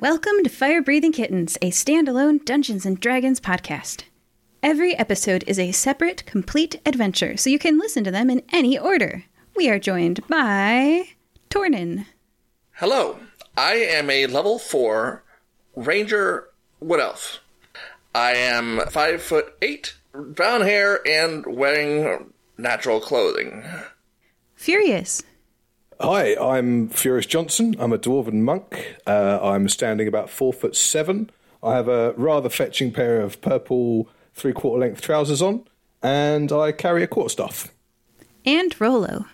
Welcome to Fire Breathing Kittens, a standalone Dungeons and Dragons podcast. Every episode is a separate, complete adventure, so you can listen to them in any order. We are joined by Tornin, Hello, I am a level 4 Ranger Wood Elf. I am 5 foot 8, brown hair, and wearing natural clothing. Furious, Hi, I'm Furious Johnson. I'm a dwarven monk. Uh, I'm standing about four foot seven. I have a rather fetching pair of purple three quarter length trousers on, and I carry a quarterstaff. and Rolo.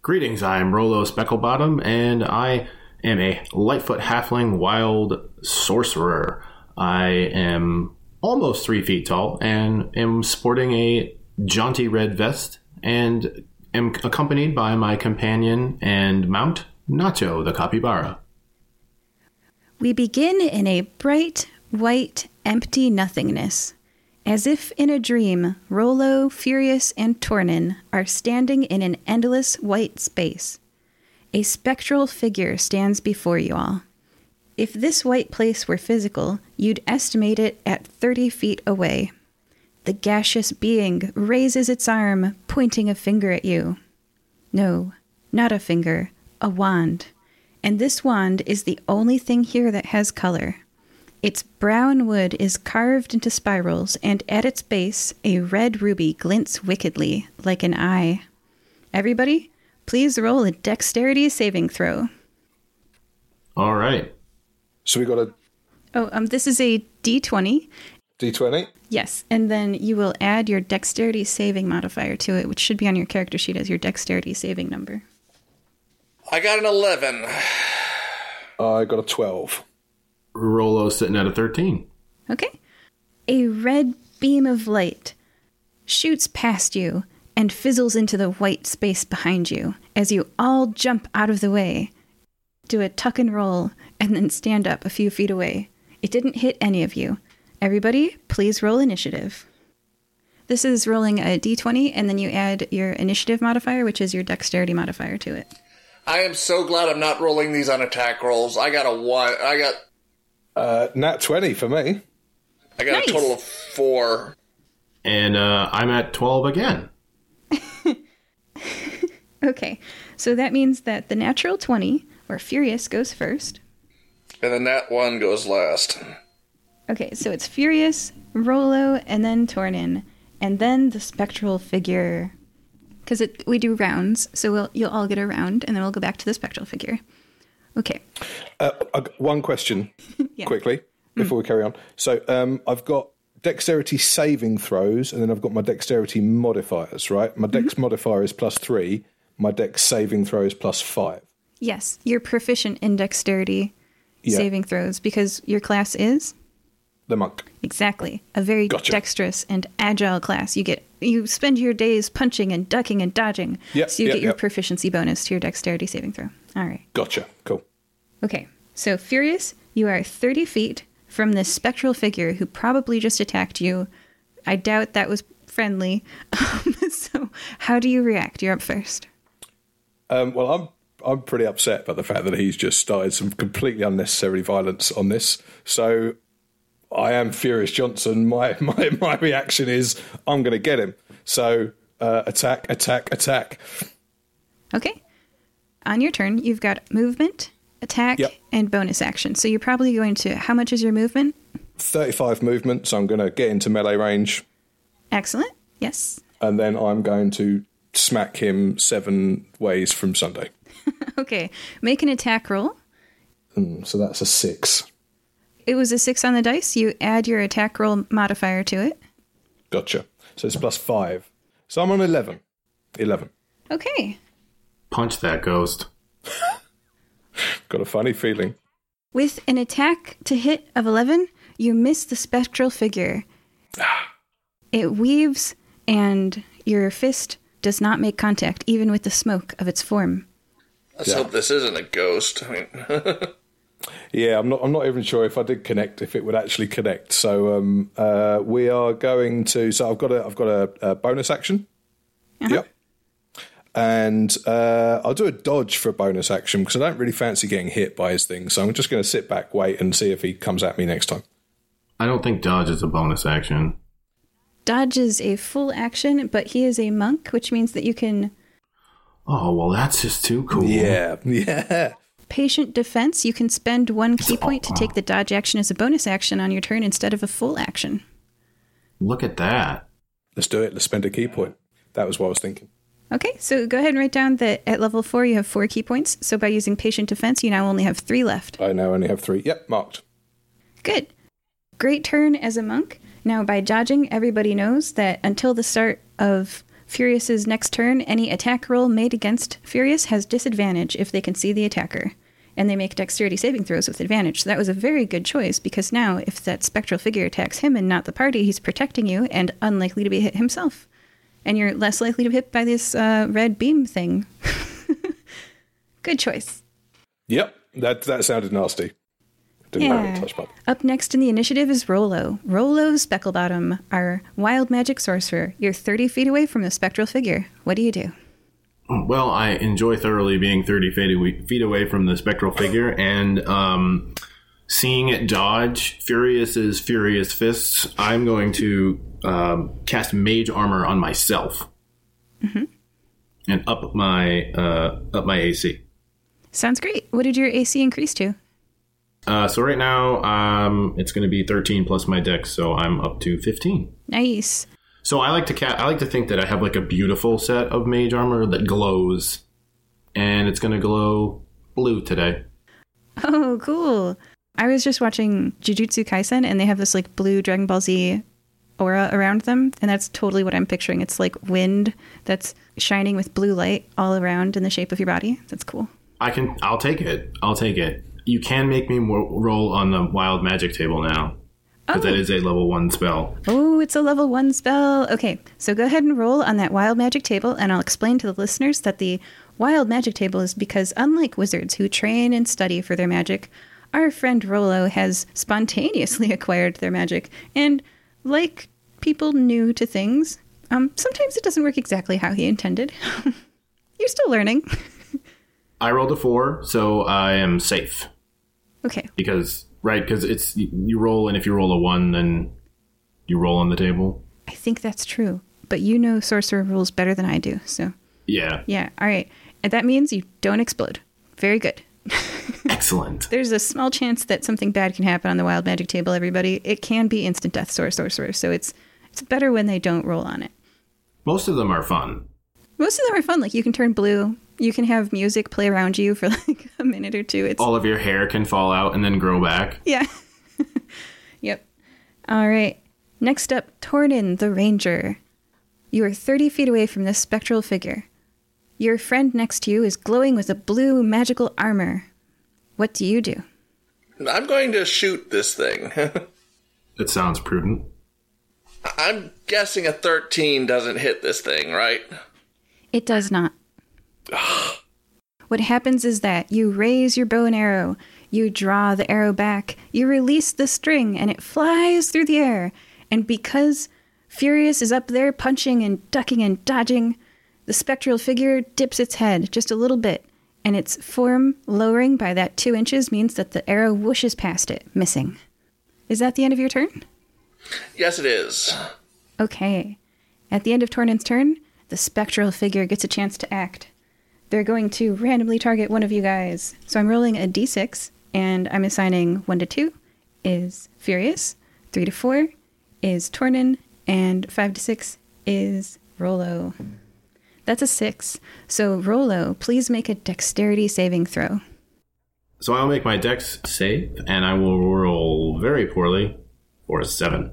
Greetings, I'm Rolo Specklebottom, and I am a Lightfoot Halfling Wild Sorcerer. I am almost three feet tall and am sporting a jaunty red vest and am accompanied by my companion and mount, Nacho the Capybara. We begin in a bright, white, empty nothingness. As if in a dream, Rolo, Furious, and Tornin are standing in an endless white space. A spectral figure stands before you all. If this white place were physical, you'd estimate it at 30 feet away. The gaseous being raises its arm, pointing a finger at you. No, not a finger, a wand. And this wand is the only thing here that has color. Its brown wood is carved into spirals, and at its base, a red ruby glints wickedly, like an eye. Everybody, please roll a dexterity saving throw. All right. So we got a Oh, um, this is a d20. D20. Yes, and then you will add your dexterity saving modifier to it, which should be on your character sheet as your dexterity saving number. I got an 11. I got a 12. Rolo sitting at a 13. Okay. A red beam of light shoots past you and fizzles into the white space behind you as you all jump out of the way, do a tuck and roll, and then stand up a few feet away. It didn't hit any of you. Everybody, please roll initiative. This is rolling a d20, and then you add your initiative modifier, which is your dexterity modifier, to it. I am so glad I'm not rolling these on attack rolls. I got a 1. I got Uh, nat 20 for me. I got Nice. a total of 4. And uh, I'm at 12 again. Okay, so that means that the natural 20, or Furious, goes first. And then that one goes last. Okay, so it's Furious, Rolo, and then Tornin, and then the spectral figure. Because we do rounds, so we'll you'll all get a round, and then we'll go back to the spectral figure. Okay. Uh, I one question Yeah. quickly before we carry on. So um, I've got dexterity saving throws, and then I've got my dexterity modifiers, right? My dex modifier is plus three, my dex saving throw is plus five. Yes, you're proficient in dexterity Yeah. saving throws because your class is The monk. exactly a very Gotcha. dexterous and agile class. You get you spend your days punching and ducking and dodging, Yep, so you yep, get your yep. proficiency bonus to your dexterity saving throw. All right. Gotcha. Cool. Okay, so Furious, you are 30 feet from this spectral figure who probably just attacked you. I doubt that was friendly. Um, so, how do you react? You're up first. Um, well, I'm I'm pretty upset by the fact that he's just started some completely unnecessary violence on this. So I am Furious Johnson. My my my reaction is I'm going to get him. So uh, attack, attack, attack. Okay. On your turn, you've got movement, attack, Yep. and bonus action. So, you're probably going to. How much is your movement? 35 movement, so I'm going to get into melee range, Excellent. Yes. and then I'm going to smack him seven ways from Sunday. Okay. Make an attack roll. Mm, So that's a six. It was a six on the dice. You add your attack roll modifier to it. Gotcha. So it's plus five. So I'm on 11. 11. Okay. Punch that ghost. Got a funny feeling. With an attack to hit of 11, you miss the spectral figure. It weaves, and your fist does not make contact, even with the smoke of its form. Let's hope this isn't a ghost. I mean, Yeah, I'm not. I'm not even sure if I did connect, if it would actually connect. So um, uh, we are going to. So I've got a. I've got a, a bonus action. Yep. and uh, I'll do a dodge for a bonus action because I don't really fancy getting hit by his thing. So I'm just going to sit back, wait, and see if he comes at me next time. I don't think dodge is a bonus action. Dodge is a full action, but he is a monk, which means that you can Oh well, that's just too cool. Yeah, yeah. Patient defense. You can spend one ki oh, point to take the dodge action as a bonus action on your turn instead of a full action. Look at that. Let's do it. Let's spend a ki point. That was what I was thinking. Okay, so go ahead and write down that at level four you have four ki points. So by using patient defense, you now only have three left. I now only have three. Yep, marked. Good. Great turn as a monk. Now, by dodging, everybody knows that until the start of Furious's next turn, any attack roll made against Furious has disadvantage if they can see the attacker. And they make dexterity saving throws with advantage. So that was a very good choice because now, if that spectral figure attacks him and not the party, he's protecting you and unlikely to be hit himself. And you're less likely to be hit by this uh, red beam thing. good choice. Yep, that that sounded nasty. Didn't Yeah. Up next in the initiative is Rolo. Rolo Specklebottom, our wild magic sorcerer. You're 30 feet away from the spectral figure. What do you do? Well, I enjoy thoroughly being 30 feet away, feet away from the spectral figure and um, seeing it dodge Furious's furious fists. I'm going to um, cast Mage Armor on myself and up my uh, up my AC. Sounds great. What did your AC increase to? Uh, so right now, um, it's going to be 13 plus my dex, so I'm up to 15. Nice. So I like to ca- I like to think that I have like a beautiful set of mage armor that glows, and it's going to glow blue today. Oh, cool. I was just watching Jujutsu Kaisen and they have this like blue Dragon Ball Z aura around them. And that's totally what I'm picturing. It's like wind that's shining with blue light all around in the shape of your body. That's cool. I can. I'll take it. I'll take it. You can make me roll on the wild magic table now, because that Oh. is a level one spell. Oh, it's a level one spell. Okay, so go ahead and roll on that wild magic table, and I'll explain to the listeners that the wild magic table is because, unlike wizards who train and study for their magic, our friend Rolo has spontaneously acquired their magic. And like people new to things, um, sometimes it doesn't work exactly how he intended. You're still learning. I rolled a four, so I am safe Okay, because right because it's you roll, and if you roll a one, then you roll on the table. I think that's true. But you know sorcerer rules better than I do, so Yeah, yeah, all right. And that means you don't explode. Very good. excellent. There's a small chance that something bad can happen on the wild magic table, everybody. It can be instant death sword sorcerer, so it's it's better when they don't roll on it. Most of them are fun. Most of them are fun. Like you can turn blue, you can have music play around you for like a minute or two. It's All of your hair can fall out and then grow back. yeah. yep. All right. Next up, Tornin the Ranger. You are 30 feet away from this spectral figure. Your friend next to you is glowing with a blue magical armor. What do you do? I'm going to shoot this thing. It sounds prudent. I'm guessing a 13 doesn't hit this thing, right? It does not. what happens is that you raise your bow and arrow, you draw the arrow back, you release the string, and it flies through the air. And because Furious is up there punching and ducking and dodging, the spectral figure dips its head just a little bit, and its form lowering by that two inches means that the arrow whooshes past it, missing. Is that the end of your turn? Yes, it is. Okay. At the end of Tornin's turn, the spectral figure gets a chance to act. They're going to randomly target one of you guys. So I'm rolling a d6, and I'm assigning 1 to 2 is Furious, 3 to 4 is Tornin, and 5 to 6 is Rolo. That's a 6. So, Rolo, please make a dexterity saving throw. So I'll make my dex save, and I will roll very poorly for a seven.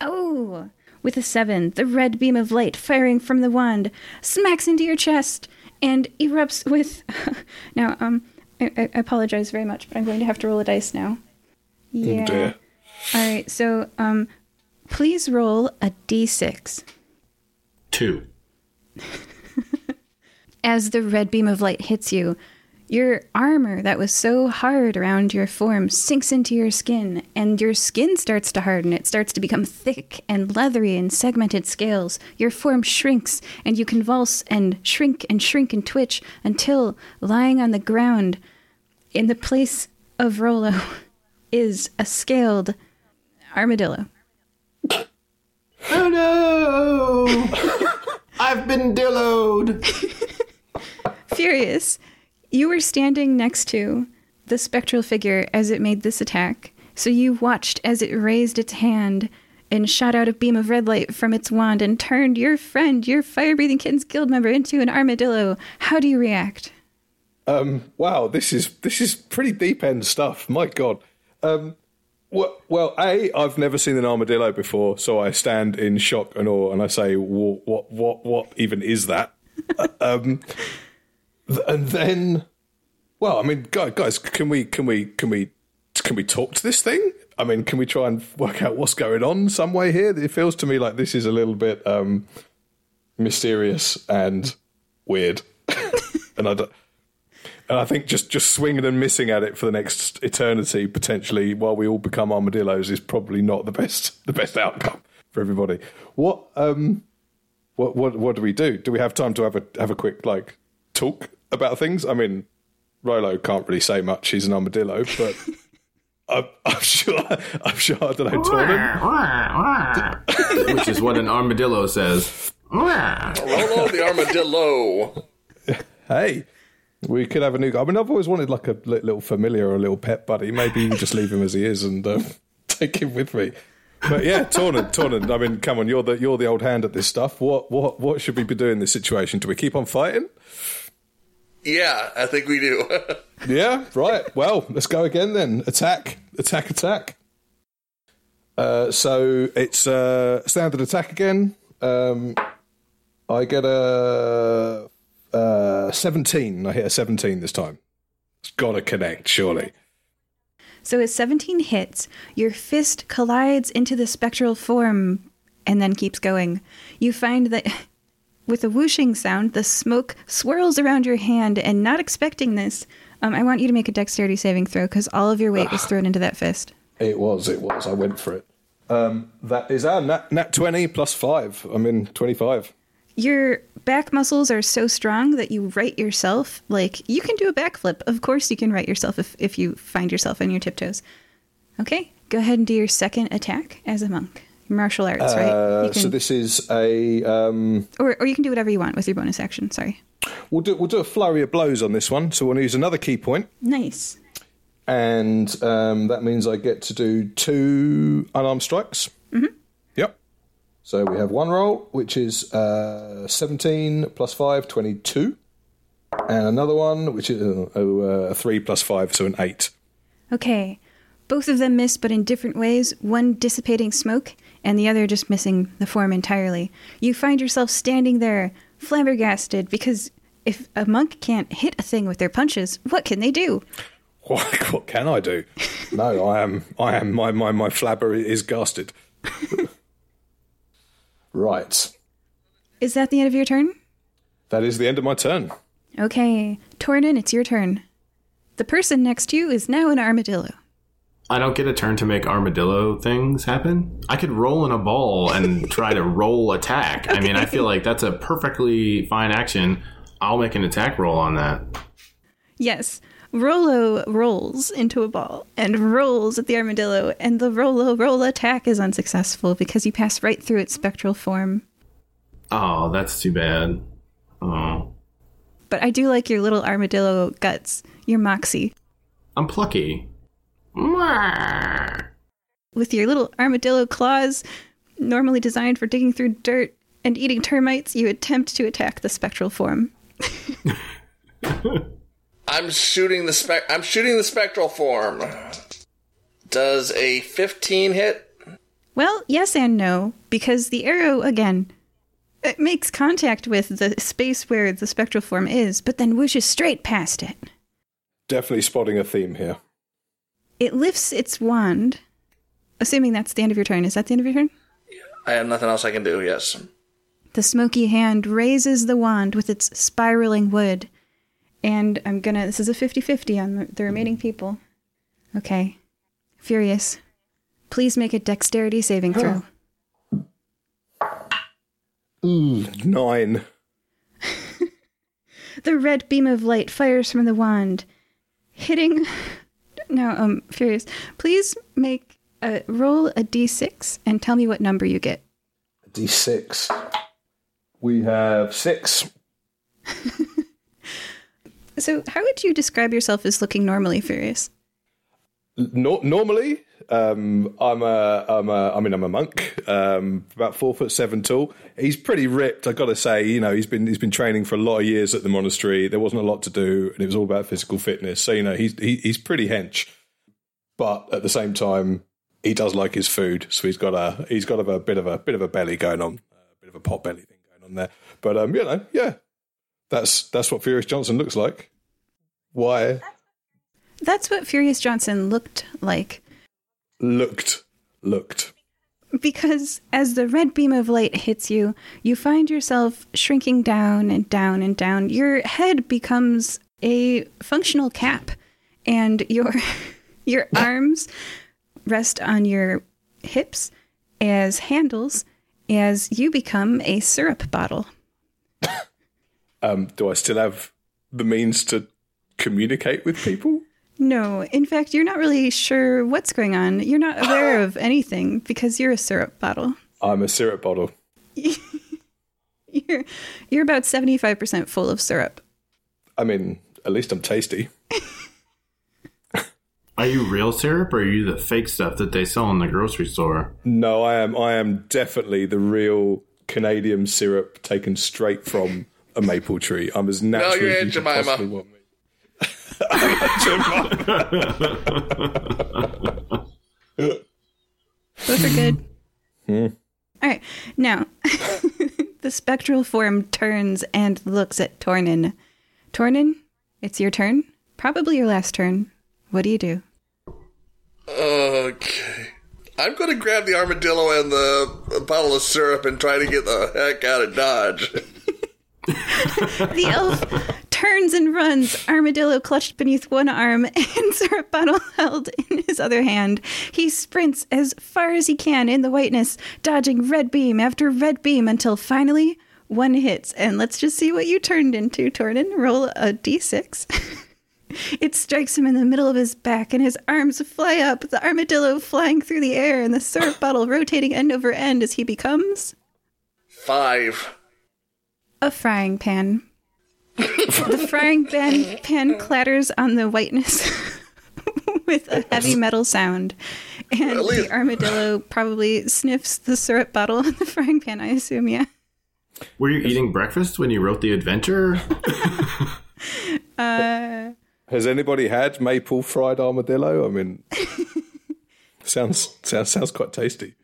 Oh! With a seven, the red beam of light firing from the wand smacks into your chest and erupts with. now, um, I, I apologize very much, but I'm going to have to roll a dice now. Yeah. dear. All right. So, um, please roll a d6. Two. As the red beam of light hits you, Your armor that was so hard around your form sinks into your skin, and your skin starts to harden. It starts to become thick and leathery and segmented scales. Your form shrinks, and you convulse and shrink and shrink and twitch until, lying on the ground, in the place of Rolo, is a scaled armadillo. Oh no! I've been dilloed. Furious, you were standing next to the spectral figure as it made this attack, so you watched as it raised its hand and shot out a beam of red light from its wand and turned your friend, your fire breathing kittens guild member, into an armadillo. How do you react? Um, wow, this is this is pretty deep end stuff. My God. Um, well, a I've never seen an armadillo before, so I stand in shock and awe, and I say, "What, what, what, what even is that?" Uh, um, and then, well, I mean, guys, can we, can we, can we, can we talk to this thing? I mean, can we try and work out what's going on some way here? It feels to me like this is a little bit um, mysterious and weird, and I don't. And I think just, just swinging and missing at it for the next eternity, potentially, while we all become armadillos, is probably not the best the best outcome for everybody. What um, what what what do we do? Do we have time to have a have a quick like talk about things? I mean, Rolo can't really say much. He's an armadillo, but I'm, I'm sure I'm sure I don't know Tornin. Which is what an armadillo says. Rolo the armadillo. Hey, we could have a new guy. I mean, I've always wanted like a little familiar or a little pet buddy. Maybe you just leave him as he is and um, take him with me. But yeah, Tornin, Tornin. I mean, come on, you're the you're the old hand at this stuff. What what what should we be doing in this situation? Do we keep on fighting? Yeah, I think we do. Yeah, right. Well, let's go again then. Attack, attack, attack. Uh, so it's uh, standard attack again. Um, I get a uh, 17. I hit a 17 this time. It's got to connect, surely. So as 17 hits, your fist collides into the spectral form and then keeps going. You find that with a whooshing sound, the smoke swirls around your hand, and not expecting this, um, I want you to make a dexterity saving throw because all of your weight was thrown into that fist. It was, it was. I went for it. Um, that is our nat, nat 20 plus 5. I'm in 25. Your back muscles are so strong that you right yourself. Like, you can do a backflip. Of course, you can right yourself if, if you find yourself on your tiptoes. Okay, go ahead and do your second attack as a monk. Martial arts, right? Uh, You can, So this is a. Um, or, or you can do whatever you want with your bonus action. Sorry. we'll, do, we'll do a flurry of blows on this one. So we'll use another ki point, Nice. and um, that means I get to do two unarmed strikes. Mm-hmm. Yep. So we have one roll, which is uh, 17 plus 5, 22. And another one, which is uh, oh, uh, a 3 plus 5, so an 8. Okay. Both of them miss, but in different ways. One dissipating smoke, and the other just missing the form entirely. You find yourself standing there, flabbergasted, because if a monk can't hit a thing with their punches, what can they do? What, what can I do? no, I am. I am. My my my flabber is gasted. right. Is that the end of your turn? That is the end of my turn. Okay. Tornin, it's your turn. The person next to you is now an armadillo. I don't get a turn to make armadillo things happen. I could roll in a ball and try to roll attack. I mean, I feel like that's a perfectly fine action. I'll make an attack roll on that. Yes. Rolo rolls into a ball and rolls at the armadillo, and the Rolo roll attack is unsuccessful because you pass right through its spectral form. Oh, that's too bad. Oh. But I do like your little armadillo guts, your moxie. I'm plucky. With your little armadillo claws, normally designed for digging through dirt and eating termites, you attempt to attack the spectral form. I'm shooting the spec. I'm shooting the spectral form. Does a 15 hit? Well, yes and no, because the arrow, again, it makes contact with the space where the spectral form is, but then whooshes straight past it. Definitely spotting a theme here. It lifts its wand, assuming that's the end of your turn. Is that the end of your turn? I have nothing else I can do. Yes. The smoky hand raises the wand with its spiraling wood, And I'm gonna, this is a 50 50 on the, the remaining people. Okay. Furious, please make a dexterity saving throw. Nine. The red beam of light fires from the wand, hitting. Now, um, Furious, please make a roll a d6 and tell me what number you get. D6. We have six. So, how would you describe yourself as looking normally, Furious? No, normally, um, I'm a, I'm a, I mean, I'm a monk, um, about four foot seven tall. He's pretty ripped. I got to say, you know, he's been he's been training for a lot of years at the monastery. There wasn't a lot to do, and it was all about physical fitness. So you know, he's he, he's pretty hench, but at the same time, he does like his food. So he's got a he's got a, bit of a bit of a belly going on, a bit of a pot belly thing going on there. But um, you know, yeah, that's that's what Furious Johnson looks like. Why That's what Furious Johnson looked like. looked looked. Because as the red beam of light hits you, you find yourself shrinking down and down and down. Your head becomes a functional cap, and your your arms rest on your hips as handles as you become a syrup bottle. Um, do I still have the means to communicate with people? No, in fact, you're not really sure what's going on. You're not aware of anything because you're a syrup bottle. I'm a syrup bottle. You're you're about 75% full of syrup. I mean, at least I'm tasty. Are you real syrup or are you the fake stuff that they sell in the grocery store? No, I am. I am definitely the real Canadian syrup taken straight from a maple tree. I'm as natural you're as Aunt you could Jemima. possibly want me. Aunt Jemima. Those are good. Hmm. All right. Now, the spectral form turns and looks at Tornin. Tornin, it's your turn. Probably your last turn. What do you do? Okay. I'm going to grab the armadillo and the bottle of syrup and try to get the heck out of Dodge. The elf turns and runs, armadillo clutched beneath one arm and syrup bottle held in his other hand. He sprints as far as he can in the whiteness, dodging red beam after red beam until finally one hits. And let's just see what you turned into, Tornin. Roll a d6. It strikes him in the middle of his back, and his arms fly up, the armadillo flying through the air, and the syrup bottle rotating end over end as he becomes Five. A frying pan. the frying pan, pan clatters on the whiteness with a heavy metal sound. And At the armadillo probably sniffs the syrup bottle in the frying pan, I assume, yeah. Were you eating breakfast when you wrote the adventure? Uh, Has anybody had maple fried armadillo? I mean, sounds sounds sounds quite tasty.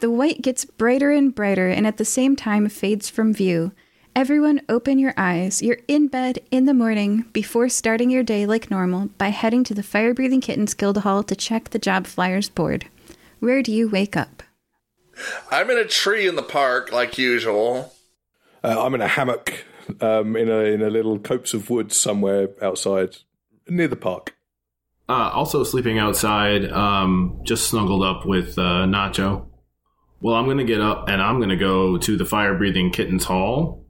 The white gets brighter and brighter and at the same time fades from view. Everyone open your eyes. You're in bed in the morning before starting your day like normal by heading to the Fire Breathing Kittens Guild Hall to check the job flyers board. Where do you wake up? I'm in a tree in the park, like usual. Uh, I'm in a hammock um, in a in a little copse of wood somewhere outside near the park. Uh, also sleeping outside, um, just snuggled up with uh, Nacho. Well, I'm gonna get up and I'm gonna go to the fire breathing kittens hall.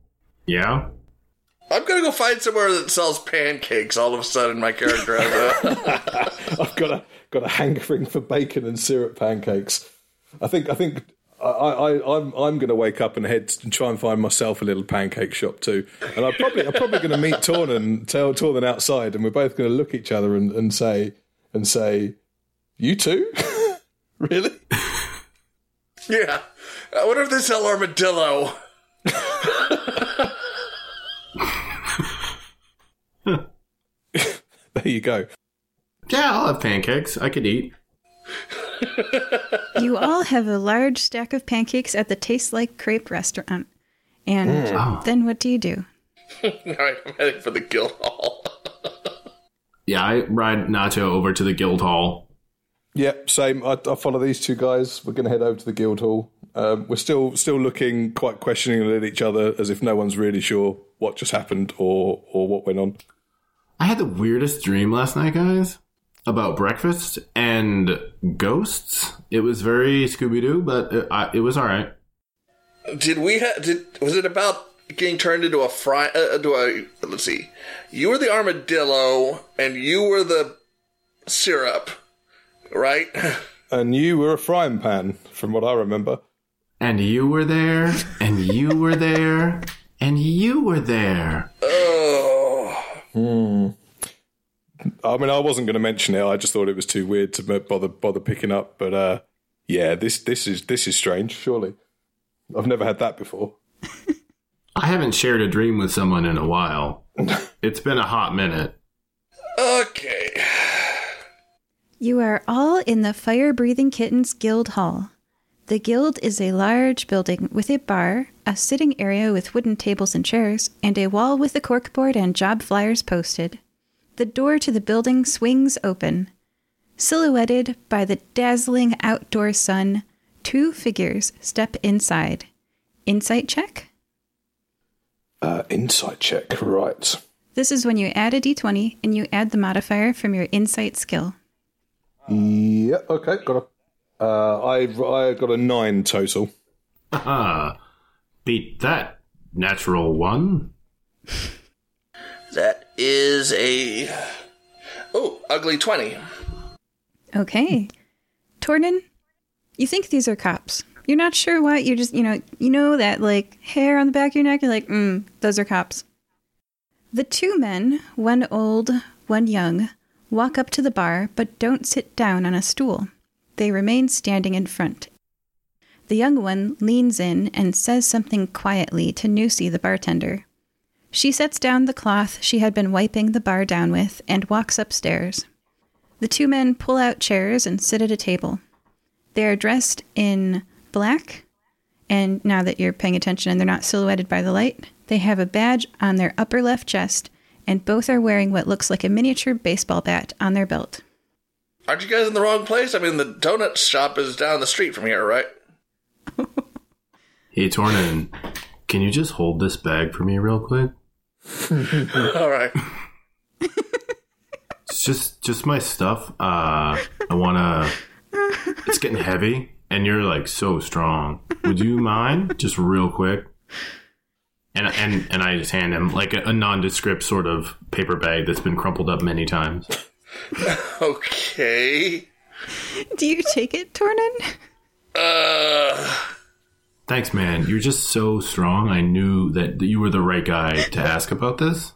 Yeah. I'm going to go find somewhere that sells pancakes all of a sudden, my character has a. I've got a got a hankering for bacon and syrup pancakes. I think I think I, I I'm I'm going to wake up and head and try and find myself a little pancake shop too. And I'm probably I'm probably going to meet Tornin tell Tornin outside, and we're both going to look at each other and, and say and say, "You too, really?" yeah. I wonder if they sell armadillo. There you go. Yeah, I'll have pancakes. I could eat. You all have a large stack of pancakes at the Taste Like Crepe restaurant. And mm. then what do you do? All right, I'm heading for the guild hall. Yeah, I ride Nacho over to the guild hall. Yep, same. I, I follow these two guys. We're going to head over to the guild hall. Um, we're still still looking quite questioningly at each other, as if no one's really sure what just happened or or what went on. I had the weirdest dream last night, guys, about breakfast and ghosts. It was very Scooby Doo, but it, I, it was all right. Did we? Ha- did was it about getting turned into a fry? Uh, to a let's see. You were the armadillo, and you were the syrup, right? And you were a frying pan, from what I remember. And you were there, and you were there, and you were there. Oh, Hmm. I mean, I wasn't going to mention it. I just thought it was too weird to bother bother picking up. But uh, yeah, this this is this is strange. Surely, I've never had that before. I haven't shared a dream with someone in a while. It's been a hot minute. okay. You are all in the Fire Breathing Kittens Guild Hall. The guild is a large building with a bar, a sitting area with wooden tables and chairs, and a wall with a corkboard and job flyers posted. The door to the building swings open. Silhouetted by the dazzling outdoor sun, two figures step inside. Insight check? Uh, insight check, right? This is when you add a d20 and you add the modifier from your insight skill. Yeah. Okay. Got a. Uh, I I got a nine total. Ah, beat that natural one. That is a oh ugly twenty. Okay. Tornin, you think these are cops. You're not sure why. You're just, you know, you know that like hair on the back of your neck. You're like, mm, those are cops. The two men, one old, one young, walk up to the bar but don't sit down on a stool. They remain standing in front. The young one leans in and says something quietly to Nusi, the bartender. She sets down the cloth she had been wiping the bar down with and walks upstairs. The two men pull out chairs and sit at a table. They are dressed in black, and now that you're paying attention and they're not silhouetted by the light, they have a badge on their upper left chest, and both are wearing what looks like a miniature baseball bat on their belt. Aren't you guys in the wrong place? I mean, the donut shop is down the street from here, right? Hey, Tornin, can you just hold this bag for me real quick? All right. It's just just my stuff. Uh, I wanna. It's getting heavy, and you're like so strong. Would you mind just real quick? And and and I just hand him like a, a nondescript sort of paper bag that's been crumpled up many times. Okay. Do you take it, Tornin? Uh, Thanks, man. You're just so strong. I knew that you were the right guy to ask about this.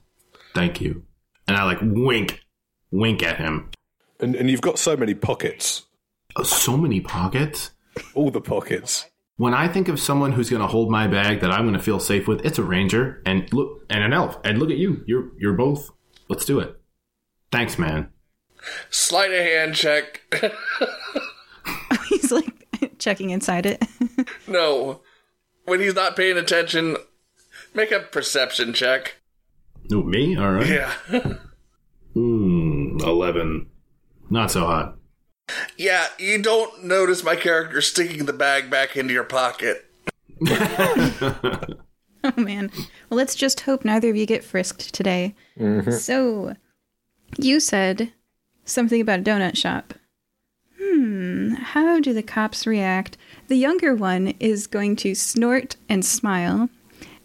Thank you. And I like wink, wink at him. And and you've got so many pockets. Oh, so many pockets. All the pockets. When I think of someone who's going to hold my bag that I'm going to feel safe with, it's a ranger and look and an elf. And look at you. You're you're both. Let's do it. Thanks, man. sleight of hand check. He's like checking inside it. no. When he's not paying attention, make a perception check. Ooh, me? All right. Yeah. Hmm. Eleven. Not so hot. Yeah, you don't notice my character sticking the bag back into your pocket. Oh man. Well, let's just hope neither of you get frisked today. So, you said something about a donut shop. Hmm, how do the cops react? The younger one is going to snort and smile,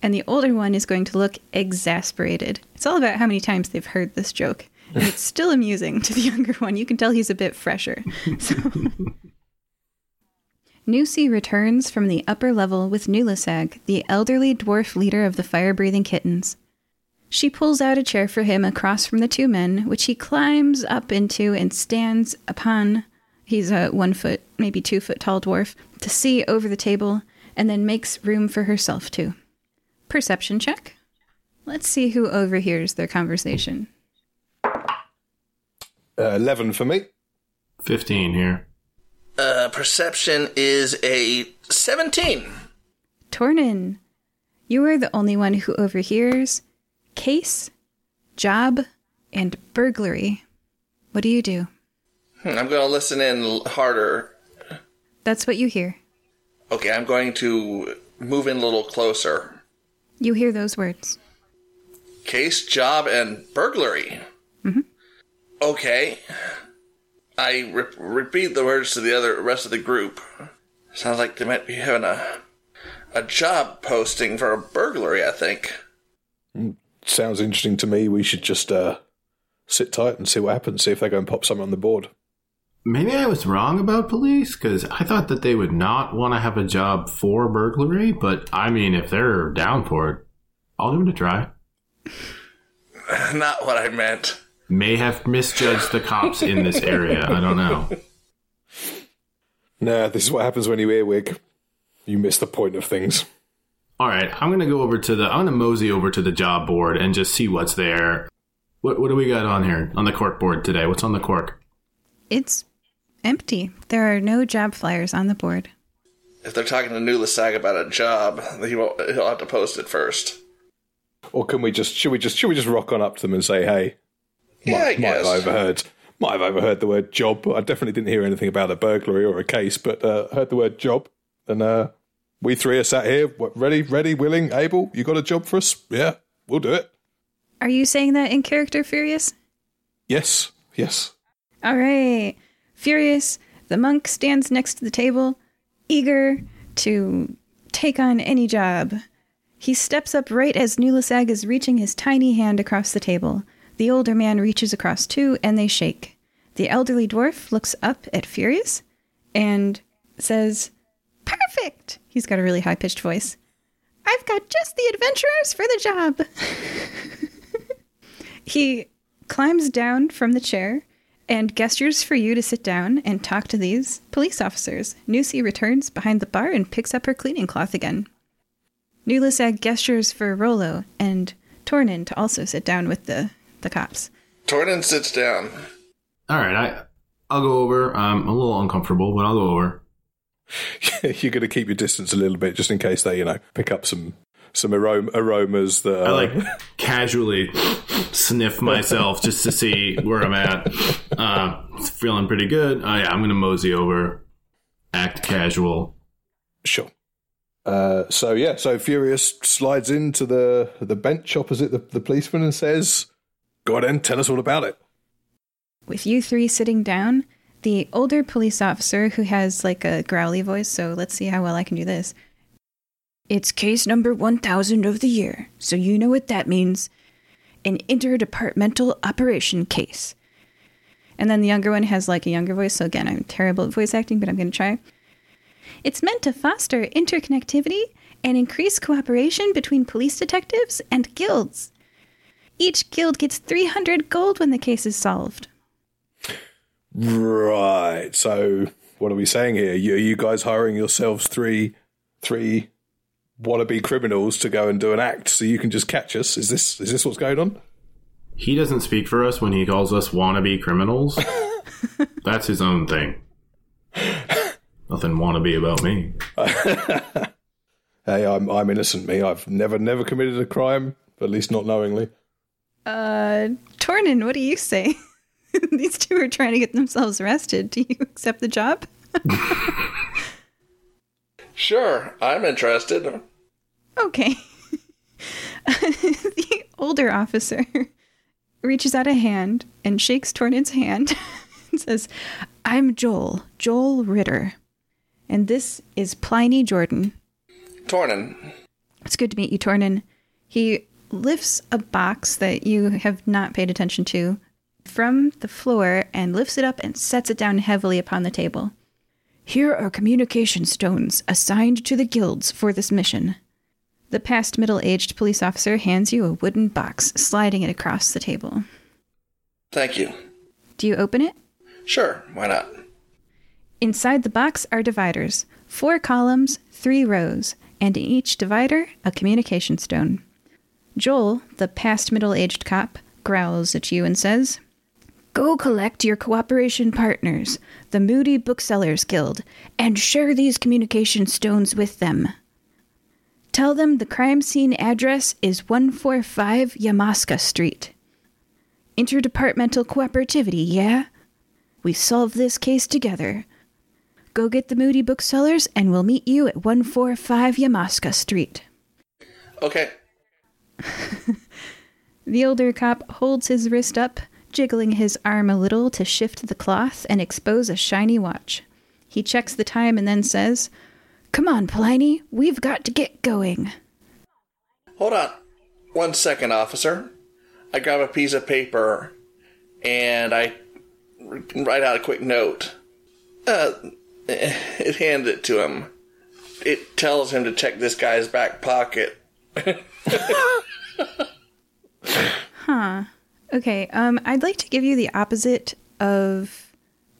and the older one is going to look exasperated. It's all about how many times they've heard this joke. And it's still amusing to the younger one. You can tell he's a bit fresher. So. Nusi returns from the upper level with Nulasag, the elderly dwarf leader of the fire breathing kittens. She pulls out a chair for him across from the two men, which he climbs up into and stands upon. He's a one foot, maybe two foot tall dwarf, to see over the table, and then makes room for herself too. Perception check. Let's see who overhears their conversation. Uh, Eleven for me. Fifteen here. Uh, perception is a 17. Tornin, you are the only one who overhears case, job, and burglary. What do you do? Hmm, I'm going to listen in harder. That's what you hear. Okay, I'm going to move in a little closer. You hear those words. Case, job, and burglary. Okay. I re- repeat the words to the other rest of the group. Sounds like they might be having a a job posting for a burglary. I think. Sounds interesting to me. We should just uh, sit tight and see what happens. See if they go and pop something on the board. Maybe I was wrong about police because I thought that they would not want to have a job for burglary. But I mean, if they're down for it, I'll give it a try. Not what I meant. May have misjudged the cops in this area. I don't know. Nah, this is what happens when you earwig. You miss the point of things. All right, I'm gonna go over to the. I'm gonna mosey over to the job board and just see what's there. What What do we got on here on the cork board today? What's on the cork? It's empty. There are no job flyers on the board. If they're talking to Nulasag about a job, he won't, he'll have to post it first. Or can we just should we just should we just rock on up to them and say, hey, Yeah, I might, might have overheard might have overheard the word job. I definitely didn't hear anything about a burglary or a case, but uh, heard the word job. And uh, we three are sat here, what, ready, ready, willing, able. You got a job for us? Yeah, we'll do it. Are you saying that in character, Furious? Yes, yes. All right. Furious, the monk stands next to the table, eager to take on any job. He steps up right as Nulasag is reaching his tiny hand across the table. The older man reaches across too, and they shake. The elderly dwarf looks up at Furious and says, Perfect! He's got a really high pitched voice. I've got just the adventurers for the job. he climbs down from the chair and gestures for you to sit down and talk to these police officers. Nusi returns behind the bar and picks up her cleaning cloth again. Nulasag gestures for Rolo and Tornin to also sit down with the, the cops. Tornin sits down. All right, I I'll go over. I'm a little uncomfortable, but I'll go over. You're going to keep your distance a little bit just in case they, you know, pick up some some arom- aromas that I like casually sniff myself just to see where I'm at. Uh, feeling pretty good. Uh, yeah, I'm gonna mosey over, act casual. Sure. Uh, so yeah, so Furious slides into the the bench opposite the, the policeman and says, "Go on, then, tell us all about it." With you three sitting down, the older police officer who has like a growly voice, so let's see how well I can do this. It's case number 1000 of the year, so you know what that means. An interdepartmental operation case. And then the younger one has like a younger voice, so again, I'm terrible at voice acting, but I'm going to try. It's meant to foster interconnectivity and increase cooperation between police detectives and guilds. Each guild gets 300 gold when the case is solved. Right. So what are we saying here? You, are you guys hiring yourselves three three wannabe criminals to go and do an act so you can just catch us? Is this is this what's going on? He doesn't speak for us when he calls us wannabe criminals. That's his own thing. Nothing wannabe about me. Hey, I'm I'm innocent. Me, I've never never committed a crime, at least not knowingly. Uh, Tornin, what do you say? These two are trying to get themselves arrested. Do you accept the job? Sure, I'm interested. Okay. the older officer reaches out a hand and shakes Tornin's hand and says, I'm Joel, Joel Ritter. And this is Pliny Jordan. Tornin, It's good to meet you, Tornin. He lifts a box that you have not paid attention to from the floor and lifts it up and sets it down heavily upon the table. Here are communication stones assigned to the guilds for this mission. The past middle aged police officer hands you a wooden box, sliding it across the table. thank you. Do you open it? Sure, why not? Inside the box are dividers four columns, three rows, and in each divider, a communication stone. Joel, the past middle aged cop, growls at you and says, Go collect your cooperation partners, the Moody Booksellers Guild, and share these communication stones with them. Tell them the crime scene address is 145 Yamaska Street. Interdepartmental cooperativity, yeah? We solve this case together. Go get the Moody Booksellers, and we'll meet you at 145 Yamaska Street. Okay. The older cop holds his wrist up, jiggling his arm a little to shift the cloth and expose a shiny watch. He checks the time and then says, Come on, Pliny, we've got to get going. Hold on. One second, officer. I grab a piece of paper and I write out a quick note. Uh, it hands it to him. It tells him to check this guy's back pocket. Okay, um, I'd like to give you the opposite of.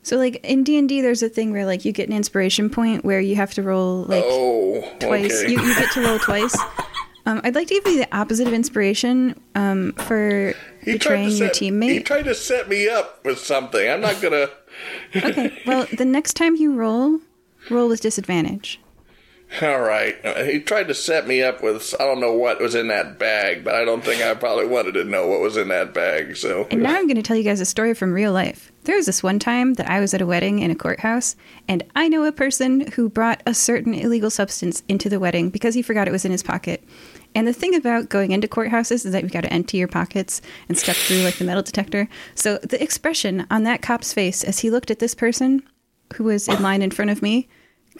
So, like in D and D, there's a thing where like you get an inspiration point where you have to roll like Oh, twice. okay. You, you get to roll twice. Um, I'd like to give you the opposite of inspiration um, for He betraying your set- He tried to set me up with something. I'm not gonna. okay, well, the next time you roll, roll with disadvantage. All right. He tried to set me up with I don't know what was in that bag, but I don't think I probably wanted to know what was in that bag. So And now I'm going to tell you guys a story from real life. There was this one time that I was at a wedding in a courthouse, and I know a person who brought a certain illegal substance into the wedding because he forgot it was in his pocket. And the thing about going into courthouses is that you've got to empty your pockets and step through like the metal detector. So the expression on that cop's face as he looked at this person who was in line in front of me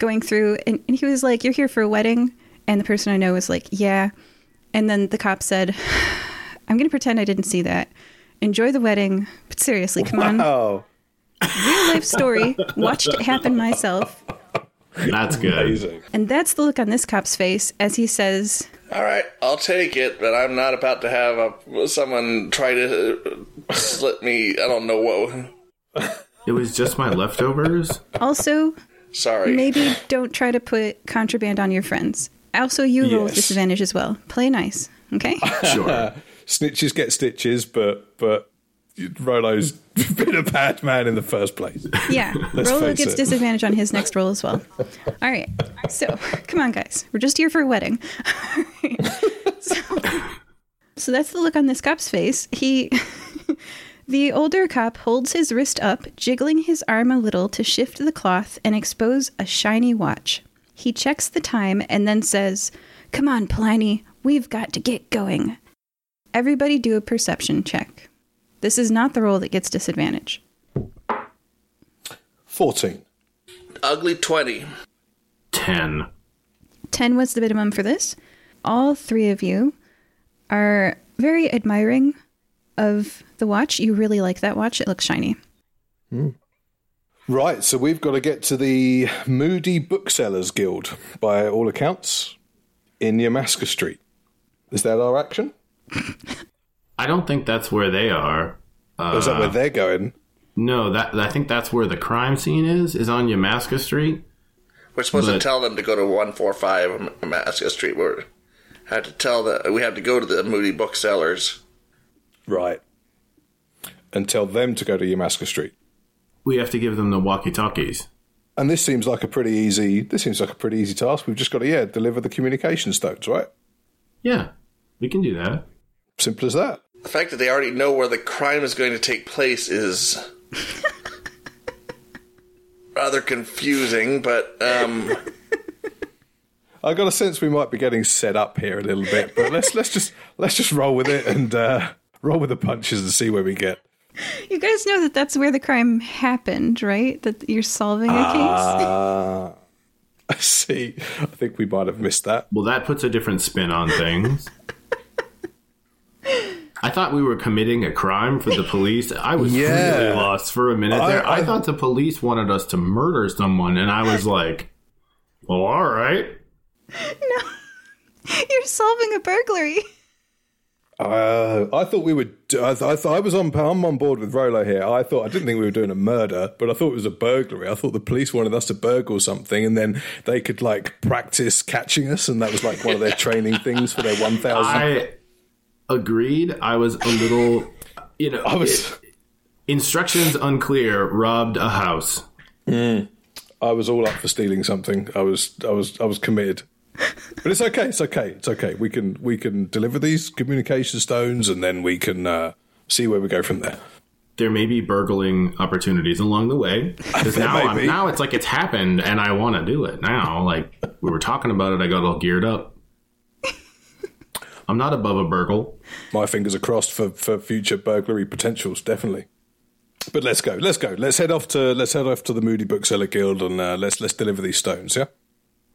going through, and, and he was like, You're here for a wedding? And the person I know was like, Yeah. And then the cop said, I'm going to pretend I didn't see that. Enjoy the wedding, but seriously, come on. Oh, Real life story. Watched it happen myself. That's good. amazing. And that's the look on this cop's face as he says, all right, I'll take it, but I'm not about to have a someone try to uh, slit me. I don't know what. It was just my leftovers. also, Sorry. maybe don't try to put contraband on your friends. Also, you roll with Yes. disadvantage as well. Play nice, okay? Sure. Snitches get stitches, but but Rolo's been a bad man in the first place. Yeah, Let's Rolo gets it. disadvantage on his next roll as well. All right, so come on, guys, we're just here for a wedding. so, so that's the look on this cop's face. He, the older cop, holds his wrist up, jiggling his arm a little to shift the cloth and expose a shiny watch. He checks the time and then says, "Come on, Pliny, we've got to get going." Everybody do a perception check. This is not the roll that gets disadvantage. Fourteen. Ugly twenty. Ten. 10 was the minimum for this. All three of you are very admiring of the watch. You really like that watch. It looks shiny. Hmm. Right, so we've got to get to the Moody Booksellers Guild, by all accounts, in Yamaska Street. Is that our action? I don't think that's where they are. Or is that where uh, they're going? No, that I think that's where the crime scene is. Is on Yamaska Street. We're supposed to tell them to go to one four five Yamaska Street. We have to tell that we have to go to the Moody Booksellers. Right. And tell them to go to Yamaska Street. We have to give them the walkie-talkies. And this seems like a pretty easy. This seems like a pretty easy task. We've just got to yeah deliver the communication stones, right? Yeah, we can do that. Simple as that. The fact that they already know where the crime is going to take place is rather confusing, but um, I got a sense we might be getting set up here a little bit, but let's let's just let's just roll with it and uh, roll with the punches and see where we get. You guys know that that's where the crime happened, right? That you're solving a case? Uh, I see. I think we might have missed that. Well, that puts a different spin on things. I thought we were committing a crime for the police. I was Yeah. really lost for a minute I- there. I, I- thought the police wanted us to murder someone, and I was like, "Well, all right." No, you're solving a burglary. Uh, I thought we would. I, th- I thought I was on. I'm on board with Rolo here. I thought I didn't think we were doing a murder, but I thought it was a burglary. I thought the police wanted us to burgle something, and then they could like practice catching us, and that was like one of their training things for their one thousand. I agreed. I was a little, you know, I was. instructions unclear. Robbed a house. I was all up for stealing something. I was. I was. I was committed. But it's okay. It's okay. It's okay. We can. We can deliver these communication stones, and then we can uh, see where we go from there. there may be burgling opportunities along the way. Because now, now it's like it's happened, and I want to do it now. Like we were talking about it, I got all geared up. I'm not above a burgle. My fingers are crossed for, for future burglary potentials, definitely. But let's go. Let's go. Let's head off to let's head off to the Moody Bookseller Guild and uh, let's let's deliver these stones. Yeah.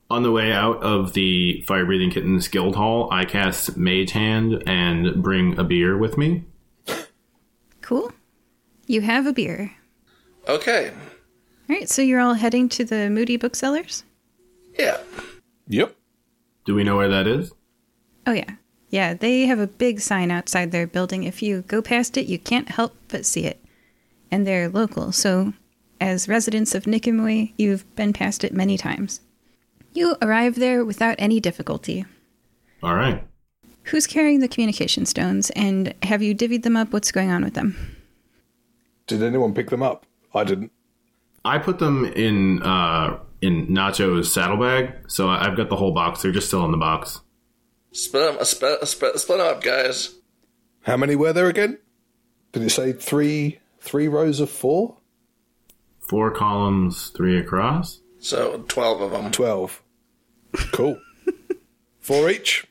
On the way out of the Fire Breathing Kittens Guild Hall, I cast Mage Hand and bring a beer with me. Cool. You have a beer. Okay. All right, so you're all heading to the Moody Booksellers? Yeah. Yep. Do we know where that is? Oh, yeah. Yeah, they have a big sign outside their building. If you go past it, you can't help but see it. And they're local, so as residents of Nikamui, you've been past it many times. You arrive there without any difficulty. All right. Who's carrying the communication stones, and have you divvied them up? What's going on with them? Did anyone pick them up? I didn't. I put them in uh, in Nacho's saddlebag, so I- I've got the whole box. They're just still in the box. Split them, split, split, split 'em up, guys. How many were there again? Did it say three three rows of four? Four columns, three across. So 12 of them. Twelve. Cool. four each.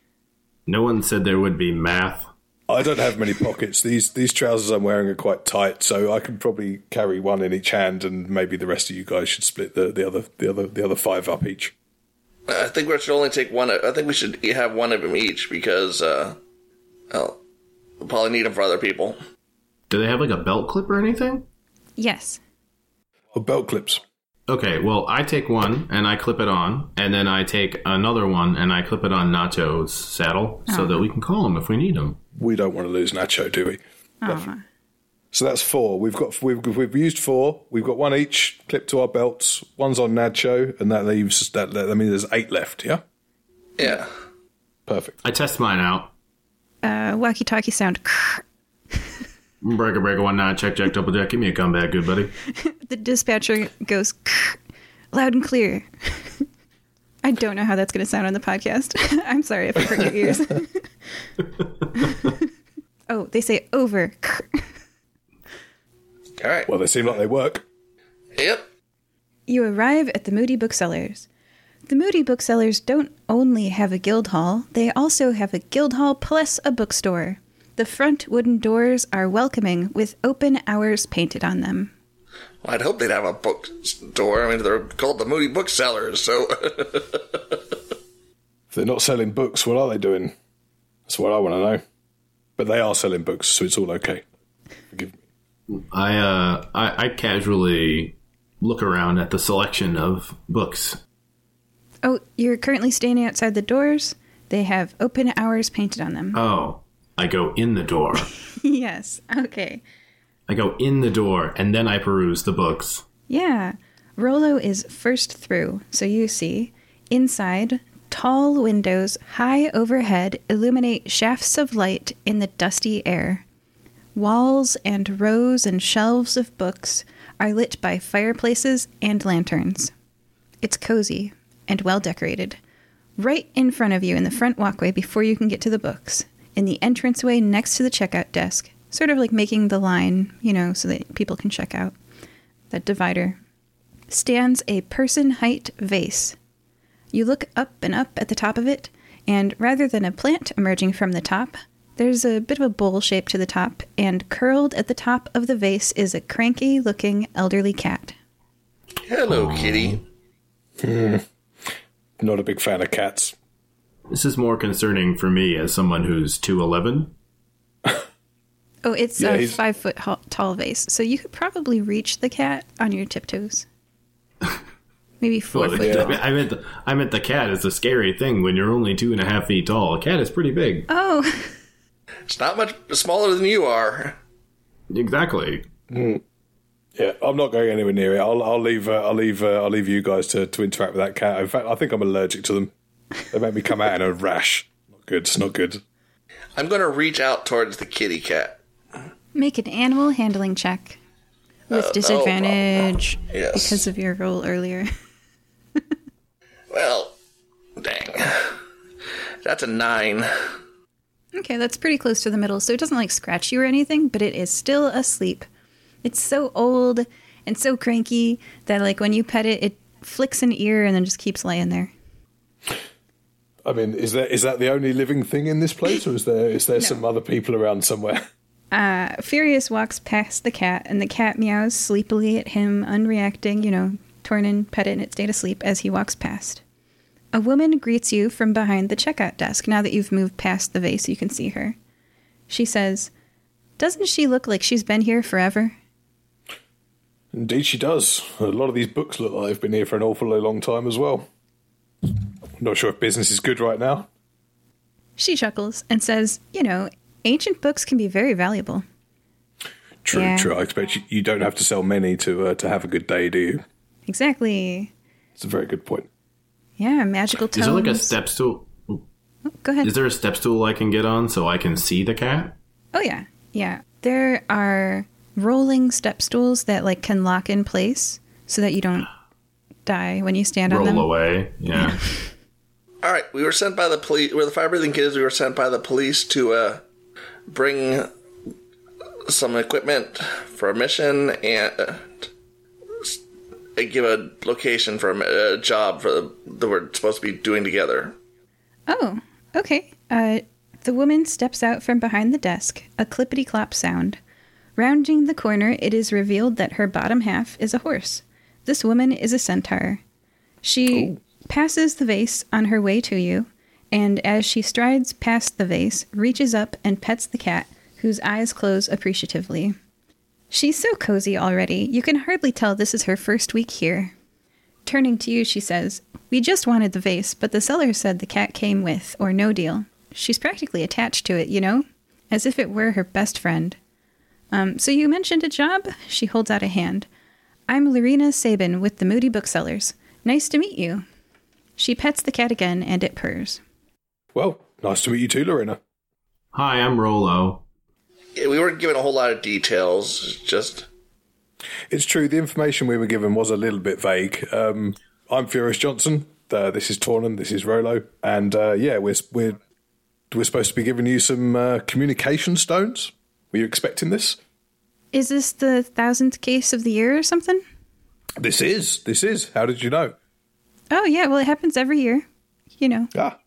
No one said there would be math. I don't have many pockets. These these trousers I'm wearing are quite tight, so I can probably carry one in each hand, and maybe the rest of you guys should split the, the other the other the other five up each. I think we should only take one. I think we should have one of them each because, uh, well, we'll probably need them for other people. Do they have like a belt clip or anything? Yes. Or belt clips. Okay, well, I take one and I clip it on, and then I take another one and I clip it on Nacho's saddle so that we can call him if we need him. We don't want to lose Nacho, do we? Aw. So that's four. We've got we've we've used four. We've got one each clipped to our belts. One's on Nacho, and that leaves that. I mean, there's eight left. Yeah, Yeah. perfect. I test mine out. Uh, walkie talkie sound. Breaker, breaker, one nine, check, check, double check. Give me a comeback, good buddy. The dispatcher goes loud and clear. I don't know how that's going to sound on the podcast. I'm sorry if I hurt your ears. oh, they say over. All right. Well, they seem like they work. Yep. You arrive at the Moody Booksellers. The Moody Booksellers don't only have a guild hall, they also have a guild hall plus a bookstore. The front wooden doors are welcoming with open hours painted on them. Well, I'd hope they'd have a bookstore. I mean, they're called the Moody Booksellers, so If they're not selling books, what are they doing? That's what I want to know. But they are selling books, so it's all okay. Forgive me. I, uh, I, I casually look around at the selection of books. Oh, you're currently standing outside the doors? They have open hours painted on them. Oh, I go in the door. yes, okay. I go in the door and then I peruse the books. Yeah. Rolo is first through, so you see. Inside, tall windows high overhead illuminate shafts of light in the dusty air. Walls and rows and shelves of books are lit by fireplaces and lanterns. It's cozy and well decorated. Right in front of you in the front walkway before you can get to the books, in the entranceway next to the checkout desk, sort of like making the line, you know, so that people can check out that divider, stands a person height vase. You look up and up at the top of it, and rather than a plant emerging from the top, there's a bit of a bowl shape to the top, and curled at the top of the vase is a cranky looking elderly cat. hello, kitty. Hmm. Not a big fan of cats. This is more concerning for me as someone who's 211. Oh, it's Yeah, a he's- five foot tall vase, so you could probably reach the cat on your tiptoes. Maybe four Well, foot I, tall. meant, I, meant the, I meant the cat is a scary thing when you're only two and a half feet tall. A cat is pretty big. Oh, It's not much smaller than you are. Exactly. Yeah, I'm not going anywhere near it. I'll, I'll leave. Uh, I'll leave. Uh, I'll leave you guys to, to interact with that cat. In fact, I think I'm allergic to them. They make me come out in a rash. Not good. It's not good. I'm going to reach out towards the kitty cat. make an animal handling check with uh, no disadvantage Yes. because of your roll earlier. Well, dang. That's a nine. Okay, that's pretty close to the middle, so it doesn't like scratch you or anything, but it is still asleep. It's so old and so cranky that like when you pet it, it flicks an ear and then just keeps laying there. I mean, is that is that the only living thing in this place, or is there is there some other people around somewhere? Uh, Furious walks past the cat, and the cat meows sleepily at him, unreacting. You know, Tornin pet it in its state of sleep as he walks past. A woman greets you from behind the checkout desk. Now that you've moved past the vase, you can see her. She says, "Doesn't she look like she's been here forever?" Indeed, she does. A lot of these books look like they've been here for an awfully long time as well. Not sure if business is good right now. She chuckles and says, "You know, ancient books can be very valuable." True, Yeah. true. I expect you, you don't have to sell many to uh, to have a good day, do you? Exactly. It's a very good point. Yeah, magical tomes. Is there like a step stool? Go ahead. Is there a step stool I can get on so I can see the cat? Oh yeah, yeah. There are rolling step stools that like can lock in place so that you don't die when you stand on them. Roll them. away. Yeah. All right, we were sent by the police. We're the fire breathing kids. We were sent by the police to uh, bring some equipment for a mission and uh, give a location for a, a job for the, that we're supposed to be doing together. Oh, okay. Uh, the woman steps out from behind the desk, a clippity clop sound. Rounding the corner, it is revealed that her bottom half is a horse. This woman is a centaur. She passes the vase on her way to you, and as she strides past the vase, reaches up and pets the cat, whose eyes close appreciatively. She's so cozy already, you can hardly tell this is her first week here. Turning to you, she says, We just wanted the vase, but the seller said the cat came with, or no deal. She's practically attached to it, you know? As if it were her best friend. Um, so you mentioned a job? She holds out a hand. I'm Lorena Sabin with the Moody Booksellers. Nice to meet you. She pets the cat again, and it purrs. Well, nice to meet you too, Lorena. Hi, I'm Rolo. Yeah, we weren't given a whole lot of details. Just It's true, the information we were given was a little bit vague. Um, I'm Furious Johnson. Uh, this is Tornin. This is Rolo. And uh, yeah, we're, we're, we're supposed to be giving you some uh, communication stones. Were you expecting this? Is this the thousandth case of the year or something? This is. This is. How did you know? Oh, yeah, well, it happens every year. You know. Ah,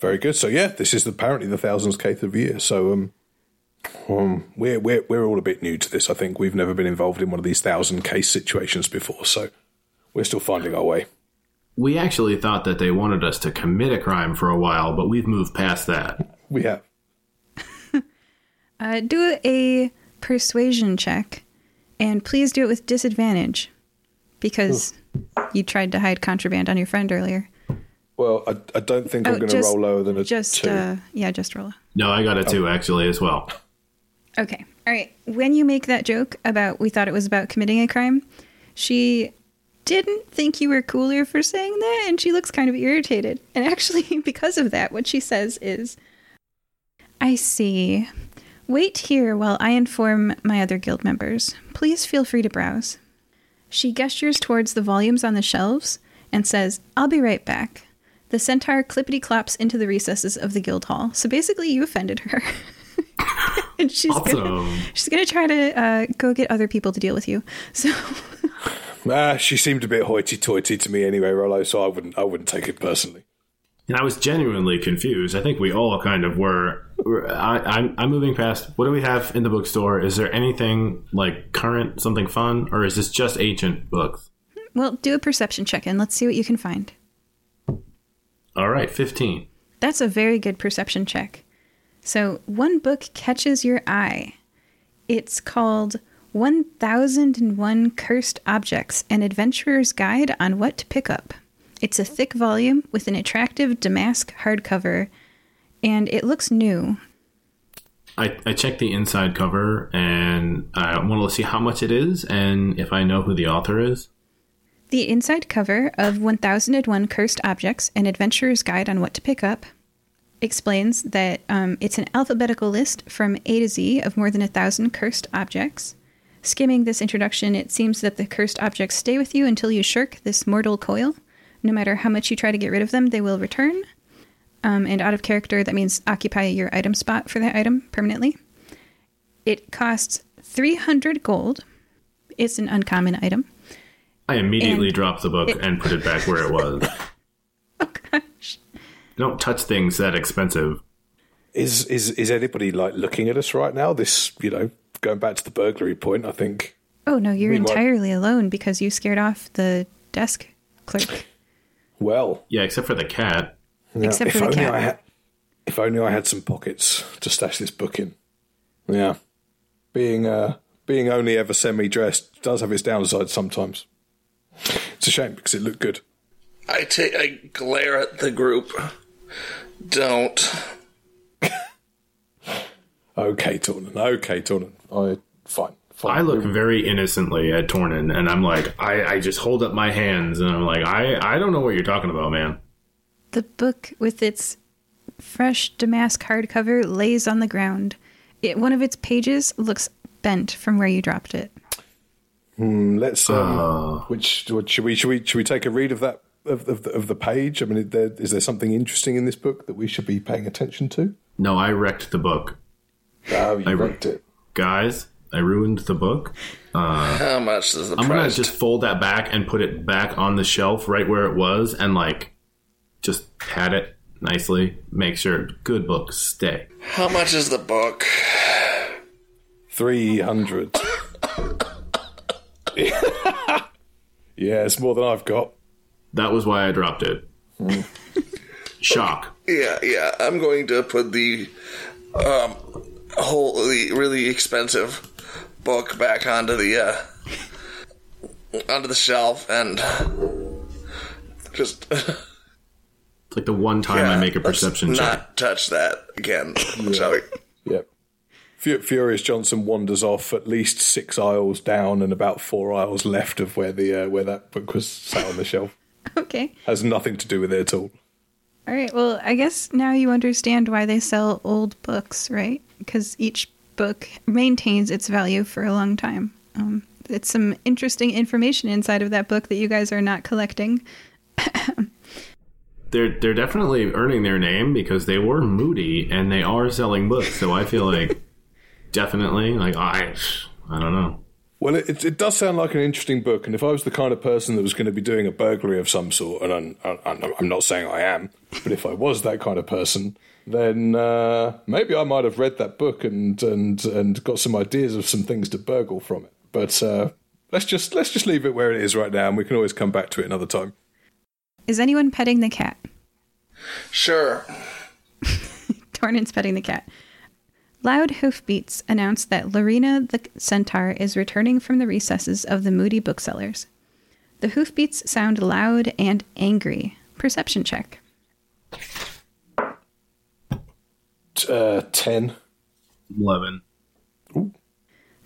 very good. So yeah, this is apparently the thousandth case of the year. So um, um, we're we're we're all a bit new to this. I think we've never been involved in one of these thousand case situations before, so we're still finding our way. We actually thought that they wanted us to commit a crime for a while, but we've moved past that. We have. Uh, do a persuasion check, and please do it with disadvantage, because you tried to hide contraband on your friend earlier. Well, I, I don't think I'm Oh, going to roll lower than a Just two. uh, yeah, just roll. No, I got a two actually as well. Okay, all right. When you make that joke about we thought it was about committing a crime, she didn't think you were cooler for saying that, and she looks kind of irritated. And actually, because of that, what she says is, "I see." Wait here while I inform my other guild members. Please feel free to browse. She gestures towards the volumes on the shelves and says, I'll be right back. The centaur clippity claps into the recesses of the guild hall. So basically, you offended her. and she's gonna, she's gonna try to uh, go get other people to deal with you. So Ah, she seemed a bit hoity-toity to me anyway, Rolo. So I wouldn't I wouldn't take it personally. And I was genuinely confused. I think we all kind of were. I, I'm, I'm moving past. What do we have in the bookstore? Is there anything like current, something fun, or is this just ancient books? well, do a perception check and let's see what you can find. All right, 15. That's a very good perception check. So, one book catches your eye. It's called 1001 Cursed Objects An Adventurer's Guide on What to Pick Up. It's a thick volume with an attractive damask hardcover, and it looks new. I, I checked the inside cover and I want to see how much it is and if I know who the author is. The inside cover of 1001 Cursed Objects An Adventurer's Guide on What to Pick Up explains that um, it's an alphabetical list from A to Z of more than a thousand cursed objects. Skimming this introduction, it seems that the cursed objects stay with you until you shirk this mortal coil. No matter how much you try to get rid of them, they will return. Um, and out of character, that means occupy your item spot for that item permanently. It costs 300 gold, it's an uncommon item. I immediately And dropped the book and put it back where it was. Oh gosh. Don't touch things that expensive. Is is is anybody like looking at us right now? This, you know, going back to the burglary point, I think. Oh no, you're Meanwhile- entirely alone because you scared off the desk clerk. Well, Yeah, except for the cat. yeah, Except if for the only cat. I had, if only I had some pockets to stash this book in. Yeah, being uh, being only ever semi dressed does have its downsides sometimes. It's a shame because it looked good. I take I glare at the group. Don't. Okay, Tornin. Okay, Tornin. I fine. Fine. I look very innocently at Tornin, and I'm like, I, I just hold up my hands, and I'm like, I, I don't know what you're talking about, man. The book with its fresh damask hardcover lays on the ground. It, one of its pages looks bent from where you dropped it. Let's. Um, Uh. which what, should we should we should we take a read of that of, of, the, of the page? I mean, is there, is there something interesting in this book that we should be paying attention to? No, I wrecked the book. Oh, you I- wrecked it. Guys, I ruined the book. How much is the I'm gonna price? just fold that back and put it back on the shelf right where it was, and like, just pat it nicely. Make sure good books stay. How much is the book? Three hundred. yeah, it's more than I've got. That was why I dropped it. Shock. Yeah, yeah. I'm going to put the um whole the really expensive book back onto the uh onto the shelf and just It's like the one time I make a let's perception not check. touch that again, shall we? Yep. Fu- Furious Johnson wanders off at least six aisles down and about four aisles left of where the uh, where that book was sat on the shelf. Okay. Has nothing to do with it at all. All right. Well, I guess now you understand why they sell old books, right? Because each book maintains its value for a long time. Um, it's some interesting information inside of that book that you guys are not collecting. They're they're definitely earning their name because they were moody and they are selling books. So I feel like definitely like I I don't know. Well, it, it, it does sound like an interesting book, and if I was the kind of person that was going to be doing a burglary of some sort, and I'm, I'm, I'm not saying I am, but if I was that kind of person, then uh, maybe I might have read that book and and and got some ideas of some things to burgle from it. But uh, let's just let's just leave it where it is right now, and we can always come back to it another time. Is anyone petting the cat? Sure. Tornin's petting the cat. Loud hoofbeats announce that Lorena the centaur is returning from the recesses of the moody booksellers. The hoofbeats sound loud and angry. Perception check. Uh, Ten. Eleven.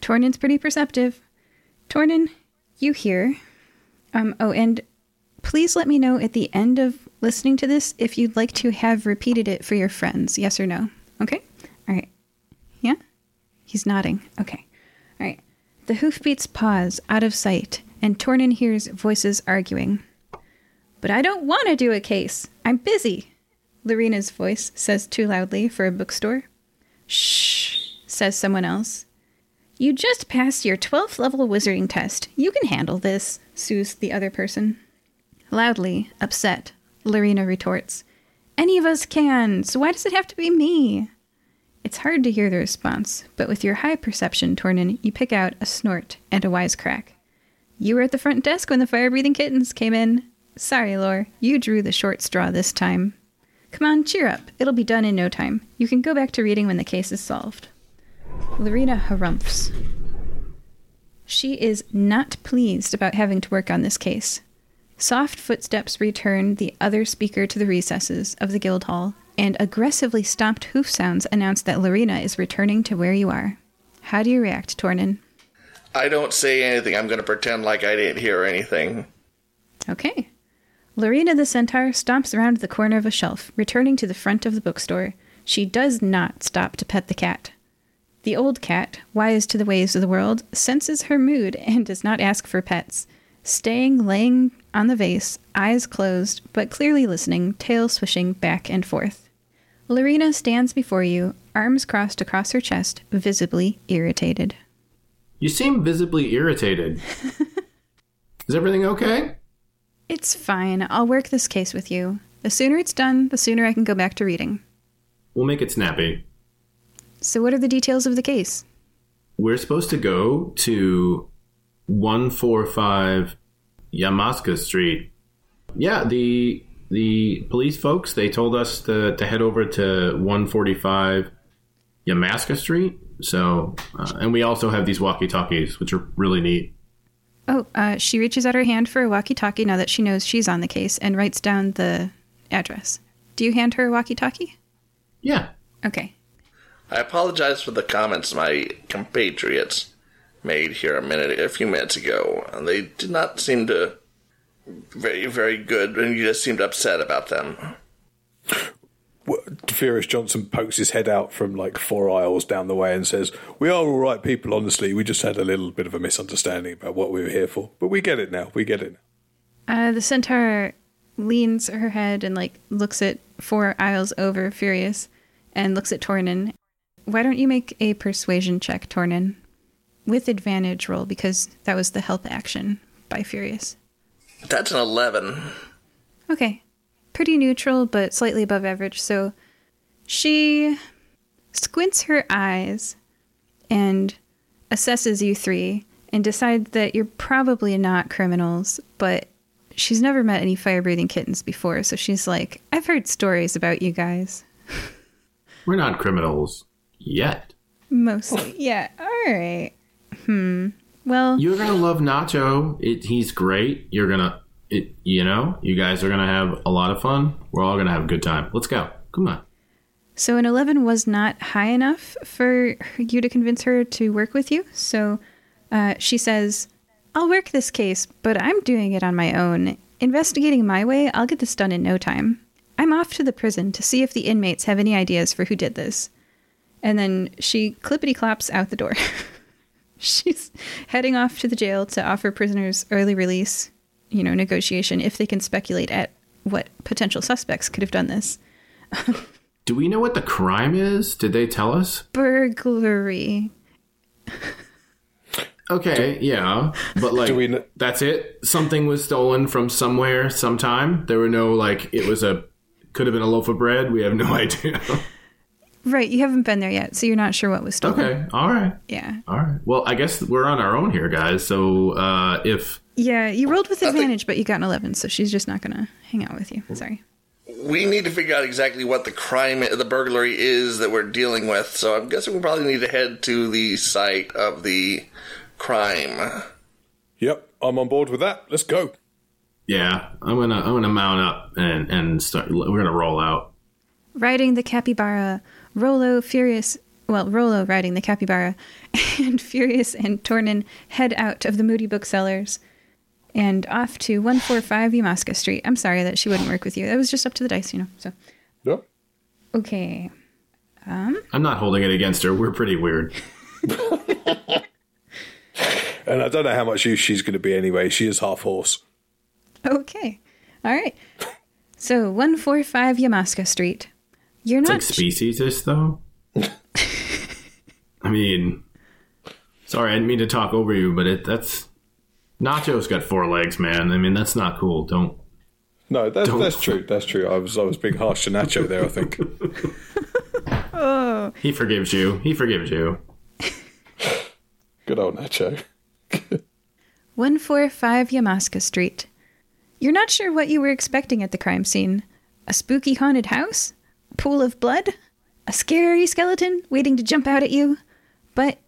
Tornin's pretty perceptive. Tornin, you hear. Um, oh, and please let me know at the end of listening to this if you'd like to have repeated it for your friends. Yes or no? Okay? All right. Yeah? He's nodding. Okay. All right. The hoofbeats pause out of sight, and Tornin hears voices arguing. But I don't want to do a case. I'm busy. Lorena's voice says too loudly for a bookstore. Shh, says someone else. You just passed your 12th level wizarding test. You can handle this, soothes the other person. Loudly, upset, Lorena retorts, Any of us can, so why does it have to be me? It's hard to hear the response, but with your high perception, Tornin, you pick out a snort and a wisecrack. You were at the front desk when the fire breathing kittens came in. Sorry, Lore, you drew the short straw this time. Come on, cheer up. It'll be done in no time. You can go back to reading when the case is solved. Lorena harumphs. She is not pleased about having to work on this case. Soft footsteps return the other speaker to the recesses of the guild hall, and aggressively stomped hoof sounds announce that Lorena is returning to where you are. How do you react, Tornin? I don't say anything. I'm going to pretend like I didn't hear anything. Okay. Lorena the centaur stomps around the corner of a shelf, returning to the front of the bookstore. She does not stop to pet the cat. The old cat, wise to the ways of the world, senses her mood and does not ask for pets, staying laying on the vase, eyes closed, but clearly listening, tail swishing back and forth. Lorena stands before you, arms crossed across her chest, visibly irritated. You seem visibly irritated. Is everything okay? It's fine. I'll work this case with you. The sooner it's done, the sooner I can go back to reading. We'll make it snappy. So, what are the details of the case? We're supposed to go to 145 Yamaska Street. Yeah, the the police folks they told us to, to head over to 145 Yamaska Street. So, uh, and we also have these walkie talkies, which are really neat. Oh, uh, she reaches out her hand for a walkie talkie now that she knows she's on the case and writes down the address. Do you hand her a walkie talkie? Yeah. Okay. I apologize for the comments my compatriots made here a minute, a few minutes ago. And they did not seem to very, very good, and you just seemed upset about them. Furious Johnson pokes his head out from like four aisles down the way and says, "We are all right people. Honestly, we just had a little bit of a misunderstanding about what we were here for, but we get it now. We get it." Uh, the centaur leans her head and like looks at four aisles over, furious, and looks at Tornin. Why don't you make a persuasion check, Tornin, with advantage roll because that was the help action by Furious. That's an 11. Okay. Pretty neutral, but slightly above average. So she squints her eyes and assesses you three and decides that you're probably not criminals, but she's never met any fire breathing kittens before. So she's like, I've heard stories about you guys. We're not criminals yet. Mostly. yeah. All right. Hmm. Well, You're gonna love Nacho. It, he's great. You're gonna, it, you know, you guys are gonna have a lot of fun. We're all gonna have a good time. Let's go. Come on. So an 11 was not high enough for you to convince her to work with you. So uh, she says, I'll work this case, but I'm doing it on my own. Investigating my way, I'll get this done in no time. I'm off to the prison to see if the inmates have any ideas for who did this. And then she clippity claps out the door. She's heading off to the jail to offer prisoners early release, you know, negotiation if they can speculate at what potential suspects could have done this. Do we know what the crime is? Did they tell us? Burglary. Okay, yeah, but like, Do we kn- that's it. Something was stolen from somewhere, sometime. There were no like, it was a, could have been a loaf of bread. We have no idea. Right, you haven't been there yet, so you're not sure what was stolen. okay, all right, Yeah. all right. Well, I guess we're on our own here, guys. So uh, if Yeah, you rolled with advantage, but you got an 11, so she's just not going to hang out with you. Sorry. We need to figure out exactly what the crime, the burglary is that we're dealing with. So I'm guessing we probably need to head to the site of the crime. Yep, I'm on board with that. Let's go. yeah, I'm gonna I'm gonna mount up and and start. We're gonna roll out. Riding the capybara, Rolo, Furious, well, Rolo riding the capybara, and Furious and Tornin head out of the Moody Booksellers and off to 145 Yamaska Street. I'm sorry that she wouldn't work with you. That was just up to the dice, you know. So, Yep. okay. Um. I'm not holding it against her. We're pretty weird. And I don't know how much use she's going to be anyway. She is half horse. Okay. All right. So 145 Yamaska Street. You're It's not like speciesist, though. I mean, sorry, I didn't mean to talk over you, but it that's Nacho's got four legs, man. I mean, that's not cool. Don't. No, that's, Don't- that's true. That's true. I was I was being harsh to Nacho there. I think. oh. He forgives you. He forgives you. Good old Nacho. 145 Yamaska Street. You're not sure what you were expecting at the crime scene. A spooky haunted house? Pool of blood? A scary skeleton waiting to jump out at you? But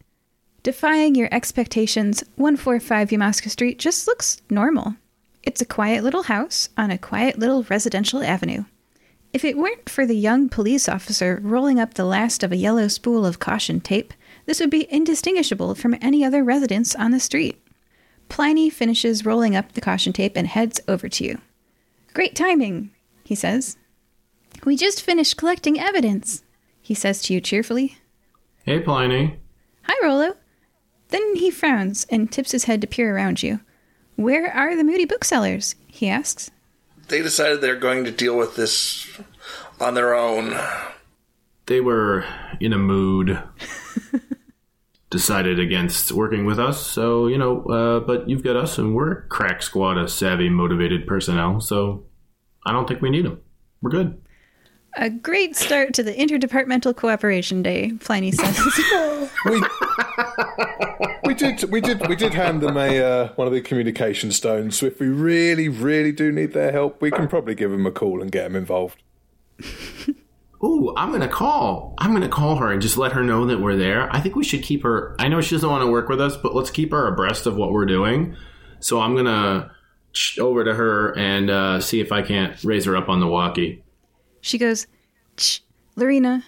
defying your expectations, 145 Yamaska Street just looks normal. It's a quiet little house on a quiet little residential avenue. If it weren't for the young police officer rolling up the last of a yellow spool of caution tape, this would be indistinguishable from any other residence on the street. Pliny finishes rolling up the caution tape and heads over to you. Great timing, he says. We just finished collecting evidence, he says to you cheerfully. Hey, Pliny. Hi, Rolo. Then he frowns and tips his head to peer around you. Where are the Moody booksellers? he asks. They decided they're going to deal with this on their own. They were in a mood. decided against working with us. So, you know, uh, but you've got us, and we're a crack squad of savvy, motivated personnel. So I don't think we need them. We're good. A great start to the Interdepartmental Cooperation Day, Pliny says. we, we did we did we did hand them a uh, one of the communication stones. So if we really really do need their help, we can probably give them a call and get them involved. Ooh, I'm gonna call. I'm gonna call her and just let her know that we're there. I think we should keep her. I know she doesn't want to work with us, but let's keep her abreast of what we're doing. So I'm gonna over to her and uh, see if I can't raise her up on the walkie. She goes, Shh, Lorena.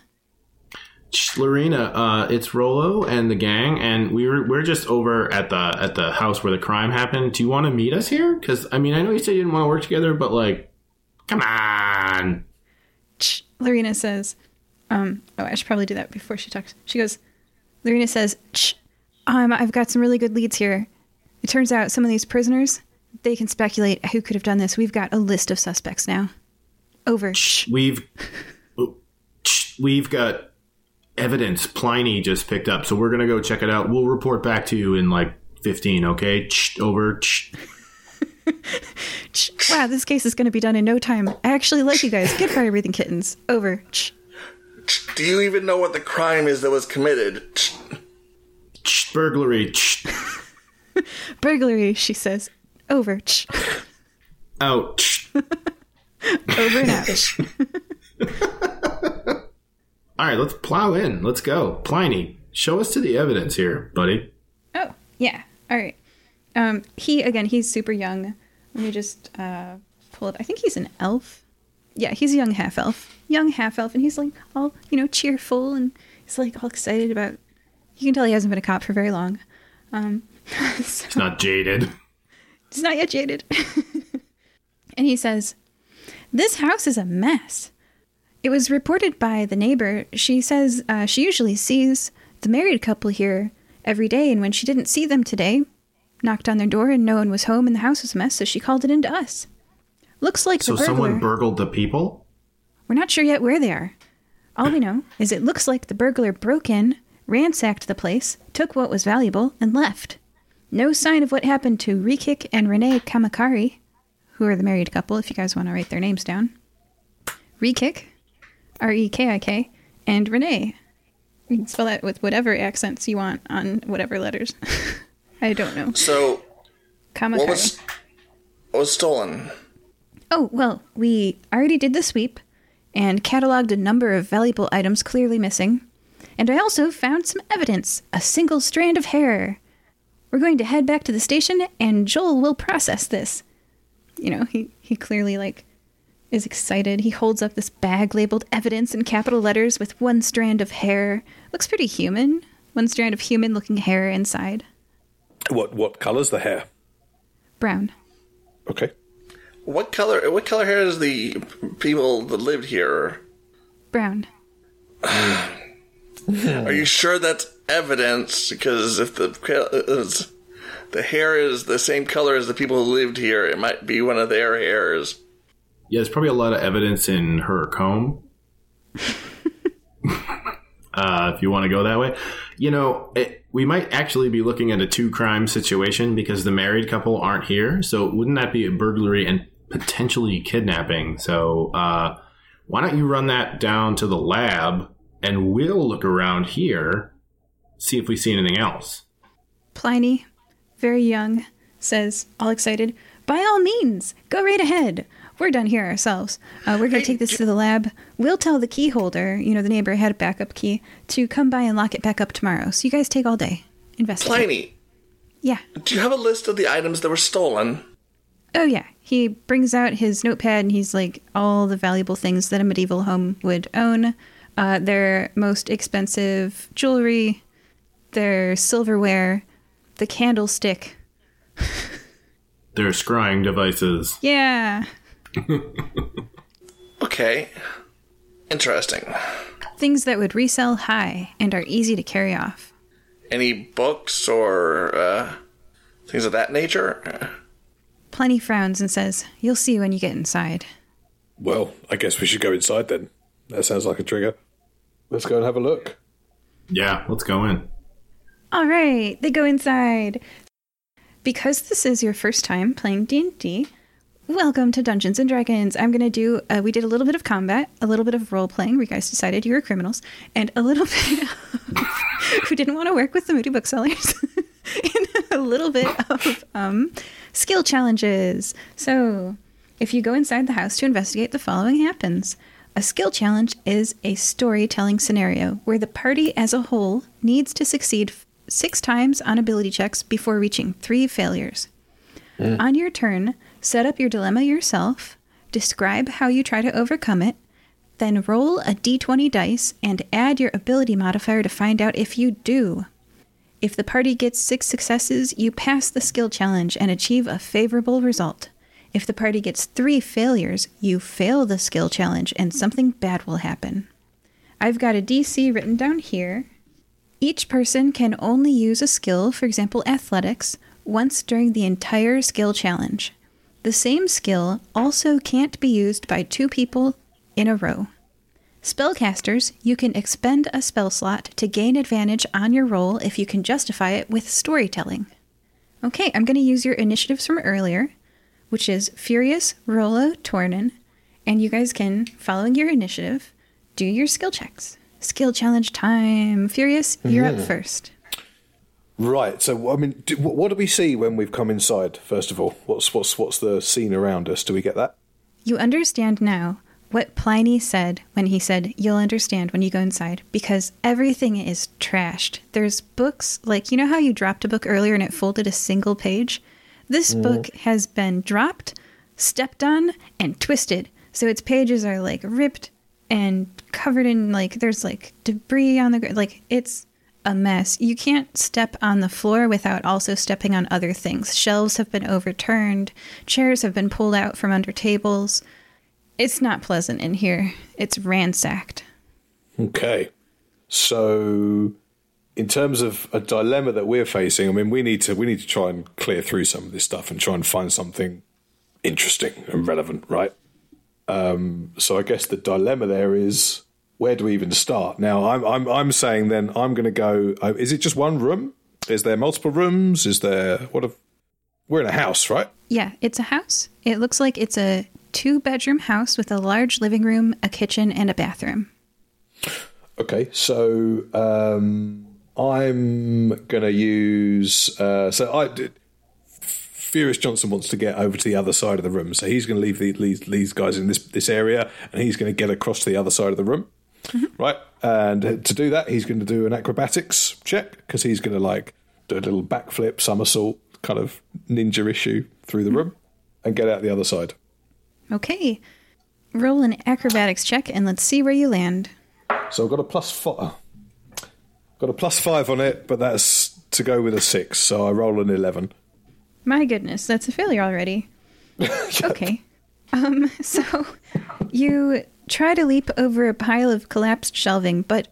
Shh, Lorena, uh, it's Rolo and the gang, and we were we're just over at the at the house where the crime happened. Do you want to meet us here? Because I mean, I know you said you didn't want to work together, but like, come on. Shh, Lorena says, um, oh, I should probably do that before she talks. She goes, Lorena says, Shh, um, I've got some really good leads here. It turns out some of these prisoners, they can speculate who could have done this. We've got a list of suspects now. Over. We've we've got evidence Pliny just picked up, so we're gonna go check it out. We'll report back to you in like fifteen. Okay, over. Shh. Shh. Wow, this case is going to be done in no time. I actually like you guys. Good fire breathing kittens. Over. Shh. Do you even know what the crime is that was committed? Shh, burglary. Shh. Burglary, she says. Over. Ouch. Over and out. All right, let's plow in. Let's go. Pliny, show us to the evidence here, buddy. Oh, yeah. All right. Um, he again, he's super young. Let me just uh, pull up. I think he's an elf. Yeah, he's a young half elf. Young half elf, and he's like all you know, cheerful, and he's like all excited about. You can tell he hasn't been a cop for very long. Um, so- It's not jaded. He's not yet jaded. and he says, This house is a mess. It was reported by the neighbor. She says uh, she usually sees the married couple here every day, and when she didn't see them today, knocked on their door and no one was home and the house was a mess, so she called it in to us. Looks like So the burglar. someone burgled the people? We're not sure yet where they are. All we know is it looks like the burglar broke in, ransacked the place, took what was valuable, and left. No sign of what happened to Rekik and Renee Kamakari, who are the married couple, if you guys want to write their names down. Rekik, R E K I K, and Renee. You can spell that with whatever accents you want on whatever letters. I don't know. So, what was what was stolen? Oh, well, we already did the sweep and cataloged a number of valuable items clearly missing. And I also found some evidence a single strand of hair. We're going to head back to the station and Joel will process this. You know, he, he clearly, like, is excited. He holds up this bag labeled evidence in capital letters with one strand of hair. Looks pretty human. One strand of human looking hair inside. What what color's the hair? Brown. Okay. What color? What color hair is the people that lived here? Brown. Are you sure that's evidence? Because if the is, the hair is the same color as the people who lived here, it might be one of their hairs. Yeah, there's probably a lot of evidence in her comb. uh, if you want to go that way, you know, it, we might actually be looking at a two crime situation because the married couple aren't here. So wouldn't that be a burglary and potentially kidnapping? So uh, why don't you run that down to the lab and we'll look around here, see if we see anything else. Pliny, very young, says, all excited, By all means, go right ahead. We're done here ourselves. Uh, we're going to take this to the lab. We'll tell the key holder, you know, the neighbor had a backup key, to come by and lock it back up tomorrow. So you guys take all day. Investigate. Pliny, Yeah. do you have a list of the items that were stolen? Oh, yeah. He brings out his notepad and he's like, all the valuable things that a medieval home would own. Uh, their most expensive jewelry, their silverware, the candlestick. Their scrying devices. Yeah. Okay, interesting. Things that would resell high and are easy to carry off. Any books or uh, things of that nature? Pliny frowns and says, You'll see when you get inside. Well, I guess we should go inside then. That sounds like a trigger. Let's go and have a look. Yeah, let's go in. All right, they go inside. Because this is your first time playing D&D, welcome to Dungeons and Dragons. I'm going to do uh, we did a little bit of combat, a little bit of role playing. We guys decided you were criminals, and a little bit who didn't want to work with the moody booksellers. and a little bit of um, skill challenges. So, if you go inside the house to investigate, the following happens. A skill challenge is a storytelling scenario where the party as a whole needs to succeed six times on ability checks before reaching three failures. Hmm. On your turn, set up your dilemma yourself, describe how you try to overcome it, then roll a d20 dice and add your ability modifier to find out if you do. If the party gets six successes, you pass the skill challenge and achieve a favorable result. If the party gets three failures, you fail the skill challenge and something bad will happen. I've got a DC written down here. Each person can only use a skill, for example, athletics, once during the entire skill challenge. The same skill also can't be used by two people in a row. Spellcasters, you can expend a spell slot to gain advantage on your roll if you can justify it with storytelling. Okay, I'm going to use your initiatives from earlier, which is Furious, Rolo, Tornin, and you guys can, following your initiative, do your skill checks. Skill challenge time. Furious, you're up first. Right. So, I mean, do, what, what do we see when we've come inside? First of all, what's what's what's the scene around us? Do we get that? You understand now what Pliny said when he said, You'll understand when you go inside, because everything is trashed. There's books, like, you know how you dropped a book earlier and it folded a single page? This mm-hmm. book has been dropped, stepped on, and twisted. So its pages are like ripped and covered in, like, there's like debris on the ground. Like, it's a mess. You can't step on the floor without also stepping on other things. Shelves have been overturned, chairs have been pulled out from under tables. It's not pleasant in here. It's ransacked. Okay. So, in terms of a dilemma that we're facing, I mean, we need to we need to try and clear through some of this stuff and try and find something interesting and relevant, right? Um, so, I guess the dilemma there is where do we even start? Now, I'm I'm I'm saying then I'm going to go. Uh, is it just one room? Is there multiple rooms? Is there what? If, we're in a house, right? Yeah, it's a house. It looks like it's a two bedroom house with a large living room, a kitchen, and a bathroom. Okay, so um, I'm going to use. Uh, so I did. Furious Johnson wants to get over to the other side of the room, so he's going to leave the, leave these guys in this this area, and he's going to get across to the other side of the room, mm-hmm. right? And to do that, he's going to do an acrobatics check because he's going to like do a little backflip, somersault, kind of ninja issue through the mm-hmm. room, and get out the other side. Okay. Roll an acrobatics check and let's see where you land. So I've got a plus five. Oh, got a plus five on it, but that's to go with a six. So I roll an eleven. My goodness, that's a failure already. Okay. Um, so you try to leap over a pile of collapsed shelving, but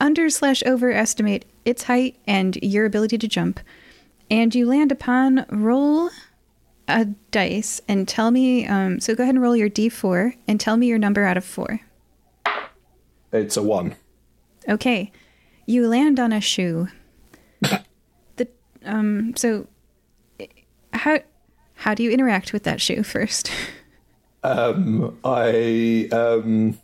under slash overestimate its height and your ability to jump. And you land upon roll a dice and tell me um, so go ahead and roll your d4 and tell me your number out of four. It's a one. Okay. You land on a shoe. the um so how how do you interact with that shoe first? I um.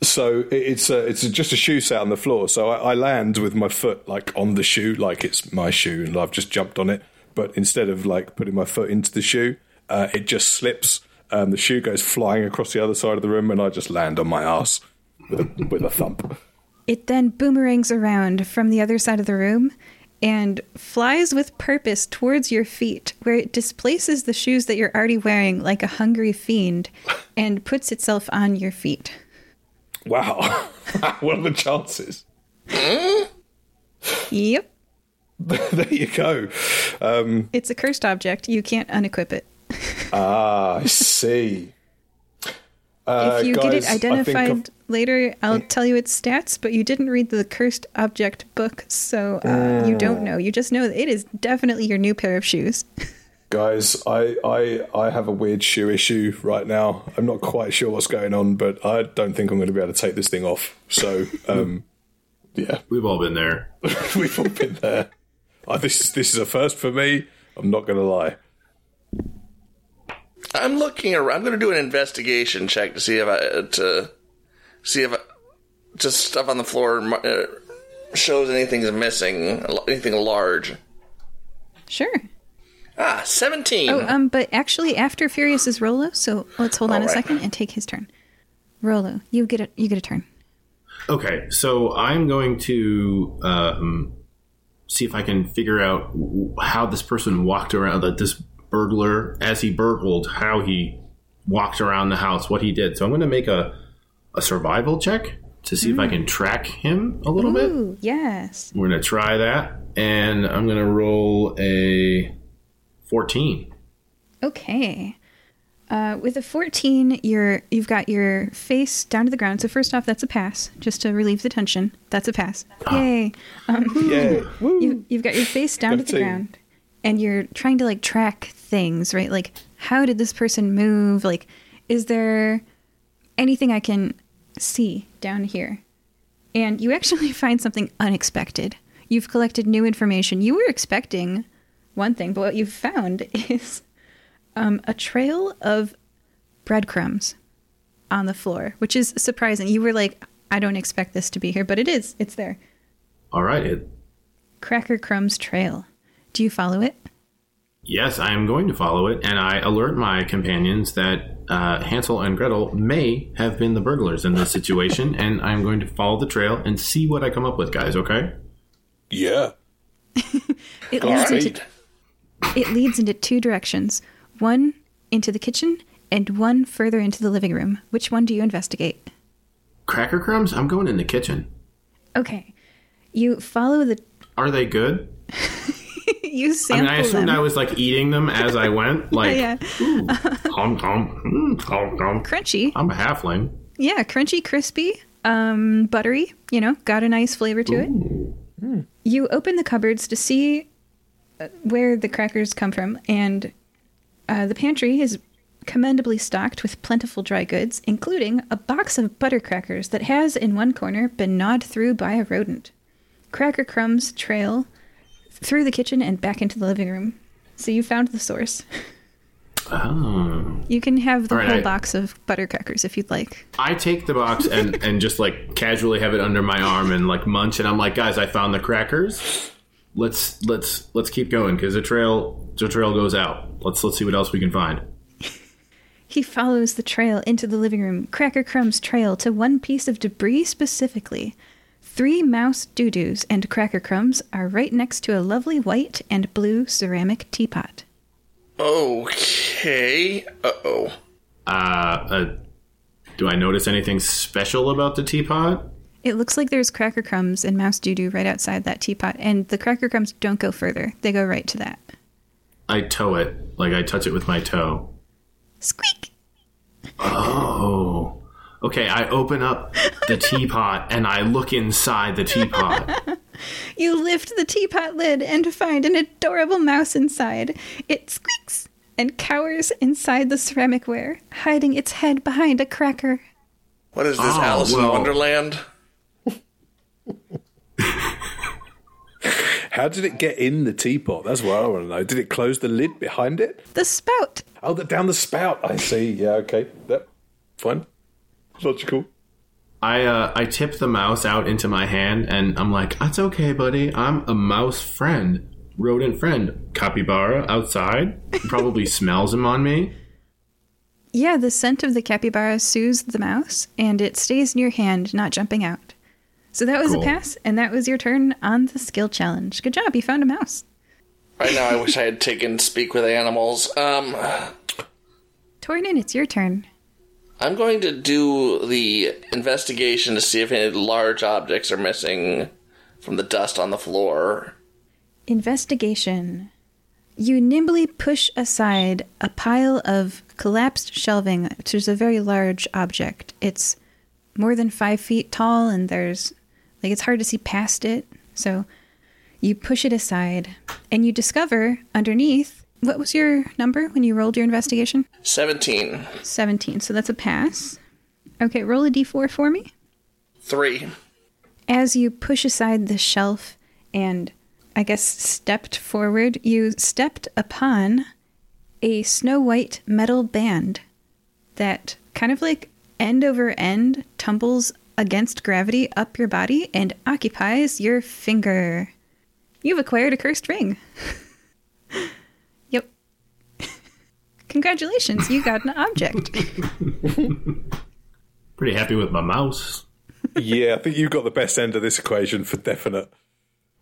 So it's a, it's just a shoe set on the floor. So I, I land with my foot like on the shoe, like it's my shoe, and I've just jumped on it. But instead of like putting my foot into the shoe, uh, it just slips. Um, the shoe goes flying across the other side of the room, and I just land on my ass with a with a thump. It then boomerangs around from the other side of the room and flies with purpose towards your feet, where it displaces the shoes that you're already wearing like a hungry fiend and puts itself on your feet. Wow, what are the chances? Yep. there you go. Um, It's a cursed object. You can't unequip it. ah, I see. Uh, if you guys, get it identified I've- later, I'll tell you its stats, but you didn't read the cursed object book, so uh, you don't know. You just know that it is definitely your new pair of shoes. Guys, I, I I have a weird shoe issue right now. I'm not quite sure what's going on, but I don't think I'm going to be able to take this thing off. So, um, Yeah, We've all been there. we've all been there. Oh, this is this is a first for me. I'm not going to lie. I'm looking around. I'm going to do an investigation check to see if I to see if just stuff on the floor uh, shows anything's missing, anything large. Sure. Ah, seventeen. Oh, um, but actually, after Furious is Rolo, so let's hold on a All right. second and take his turn. Rolo, you get a you get a turn. Okay, so I'm going to um, see if I can figure out how this person walked around, that this burglar, as he burgled, how he walked around the house, what he did. So I'm going to make a, a survival check to see if I can mm. track him a little bit. Yes. We're going to try that, and I'm going to roll a 14. Okay. Uh, with a 14, you're you've got your face down to the ground. So first off, that's a pass, just to relieve the tension. That's a pass. Ah. Yay! Um, yeah, Woo. You, you've got your face down to the Fifteen. ground, and you're trying to like track things, right? Like, how did this person move? Like, is there anything I can see down here? And you actually find something unexpected. You've collected new information. You were expecting one thing, but what you've found is um, a trail of breadcrumbs on the floor, which is surprising. You were like, I don't expect this to be here, but it is. It's there. All right. It, Cracker Crumbs Trail. Do you follow it? yes, I am going to follow it, and I alert my companions that uh, Hansel and Gretel may have been the burglars in this situation, and I'm going to follow the trail and see what I come up with, guys, okay? yeah. It All leads into it leads into two directions. One into the kitchen and one further into the living room. Which one do you investigate? Cracker crumbs? I'm going in the kitchen. Okay. You follow the Are they good? you I sample mean, I assumed them. I was like eating them as I went. Like, yeah. hum, hum, mm, hum, hum. Crunchy. I'm a halfling. Yeah, crunchy, crispy, um, buttery, you know, got a nice flavor to it. You open the cupboards to see uh, where the crackers come from, and uh, the pantry is commendably stocked with plentiful dry goods, including a box of butter crackers that has, in one corner, been gnawed through by a rodent. Cracker crumbs trail through the kitchen and back into the living room. So you found the source. Oh. You can have the right, whole I- box of butter crackers if you'd like. I take the box and, and just like casually have it under my arm and like munch, and I'm like, guys, I found the crackers. Let's let's let's keep going because the trail the trail goes out. Let's let's see what else we can find. He follows the trail into the living room, Cracker Crumb's trail, to one piece of debris specifically. Three mouse doo-doos and Cracker Crumbs are right next to a lovely white and blue ceramic teapot. Okay. Uh oh. Uh, uh, do I notice anything special about the teapot? It looks like there's Cracker Crumbs and mouse doo-doo right outside that teapot, and the Cracker Crumbs don't go further. They go right to that. I toe it, like I touch it with my toe. Squeak! Oh. Okay, I open up the teapot and I look inside the teapot. You lift the teapot lid and find an adorable mouse inside. It squeaks and cowers inside the ceramicware, hiding its head behind a cracker. What is this, Oh, Alice in Wonderland? How did it get in the teapot? That's what I want to know. Did it close the lid behind it? The spout! Oh, the, down the spout. I see. Yeah, okay. Yep. Fine. Logical. I uh, I tip the mouse out into my hand and I'm like, "That's okay, buddy. I'm a mouse friend, rodent friend. Capybara outside probably smells him on me. Yeah, the scent of the capybara soothes the mouse, and it stays in your hand, not jumping out. So that was Cool. a pass, and that was your turn on the skill challenge. Good job, you found a mouse. Right now, I wish I had taken Speak with Animals. Um, Tornin, it's your turn. I'm going to do the investigation to see if any large objects are missing from the dust on the floor. Investigation. You nimbly push aside a pile of collapsed shelving, which is a very large object. It's more than five feet tall, and there's like it's hard to see past it. So you push it aside, and you discover underneath what was your number when you rolled your investigation? 17. 17. So that's a pass. Okay, roll a d4 for me. 3. as you push aside the shelf and I guess stepped forward, you stepped upon a snow white metal band that kind of like end over end tumbles against gravity up your body and occupies your finger. You've acquired a cursed ring. yep. Congratulations, you got an object. Pretty happy with my mouse. yeah, I think you've got the best end of this equation for definite.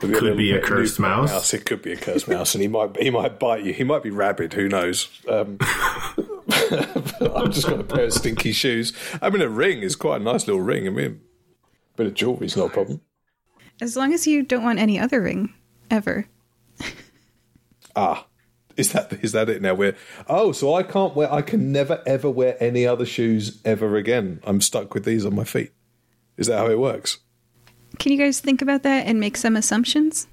With your Could be a cursed new mouse. It could be a cursed mouse, and he might he might bite you. He might be rabid. Who knows? Um, I've just got a pair of stinky shoes. I mean, a ring is quite a nice little ring. I mean, a bit of jewelry jewelry's not a problem. As long as you don't want any other ring, ever. Ah, is that is that it now? We're oh, so I can't wear. I can never ever wear any other shoes ever again. I'm stuck with these on my feet. Is that how it works? Can you guys think about that and make some assumptions?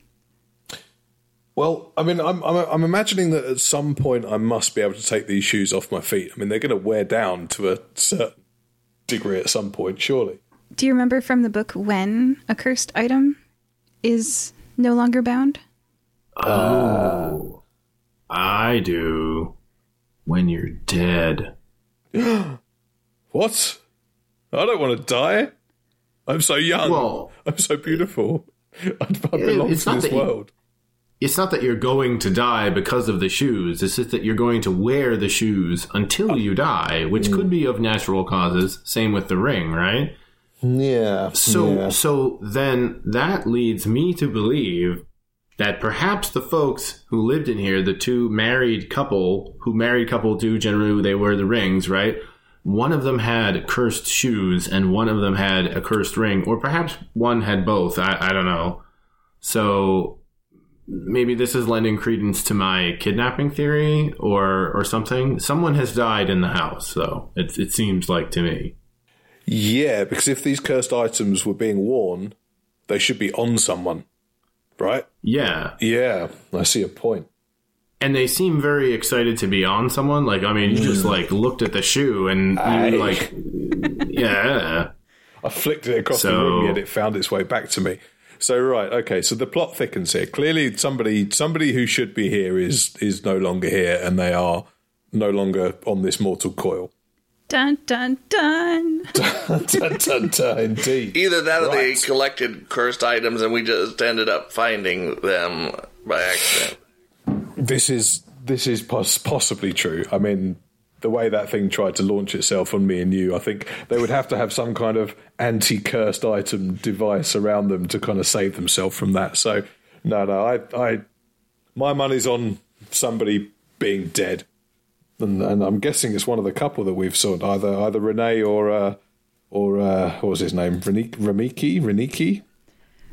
Well, I mean, I'm, I'm I'm imagining that at some point I must be able to take these shoes off my feet. I mean, they're going to wear down to a certain degree at some point, surely. Do you remember from the book when a cursed item is no longer bound? Oh, I do. When you're dead. What? I don't want to die. I'm so young. Well- I'm so beautiful. I, belong to this that you- world. It's not that you're going to die because of the shoes. It's just that you're going to wear the shoes until you die, which could be of natural causes. Same with the ring, right? Yeah. So yeah. so then that leads me to believe that perhaps the folks who lived in here, the two married couple, who married couple do generally they wear the rings, right? One of them had cursed shoes and one of them had a cursed ring, or perhaps one had both. I, I don't know. So maybe this is lending credence to my kidnapping theory or or something. Someone has died in the house, though. It it seems like to me. Yeah, because if these cursed items were being worn, they should be on someone, right? Yeah. Yeah, I see a point. and they seem very excited to be on someone. Like, I mean, you just mm. like looked at the shoe and Aye. you like, yeah, I flicked it across the room, yet it found its way back to me. So right, okay. So the plot thickens here. Clearly, somebody somebody who should be here is is no longer here, and they are no longer on this mortal coil. Dun dun dun. dun, dun, dun, indeed. Either that or they Right. collected cursed items and we just ended up finding them by accident. This is this is pos- possibly true. I mean, the way that thing tried to launch itself on me and you, I think they would have to have some kind of anti-cursed item device around them to kind of save themselves from that. So, no, no, I, I, my money's on somebody being dead, and, and I'm guessing it's one of the couple that we've saw either either Renee or uh, or uh, what was his name, Reni- Ramiki, Reniki,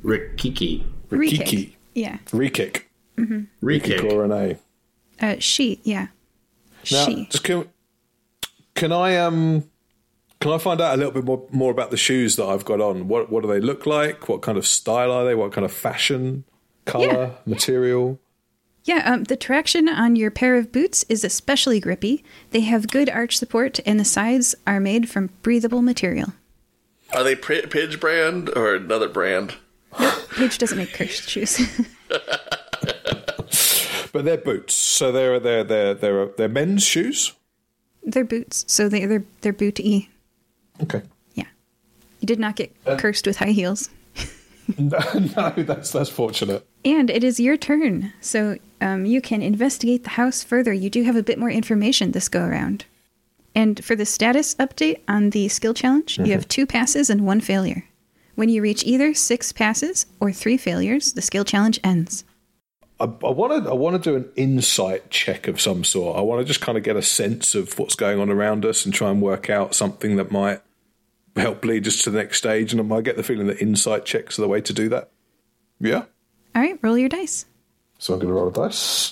Rikiki, Rikiki, Re-kick. Yeah. Rekik, Rekick. or Renee. Uh, she. Yeah. Now, she. can, can I um can I find out a little bit more more about the shoes that I've got on? What what do they look like? What kind of style are they? What kind of fashion, color, Yeah. material? Yeah, um, the traction on your pair of boots is especially grippy. They have good arch support, and the sides are made from breathable material. Are they P- Pidge brand or another brand? Paige doesn't make cursed shoes. But they're boots, so they're they're they're they're they're men's shoes. they're boots, so they, they're they're booty. Okay. Yeah, you did not get cursed with high heels. No, no, that's that's fortunate. And it is your turn, so um, you can investigate the house further. You do have a bit more information this go around. And for the status update on the skill challenge, you have two passes and one failure. When you reach either six passes or three failures, the skill challenge ends. I want to I want to do an insight check of some sort. I want to just kind of get a sense of what's going on around us and try and work out something that might help lead us to the next stage. And I get the feeling that insight checks are the way to do that. Yeah. All right, roll your dice. So I'm going to roll a dice.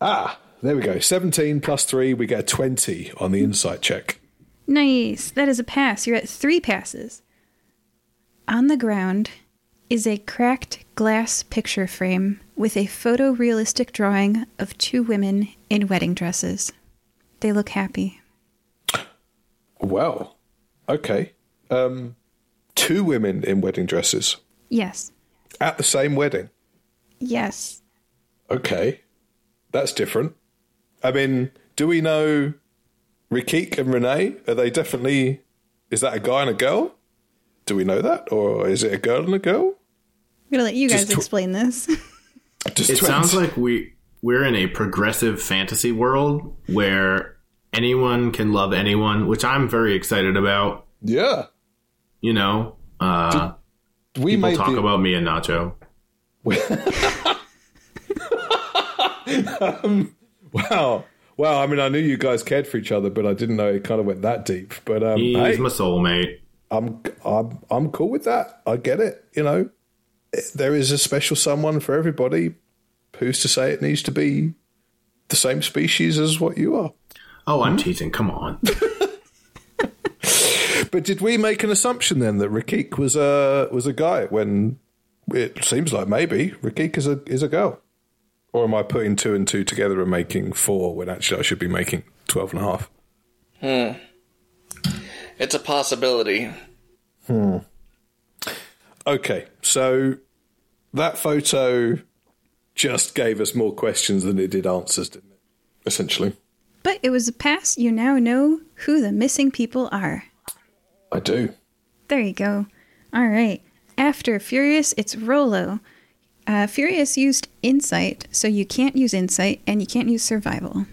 Ah, there we go. 17 plus 3, we get a 20 on the insight check. Nice. That is a pass. You're at three passes. On the ground is a cracked glass picture frame with a photorealistic drawing of two women in wedding dresses. They look happy. Well, okay. Um, two women in wedding dresses Yes. At the same wedding. Yes. Okay, that's different. I mean, do we know Rekik and Renee? Are they definitely? Is that a guy and a girl? Do we know that, or is it a girl and a girl? I'm gonna let you guys tw- explain this. Just It twins. sounds like we we're in a progressive fantasy world where anyone can love anyone, which I'm very excited about. yeah. You know, uh, We people made talk the, about me and Nacho. wow. Wow, I mean, I knew you guys cared for each other, but I didn't know it kind of went that deep. But um, He's hey, my soulmate. I'm I'm I'm cool with that. I get it. You know, there is a special someone for everybody. Who's to say it needs to be the same species as what you are? Oh, Hmm? I'm teasing. Come on. But did we make an assumption then that Rekik was a was a guy when it seems like maybe Rekik is a is a girl? Or am I putting two and two together and making four when actually I should be making twelve and a half? It's a possibility. Hmm. Okay, so that photo just gave us more questions than it did answers, didn't it? Essentially. but it was a pass. You now know who the missing people are. I do. There you go. All right. After Furious, it's Rolo. Uh, Furious used Insight, so you can't use Insight and you can't use Survival.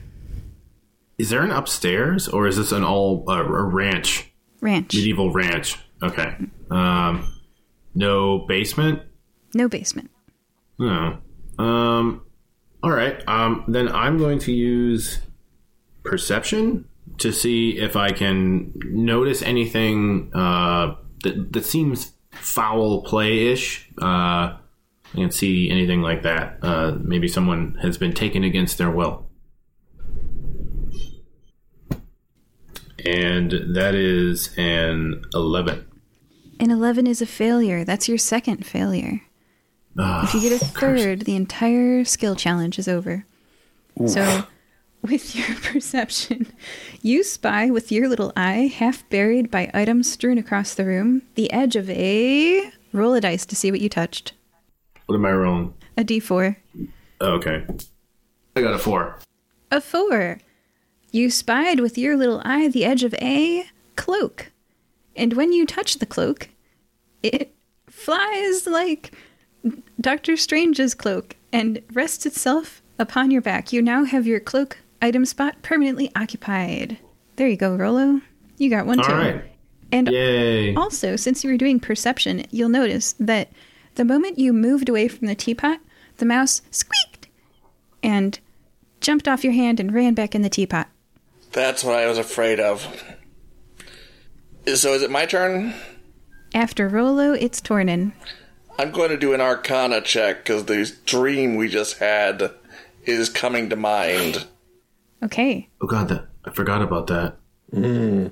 Is there an upstairs or is this an all uh, a ranch, Ranch. medieval ranch? Okay. Um, no basement. No basement. No. Um. All right. Um. Then I'm going to use perception to see if I can notice anything uh, that that seems foul play ish. Uh, I can see anything like that. Uh, maybe someone has been taken against their will. And that is an 11. An 11 is a failure. That's your second failure. Ah, If you get a third, the entire skill challenge is over. So, with your perception, you spy with your little eye, half buried by items strewn across the room, the edge of a. Roll a dice to see what you touched. What am I rolling? A d4. Oh, okay. I got a 4. A four. You spied with your little eye the edge of a cloak. And when you touch the cloak, it flies like Doctor Strange's cloak and rests itself upon your back. You now have your cloak item spot permanently occupied. There you go, Rolo. You got one All too. right. And Yay. also, since you were doing perception, you'll notice that the moment you moved away from the teapot, the mouse squeaked and jumped off your hand and ran back in the teapot. That's what I was afraid of. So is it my turn? After Rolo, it's Tornin. I'm going to do an Arcana check because the dream we just had is coming to mind. Okay, Oh god, that I forgot about that. Hmm.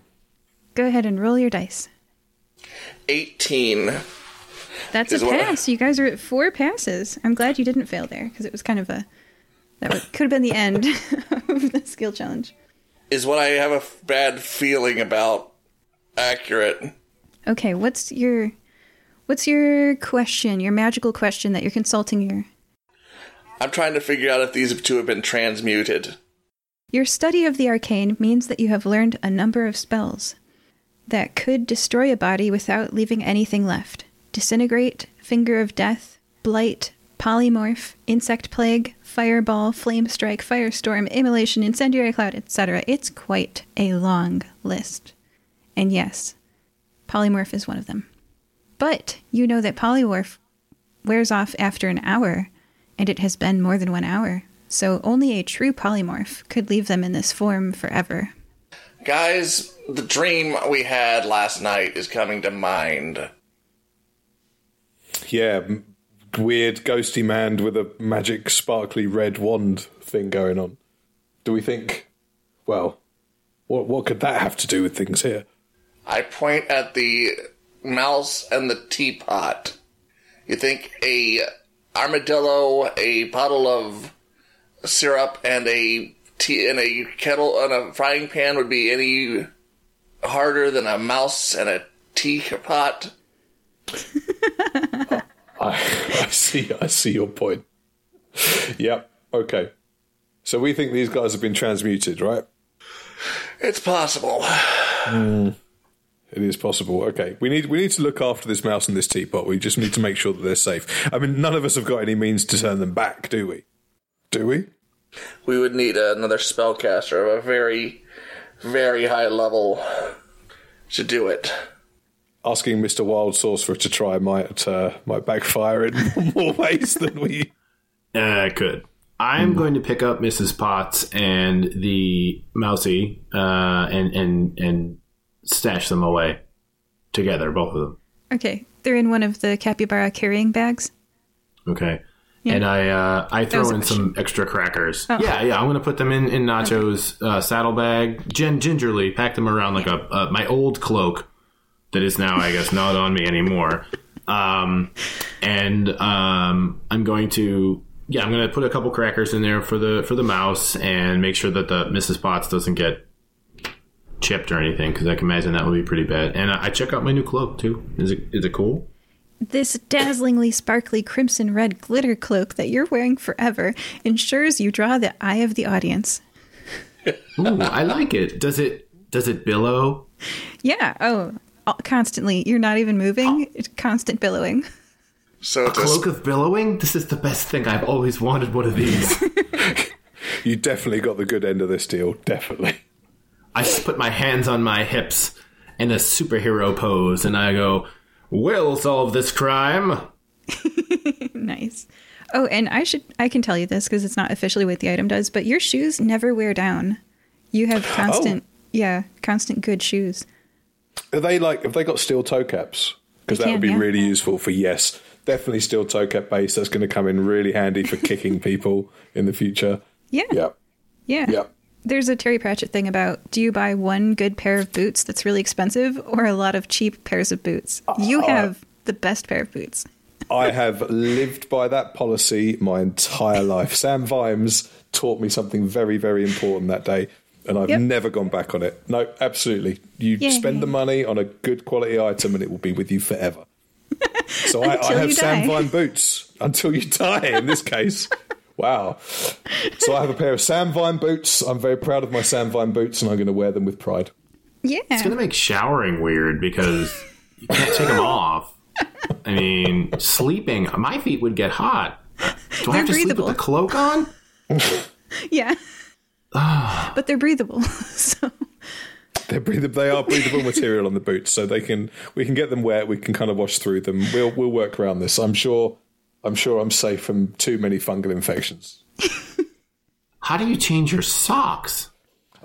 go ahead and roll your dice. 18. That's a Is what- pass. You guys are at four passes. I'm glad you didn't fail there because it was kind of a that could have been the end of the skill challenge. Is what I have a f- bad feeling about accurate. Okay, what's your what's your question? Your magical question that you're consulting your I'm trying to figure out if these two have been transmuted. Your study of the arcane means that you have learned a number of spells that could destroy a body without leaving anything left. Disintegrate, Finger of Death, Blight, Polymorph, Insect Plague, Fireball, Flame Strike, Firestorm, Immolation, Incendiary Cloud, etc. It's quite a long list. And yes, Polymorph is one of them. But you know that Polymorph wears off after an hour, and it has been more than one hour. So only a true polymorph could leave them in this form forever. Guys, the dream we had last night is coming to mind. Yeah, m- weird ghosty man with a magic sparkly red wand thing going on. Do we think? Well, what what could that have to do with things here? I point at the mouse and the teapot. You think a armadillo, a bottle of syrup, and a tea and a kettle and a frying pan would be any harder than a mouse and a teapot? I, I see. I see your point. Yep. Okay. So we think these guys have been transmuted, right? It's possible. Hmm. It is possible. Okay, we need we need to look after this mouse and this teapot. We just need to make sure that they're safe. I mean, none of us have got any means to turn them back, do we? Do we? We would need another spellcaster of a very, very high level to do it. Asking Mister Wild Sorcerer to try might uh, might backfire in more ways than we. Uh, could. I'm going to pick up Mrs. Potts and the mousy uh, and and and stash them away together, both of them. Okay, they're in one of the capybara carrying bags. Okay. And I uh, I throw in some extra crackers. Yeah, yeah. I'm gonna put them in in Nacho's uh, saddlebag. Gin- gingerly pack them around like a uh, my old cloak that is now I guess not on me anymore. Um, and um, I'm going to yeah I'm gonna put a couple crackers in there for the for the mouse and make sure that the Mrs. Potts doesn't get chipped or anything because I can imagine that would be pretty bad. And I I check out my new cloak too. Is it is it cool? This dazzlingly sparkly crimson red glitter cloak that you're wearing forever ensures you draw the eye of the audience. Ooh, I like it. Does it does it billow? Yeah, oh, constantly. You're not even moving, oh. it's constant billowing. So to Cloak of billowing? This is the best thing. I've always wanted one of these. You definitely got the good end of this deal. Definitely. I s- put my hands on my hips in a superhero pose and I go, We'll solve this crime. Nice. Oh, and I should I can tell you this because it's not officially what the item does, but your shoes never wear down. You have constant oh. yeah, constant good shoes. Are they like? Have they got steel toe caps? Because They that would be yeah. really useful for yes, definitely steel toe cap base. That's going to come in really handy for kicking people in the future. Yeah. Yep. Yeah. Yep. There's a Terry Pratchett thing about do you buy one good pair of boots that's really expensive or a lot of cheap pairs of boots? You uh, uh, have the best pair of boots. I have lived by that policy my entire life. Sam Vimes taught me something very, very important that day, and I've Yep. never gone back on it. No, absolutely. You Yay. spend the money on a good quality item, and it will be with you forever. So I, I have Sam. Vimes boots until you die. In this case, wow. So I have a pair of Sam Vimes boots. I'm very proud of my Sam Vimes boots, and I'm going to wear them with pride. Yeah. It's going to make showering weird because you can't take them off. I mean, sleeping, my feet would get hot. Do I They're have to sleep with the cloak on? Yeah. but they're breathable. so They're breathable. They are breathable material on the boots, so they can. We can get them wet. We can kind of wash through them. We'll we'll work around this. I'm sure. I'm sure I'm safe from too many fungal infections. How do you change your socks?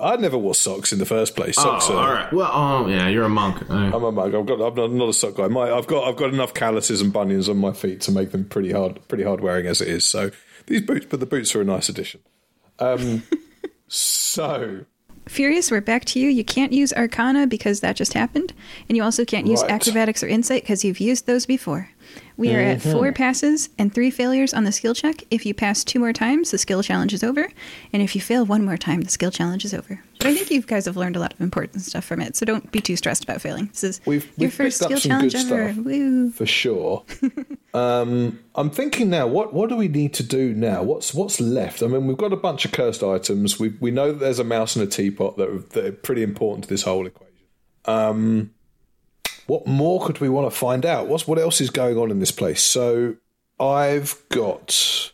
I never wore socks in the first place. Socks Oh, are. all right. Well, oh, yeah, you're a monk. Uh, I'm a monk. I've got. I'm not, not a sock guy. My, I've got. I've got enough calluses and bunions on my feet to make them pretty hard. Pretty hard wearing as it is. So these boots, but the boots are a nice addition. Um. so Furious, we're back to you. You can't use Arcana because that just happened, and you also can't use Right. Acrobatics or Insight because you've used those before. We are at four passes and three failures on the skill check. If you pass two more times, the skill challenge is over, and if you fail one more time, the skill challenge is over. But I think you guys have learned a lot of important stuff from it, so don't be too stressed about failing. This is We've- your we've first skill challenge ever. Woo! for sure. um, I'm thinking now. What what do we need to do now? What's what's left? I mean, we've got a bunch of cursed items. We we know that there's a mouse and a teapot that are, that are pretty important to this whole equation. Um, what more could we want to find out? What's what else is going on in this place? So I've got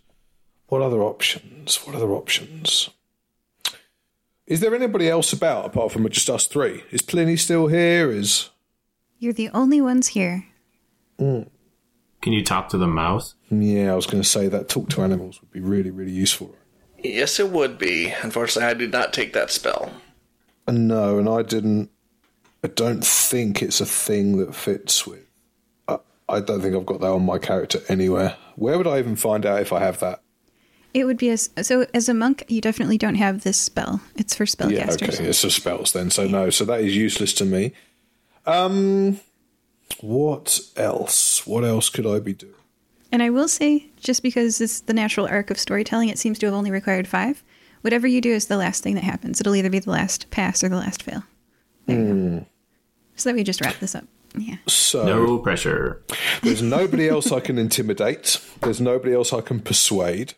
what other options? What other options? Is there anybody else about apart from just us three? Is Pliny still here? Is You're the only ones here. Mm. can you talk to the mouse? Yeah, I was going to say that talk to animals would be really, really useful. Yes, it would be. Unfortunately, I did not take that spell. And no, and I didn't. I don't think it's a thing that fits with. I, I don't think I've got that on my character anywhere. Where would I even find out if I have that? It would be a, so as a monk, you definitely don't have this spell. It's for Yeah, spellcasters. okay, it's for spells then. So no, so that is useless to me. Um, what else? What else could I be doing? And I will say, just because it's the natural arc of storytelling, it seems to have only required five. Whatever you do is the last thing that happens. It'll either be the last pass or the last fail. There you go. So that we just wrap this up. Yeah. So No pressure. there's nobody else I can intimidate. There's nobody else I can persuade.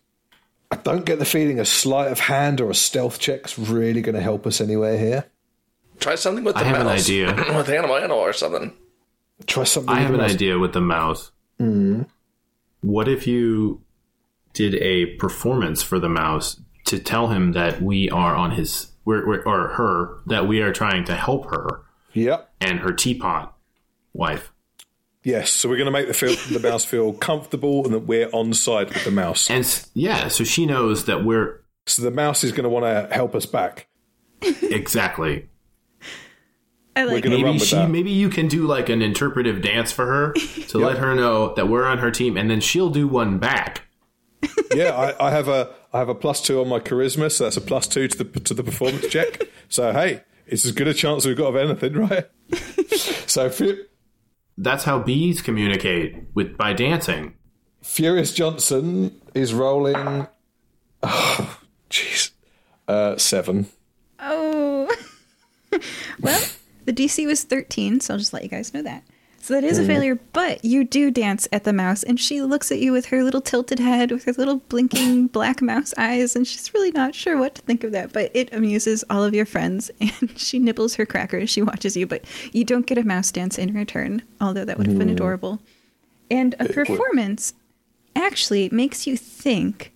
I don't get the feeling a sleight of hand or a stealth check's really going to help us anywhere here. Try something with the mouse. I have an idea. with animal animal or something. Try something. I have an the mouse. idea with the mouse. Mm-hmm. What if you did a performance for the mouse to tell him that we are on his, we're, we're, or her, that we are trying to help her Yep. and her teapot wife? Yes. So we're going to make the feel, the mouse feel comfortable and that we're on side with the mouse. And yeah, so she knows that we're So the mouse is going to want to help us back. exactly. I like gonna Maybe she, that. maybe you can do like an interpretive dance for her to let her know that we're on her team, and then she'll do one back. Yeah, I, I have a I have a plus two on my charisma, so that's a plus two to the to the performance check. So hey, it's as good a chance we've got of anything, right? so Fu- That's how bees communicate with by dancing. Furious Johnson is rolling. Oh, jeez, uh, seven. Oh. well, the DC was 13, so I'll just let you guys know that. So that is a mm-hmm. failure, but you do dance at the mouse, and she looks at you with her little tilted head, with her little blinking black mouse eyes, and she's really not sure what to think of that. But it amuses all of your friends, and she nibbles her cracker as she watches you, but you don't get a mouse dance in return, although that would have been mm. adorable. And a uh, performance actually makes you think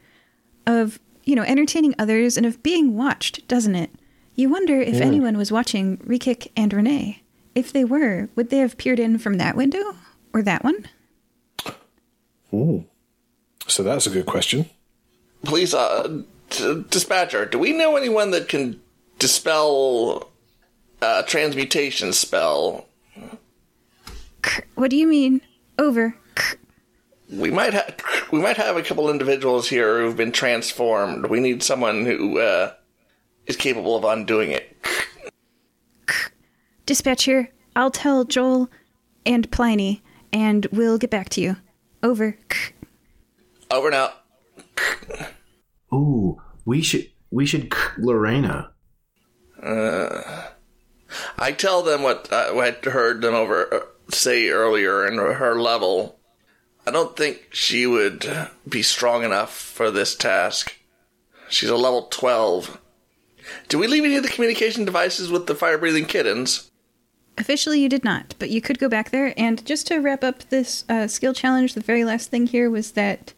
of you know entertaining others and of being watched doesn't it you wonder if anyone was watching Rekik and Renee if they were would they have peered in from that window or that one So that's a good question. Please, uh, d- dispatcher, do we know anyone that can dispel uh, transmutation spell? Krr, what do you mean over Krr. We might have we might have a couple individuals here who've been transformed. We need someone who uh, is capable of undoing it. Dispatcher i'll tell joel and pliny and we'll get back to you over Over now. Ooh, we should we should k- Lorena. I tell them what uh, what I heard them over uh, say earlier in her level. I don't think she would be strong enough for this task. She's a level twelve. Do we leave any of the communication devices with the fire breathing kittens? Officially, you did not, but you could go back there. And just to wrap up this uh, skill challenge, the very last thing here was that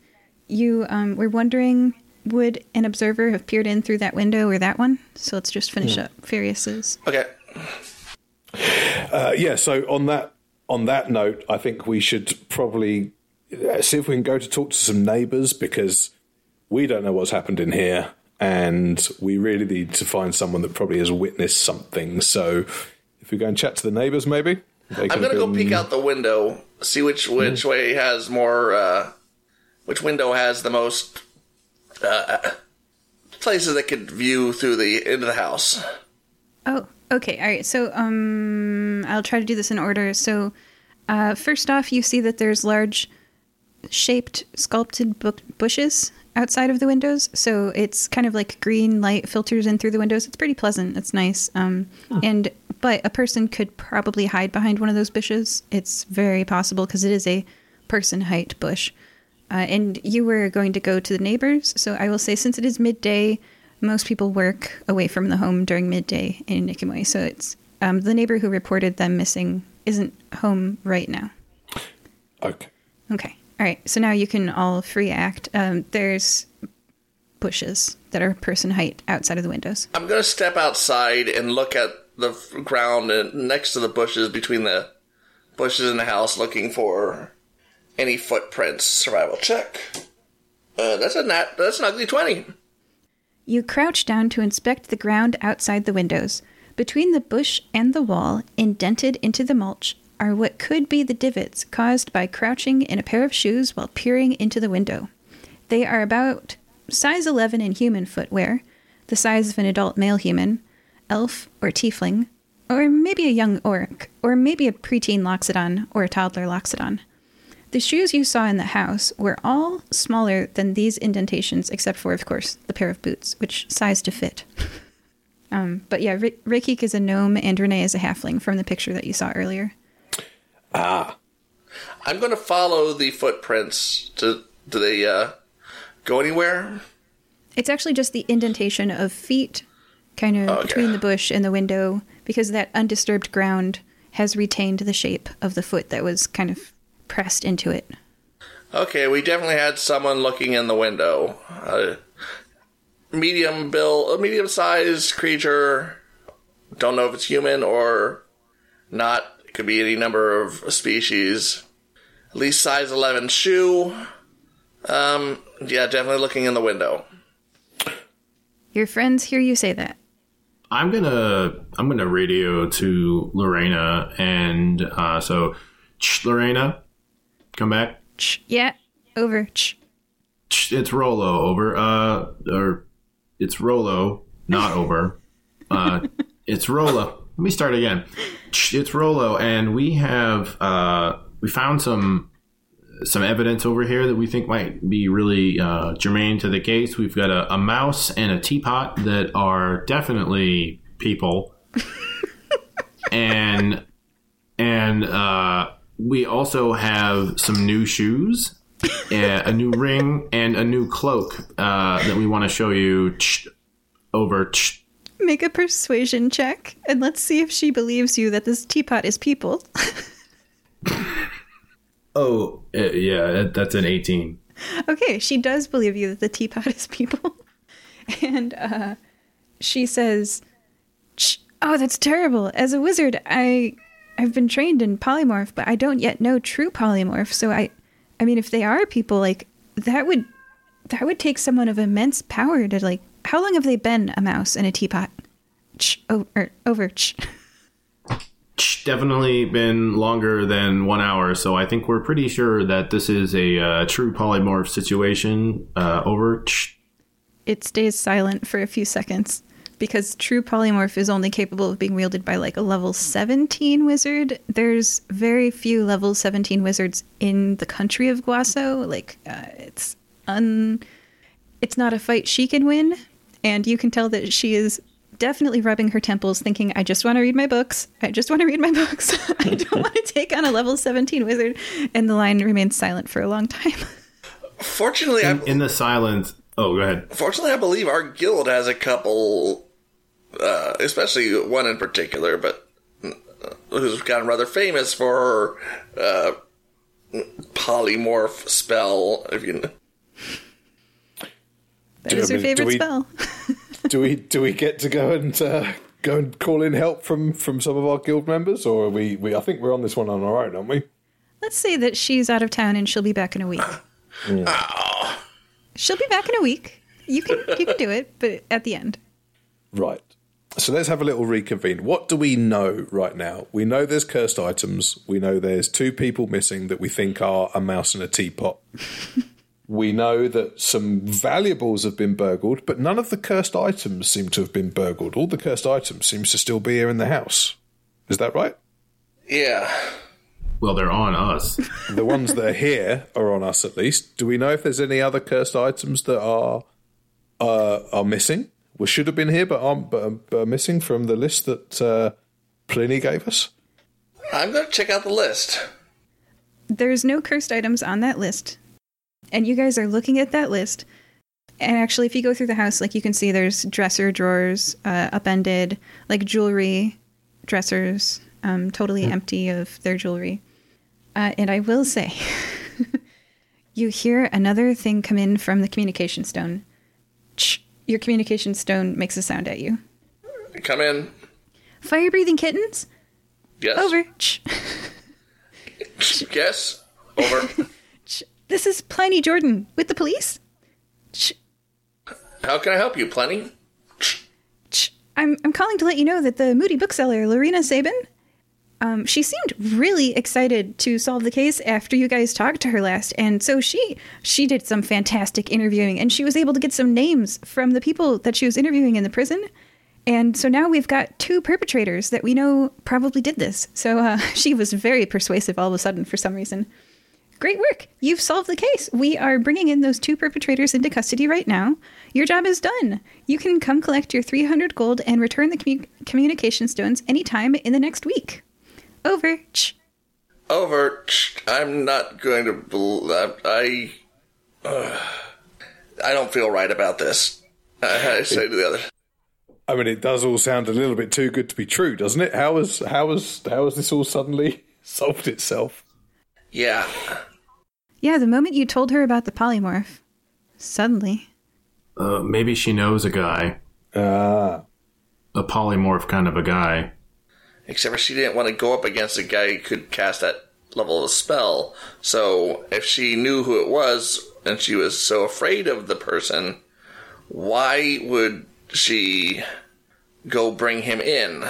you um, were wondering would an observer have peered in through that window or that one? So let's just finish up Furious's. Okay. Uh, yeah. So on that on that note, I think we should probably uh, see if we can go to talk to some neighbours because we don't know what's happened in here, and we really need to find someone that probably has witnessed something. So if we go and chat to the neighbours, maybe I'm gonna go been- peek out the window, see which which way has more, uh, which window has the most uh, places that could view through the into the house. Oh, okay. All right. So um, I'll try to do this in order. So uh, first off, you see that there's large shaped sculpted bu- bushes outside of the windows. So it's kind of like green light filters in through the windows. It's pretty pleasant. It's nice. Um, And but a person could probably hide behind one of those bushes. It's very possible because it is a person height bush. Uh, and you were going to go to the neighbors. So I will say, since it is midday, most people work away from the home during midday in Nikamui. So it's um, the neighbor who reported them missing isn't home right now. Okay. Okay. All right. So now you can all free act. Um, there's bushes that are person height outside of the windows. I'm gonna step outside and look at the ground and next to the bushes between the bushes in the house, looking for any footprints. Survival check. Uh, that's a nat. That's an ugly twenty. You crouch down to inspect the ground outside the windows. Between the bush and the wall, indented into the mulch, are what could be the divots caused by crouching in a pair of shoes while peering into the window. They are about size 11 in human footwear, the size of an adult male human, elf or tiefling, or maybe a young orc, or maybe a preteen loxodon or a toddler loxodon. The shoes you saw in the house were all smaller than these indentations, except for, of course, the pair of boots, which size to fit. um, but yeah, R- Rekik is a gnome and Renee is a halfling from the picture that you saw earlier. Ah, I'm going to follow the footprints. To do they uh, go anywhere? It's actually just the indentation of feet kind of Okay. between the bush and the window because that undisturbed ground has retained the shape of the foot that was kind of pressed into it. Okay, we definitely had someone looking in the window. Uh, medium bill, a medium sized creature. Don't know if it's human or not. It could be any number of species. At least size 11 shoe. Um, yeah, definitely looking in the window. Your friends hear you say that. I'm gonna I'm gonna radio to Lorena and uh, so Ch, Lorena, come back. Ch, yeah, over. Ch. Ch, It's Rolo over. Uh, or it's Rolo, not over. Uh, it's Rolo. Let me start again. It's Rolo, and we have uh, we found some some evidence over here that we think might be really uh, germane to the case. We've got a, a mouse and a teapot that are definitely people, and and uh, we also have some new shoes, a, a new ring, and a new cloak uh, that we want to show you. Over. Make a persuasion check, and let's see if she believes you that this teapot is people. oh, uh, yeah, that's an eighteen. okay, she does believe you that the teapot is people. and uh, she says, "Ch- Oh, that's terrible. As a wizard, I. I've been trained in polymorph, but I don't yet know true polymorph. So I, I mean, if they are people, like that would, that would take someone of immense power to like. How long have they been a mouse and a teapot? Ch- er, over. Ch- Ch- Definitely been longer than one hour, so I think we're pretty sure that this is a uh, true polymorph situation. Uh, over. Ch- it stays silent for a few seconds because true polymorph is only capable of being wielded by like a level 17 wizard there's very few level 17 wizards in the country of guaso like uh, it's un it's not a fight she can win and you can tell that she is definitely rubbing her temples thinking i just want to read my books i just want to read my books i don't want to take on a level 17 wizard and the line remains silent for a long time Fortunately, I, in the silence. Oh, go ahead. fortunately, I believe our guild has a couple, uh, especially one in particular, but uh, who's gotten rather famous for her uh, polymorph spell. If you that Do- is I her mean, do favorite we- spell do we do we get to go and uh, go and call in help from from some of our guild members, or are we? we I think we're on this one on our own, aren't we? Let's say that she's out of town and she'll be back in a week. She'll be back in a week. You can you can do it, but at the end. Right. So let's have a little reconvene. What do we know right now? We know there's cursed items. We know there's two people missing that we think are a mouse and a teapot. we know that some valuables have been burgled, but none of the cursed items seem to have been burgled. All the cursed items seems to still be here in the house. Is that right? yeah, Well, they're on us. The ones that are here are on us at least. Do we know if there's any other cursed items that are uh, are missing? We should have been here, but aren't but, but are missing from the list that uh, Pliny gave us. I'm going to check out the list. There's no cursed items on that list. And you guys are looking at that list. And actually if you go through the house, like you can see there's dresser drawers, uh, upended, like jewelry, dressers, um, totally empty of their jewelry. Uh, and I will say, you hear another thing come in from the communication stone. Ch- your communication stone makes a sound at you. Come in. Fire breathing kittens? Yes. Over. Ch- Yes. Over. ch- This is Pliny Jordan with the police. Ch- How can I help you, Pliny? ch- I'm, I'm calling to let you know that the moody bookseller, Lorena Sabin, um, she seemed really excited to solve the case after you guys talked to her last, and so she she did some fantastic interviewing, and she was able to get some names from the people that she was interviewing in the prison, and so now we've got two perpetrators that we know probably did this. So uh, she was very persuasive all of a sudden for some reason. Great work! You've solved the case. We are bringing in those two perpetrators into custody right now. Your job is done. You can come collect your 300 gold and return the commu- communication stones anytime in the next week. Over. Ch- Over. I'm not going to. bel- I. Uh, I don't feel right about this. I, I say to the other. I mean, it does all sound a little bit too good to be true, doesn't it? How has how has how has this all suddenly solved itself? Yeah. Yeah, the moment you told her about the polymorph, suddenly. Uh, maybe she knows a guy, Ah, a polymorph kind of a guy. Except for she didn't want to go up against a guy who could cast that level of spell. So if she knew who it was and she was so afraid of the person, why would she go bring him in?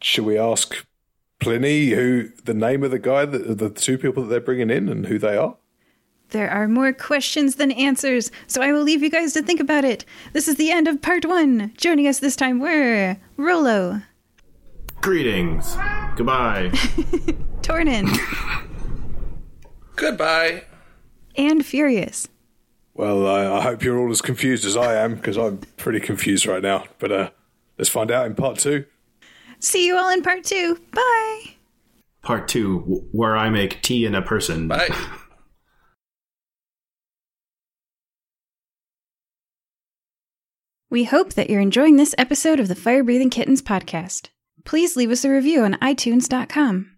should we ask Pliny who the name of the guy that the two people that they're bringing in and who they are? There are more questions than answers, so I will leave you guys to think about it. This is the end of part one. Joining us this time were Rolo, Greetings. Goodbye. Tornin, Goodbye. and Furious. Well, I, I hope you're all as confused as I am because I'm pretty confused right now. But uh, let's find out in part two. See you all in part two. Bye. Part two, where I make tea in a person. Bye. We hope that you're enjoying this episode of the Fire Breathing Kittens podcast. Please leave us a review on iTunes.com.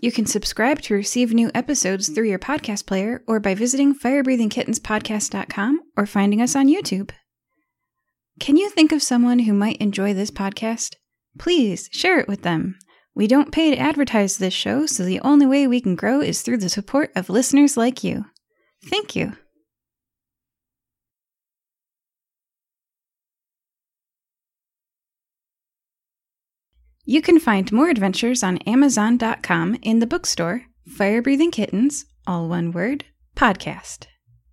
You can subscribe to receive new episodes through your podcast player or by visiting firebreathingkittenspodcast.com or finding us on YouTube. Can you think of someone who might enjoy this podcast? Please share it with them. We don't pay to advertise this show, so the only way we can grow is through the support of listeners like you. Thank you. You can find more adventures on Amazon.com in the bookstore, Fire Breathing Kittens, all one word, podcast.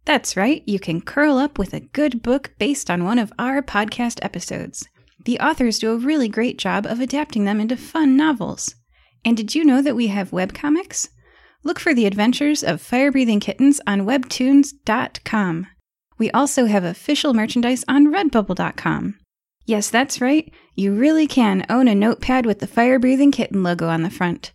That's right, you can curl up with a good book based on one of our podcast episodes. The authors do a really great job of adapting them into fun novels. And did you know that we have webcomics? Look for the adventures of Fire Breathing Kittens on webtoons.com. We also have official merchandise on redbubble.com. Yes, that's right. You really can own a notepad with the Fire Breathing Kitten logo on the front.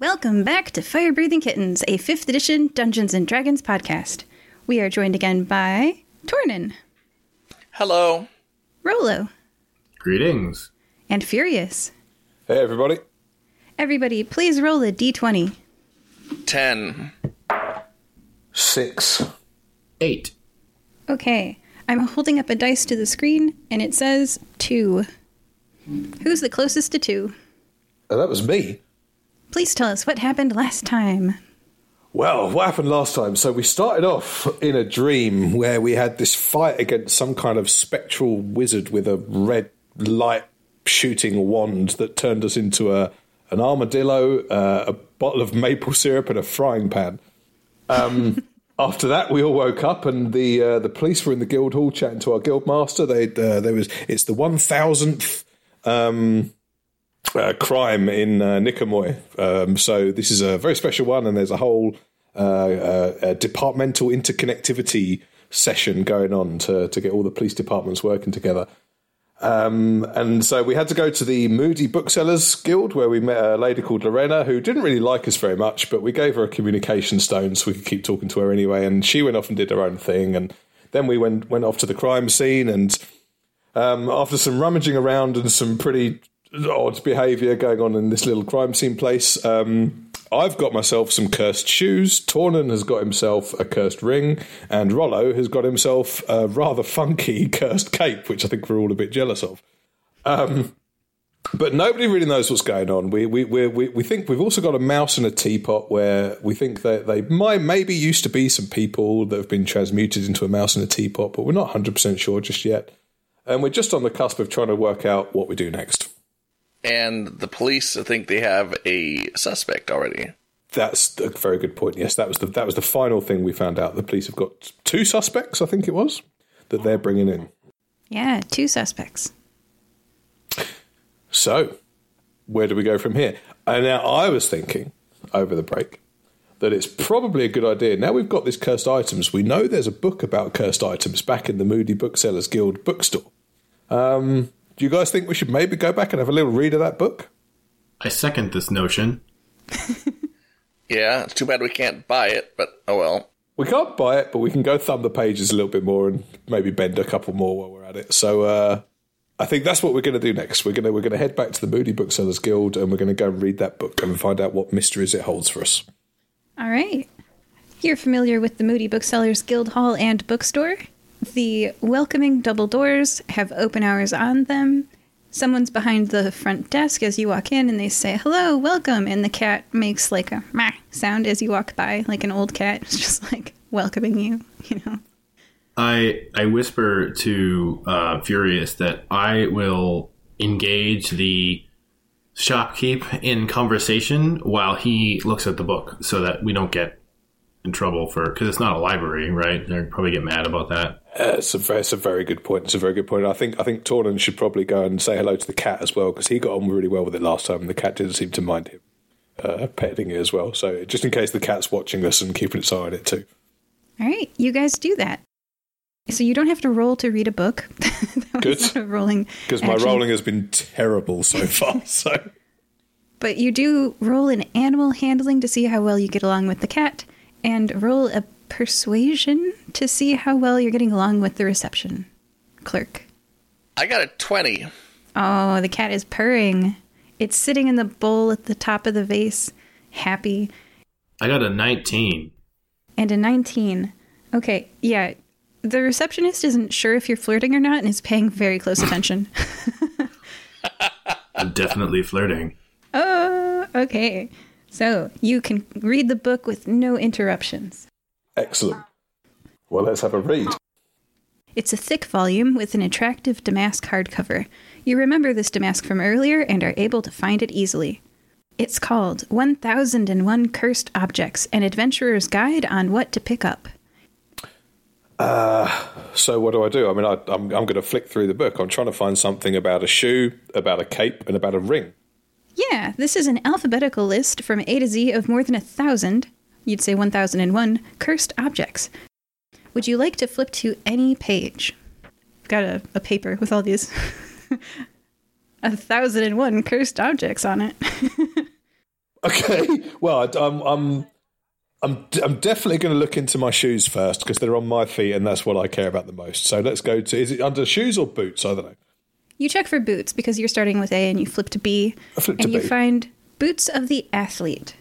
Welcome back to Fire Breathing Kittens, a 5th edition Dungeons and Dragons podcast. We are joined again by Tornin, Hello. Rolo, Greetings. and Furious. Hey, everybody. Everybody, please roll a d20. 10. Six. Eight. Okay, I'm holding up a dice to the screen and it says 2. Who's the closest to 2? Oh, that was me. Please tell us what happened last time. Well, what happened last time? So we started off in a dream where we had this fight against some kind of spectral wizard with a red light shooting wand that turned us into a an armadillo, uh, a bottle of maple syrup, and a frying pan. Um, after that, we all woke up, and the uh, the police were in the guild hall chatting to our guild master. They uh, there was it's the one thousandth um, uh, crime in uh, Nicomoy. Um, so this is a very special one, and there's a whole uh, uh, departmental interconnectivity session going on to to get all the police departments working together. Um, and so we had to go to the Moody Booksellers Guild where we met a lady called Lorena who didn't really like us very much, but we gave her a communication stone so we could keep talking to her anyway. And she went off and did her own thing. And then we went went off to the crime scene. And um, after some rummaging around and some pretty odd behaviour going on in this little crime scene place, um, I've got myself some cursed shoes. Tornin has got himself a cursed ring, and Rolo has got himself a rather funky cursed cape, which I think we're all a bit jealous of. Um, but nobody really knows what's going on. We we, we we think we've also got a mouse and a teapot where we think that they might maybe used to be some people that have been transmuted into a mouse and a teapot, but we're not hundred percent sure just yet. And we're just on the cusp of trying to work out what we do next. And the police I think they have a suspect already. That's a very good point. Yes, that was the that was the final thing we found out. The police have got two suspects, I think it was, that they're bringing in. Yeah, two suspects. So, where do we go from here? And now I was thinking over the break that it's probably a good idea. Now we've got this cursed items. We know there's a book about cursed items back in the Moody Booksellers Guild bookstore. Um, do you guys think we should maybe go back and have a little read of that book? I second this notion. Yeah, it's too bad we can't buy it, but oh well. We can't buy it, but we can go thumb the pages a little bit more and maybe bend a couple more while we're at it. So uh, I think that's what we're going to do next. We're going to we're going to head back to the Moody Booksellers Guild and we're going to go read that book and find out what mysteries it holds for us. All right. You're familiar with the Moody Booksellers Guild Hall and Bookstore. The welcoming double doors have open hours on them. Someone's behind the front desk as you walk in and they say, Hello, welcome. And the cat makes like a meh sound as you walk by, like an old cat. Just like welcoming you, you know. I I whisper to uh, Furious that I will engage the shopkeep in conversation while he looks at the book, so that we don't get in trouble for because it's not a library, right? They'd probably get mad about that. Uh, it's, a, very- it's a very good point. It's a very good point. I think I think Tornin should probably go and say hello to the cat as well because he got on really well with it last time, and the cat didn't seem to mind him uh, petting it as well. So just in case the cat's watching this and keeping its eye on it too. All right, you guys do that. So you don't have to roll to read a book. That was Good. not a rolling Because my rolling has been terrible so far. So But you do roll an animal handling to see how well you get along with the cat, and roll a persuasion to see how well you're getting along with the reception clerk. I got a 20. Oh, the cat is purring. It's sitting in the bowl at the top of the vase, happy. I got a 19. And a 19. Okay, yeah. The receptionist isn't sure if you're flirting or not and is paying very close attention. I'm definitely flirting. oh, okay. So you can read the book with no interruptions. Excellent. Well, let's have a read. It's a thick volume with an attractive damask hardcover. You remember this damask from earlier and are able to find it easily. It's called 1001 Cursed Objects An Adventurer's Guide on What to Pick Up. Uh, so what do I do? I mean, I, I'm I'm going to flick through the book. I'm trying to find something about a shoe, about a cape, and about a ring. Yeah, this is an alphabetical list from A to Z of more than a thousand, you'd say 1001, cursed objects. Would you like to flip to any page? I've got a, a paper with all these a thousand and one cursed objects on it. Okay. Well, I'm I'm I'm I'm definitely going to look into my shoes first because they're on my feet, and that's what I care about the most. So let's go to. Is it under shoes or boots? I don't know. You check for boots because you're starting with A and you flip to B. I flip to and you B. find boots of the athlete.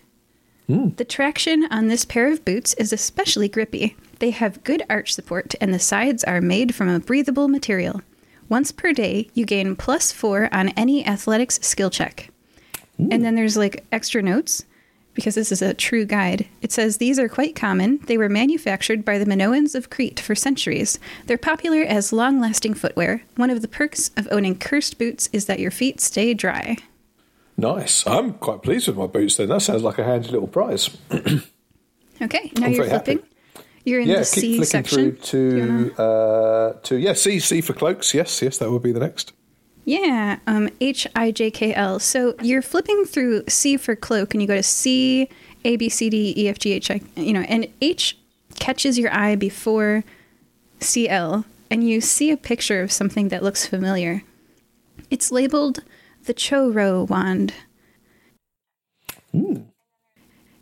Hmm. The traction on this pair of boots is especially grippy. They have good arch support and the sides are made from a breathable material. Once per day, you gain plus four on any athletics skill check. And then there's like extra notes because this is a true guide. It says these are quite common. They were manufactured by the Minoans of Crete for centuries. They're popular as long lasting footwear. One of the perks of owning cursed boots is that your feet stay dry. Nice. I'm quite pleased with my boots. Then that sounds like a handy little prize. Okay, now I'm you're very happy. flipping. You're in yeah, the C section. through Do you to uh, to yeah, C C for cloaks. Yes, yes, that would be the next. Yeah, um, H I J K L. So you're flipping through C for cloak, and you go to C, A B C D E F G H I. You know, and H catches your eye before C L, and you see a picture of something that looks familiar. It's labeled the Choro wand.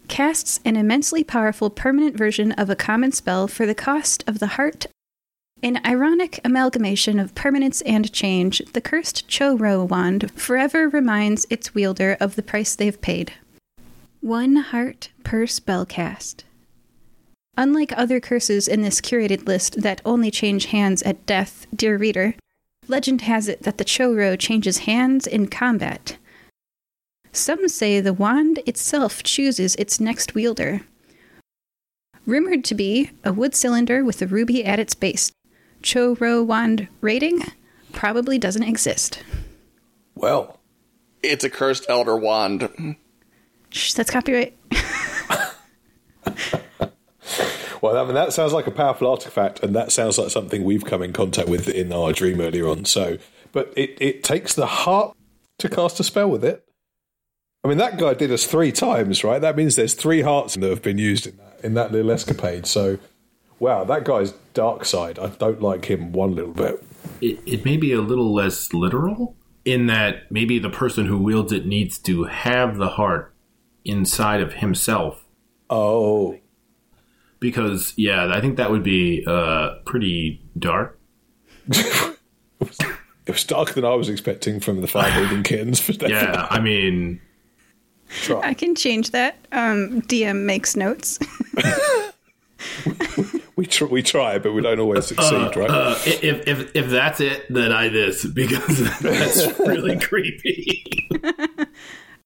Casts an immensely powerful permanent version of a common spell for the cost of the heart an ironic amalgamation of permanence and change, the cursed Choro wand forever reminds its wielder of the price they've paid. One heart per spell cast. Unlike other curses in this curated list that only change hands at death, dear reader, legend has it that the Choro changes hands in combat. Some say the wand itself chooses its next wielder. Rumored to be a wood cylinder with a ruby at its base. Choro wand rating probably doesn't exist. Well, It's a cursed elder wand. Shh, that's copyright. well, I mean that sounds like a powerful artifact, and that sounds like something we've come in contact with in our dream earlier on. So, but it it takes the heart to cast a spell with it. I mean, that guy did us three times, right? That means there's three hearts that have been used in that in that little escapade. So, wow, that guy's dark side. I don't like him one little bit. it, it may be a little less literal in that maybe the person who wields it needs to have the heart inside of himself. Oh, Because, yeah, I think that would be uh, pretty dark. it was darker than I was expecting from the fire breathing kittens. But Yeah, I mean, I can change that. Um, DM makes notes. we tr- we try, but we don't always succeed, right? uh, if, if, if that's it, then I this because that's really creepy.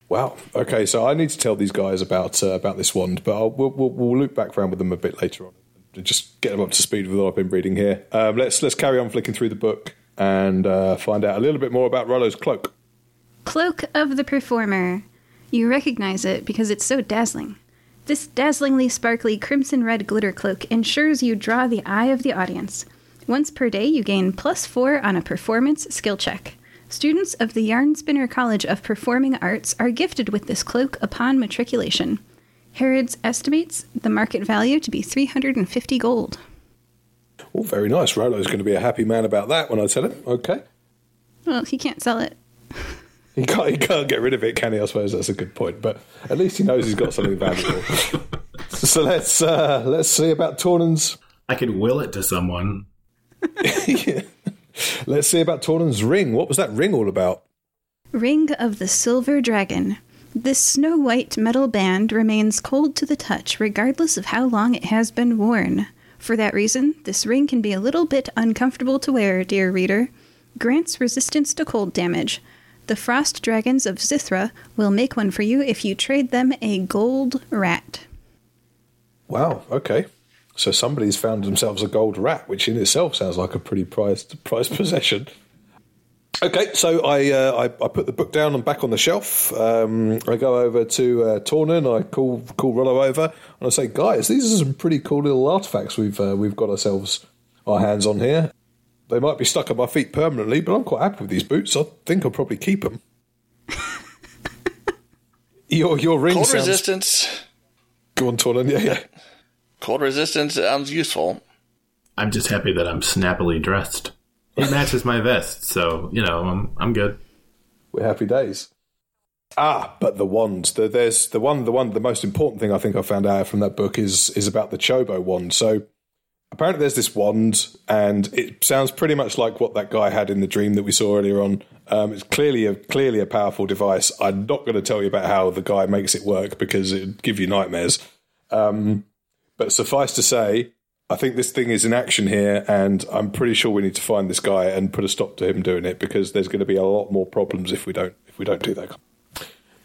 Wow. Okay, so I need to tell these guys about uh, about this wand, but we'll, we'll, we'll loop back around with them a bit later on and just get them up to speed with what I've been reading here. Um, let's let's carry on flicking through the book and uh, find out a little bit more about Rolo's cloak. Cloak of the Performer. You recognize it because it's so dazzling. This dazzlingly sparkly crimson red glitter cloak ensures you draw the eye of the audience. Once per day, you gain plus four on a performance skill check. Students of the Yarn Spinner College of Performing Arts are gifted with this cloak upon matriculation. Harrods estimates the market value to be 350 gold. Oh, very nice. Rolo's going to be a happy man about that when I tell him. Okay. Well, he can't sell it. He can't, he can't get rid of it, can he? I suppose that's a good point. But at least he knows he's got something valuable. so let's uh, let's see about Tornin's I could will it to someone. let's see about Tornin's ring. What was that ring all about? Ring of the Silver Dragon. This snow white metal band remains cold to the touch regardless of how long it has been worn. For that reason, this ring can be a little bit uncomfortable to wear, dear reader. Grants resistance to cold damage. The Frost Dragons of Zithra will make one for you if you trade them a gold rat. Wow. Okay. So somebody's found themselves a gold rat, which in itself sounds like a pretty prized prized possession. Okay, so I, uh, I I put the book down and back on the shelf. Um, I go over to uh, Tornin. I call call Rolo over and I say, guys, these are some pretty cool little artifacts we've uh, we've got ourselves our hands on here. They might be stuck at my feet permanently, but I'm quite happy with these boots. I think I'll probably keep them. your your ring Cold sounds. resistance. Go on, Tornin. Yeah, yeah. Cold resistance sounds useful. I'm just happy that I'm snappily dressed. It matches my vest, so you know I'm I'm good. We're happy days. Ah, but the wand. The, there's the one. The one. The most important thing I think I found out from that book is is about the Chobo wand. So apparently, there's this wand, and it sounds pretty much like what that guy had in the dream that we saw earlier on. Um, it's clearly a clearly a powerful device. I'm not going to tell you about how the guy makes it work because it'd give you nightmares. Um, but suffice to say, I think this thing is in action here, and I'm pretty sure we need to find this guy and put a stop to him doing it because there's going to be a lot more problems if we don't if we don't do that.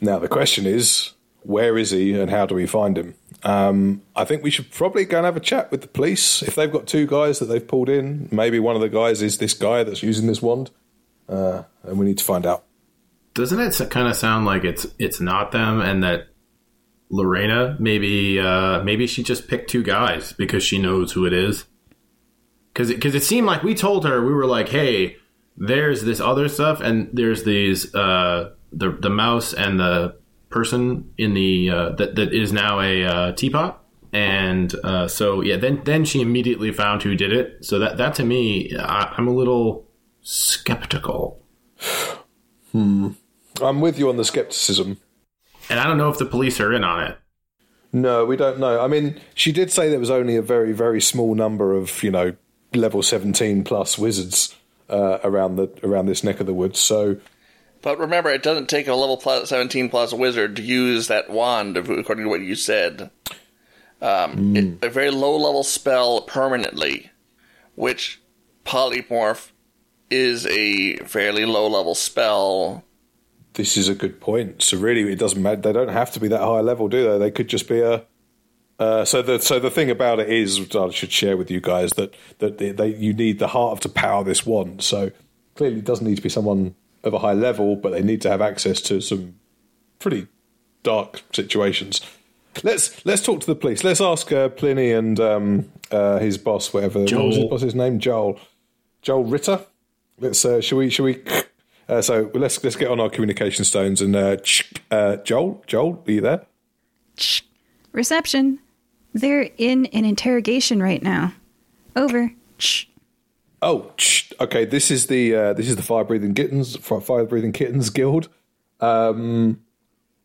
Now the question is, where is he, and how do we find him? Um, I think we should probably go and have a chat with the police if they've got two guys that they've pulled in. Maybe one of the guys is this guy that's using this wand, uh, and we need to find out. Doesn't it kind of sound like it's it's not them, and that Lorena maybe uh, maybe she just picked two guys because she knows who it is? Because because it, seemed like we told her we were like, hey, there's this other stuff, and there's these uh, the the mouse and the person in the uh, that that is now a uh, teapot. And uh, so yeah, then then she immediately found who did it. So that that to me, I, I'm a little skeptical. Hmm. I'm with you on the skepticism. And I don't know if the police are in on it. No, we don't know. I mean, she did say there was only a very, very small number of, you know, level 17 plus wizards uh, around the around this neck of the woods. So, But remember, it doesn't take a level plus 17 plus wizard to use that wand, according to what you said. Um, it, a very low level spell permanently, which polymorph is a fairly low level spell. This is a good point. So, really, it doesn't matter. They don't have to be that high level, do they? They could just be a. Uh, so the so the thing about it is, I should share with you guys that that they, they you need the heart to power this one. So clearly, it doesn't need to be someone of a high level, but they need to have access to some pretty dark situations. Let's let's talk to the police. Let's ask uh, Pliny and um, uh, his boss, whatever. What was his Joel. boss's name? Joel. Joel Ritter. Let's. Uh, shall we? Shall we? Uh, so let's let's get on our communication stones and uh, uh, Joel. Joel, are you there? Reception. They're in an interrogation right now. Over. Oh, Okay, this is the uh, this is the fire breathing kittens fire breathing kittens guild. Um,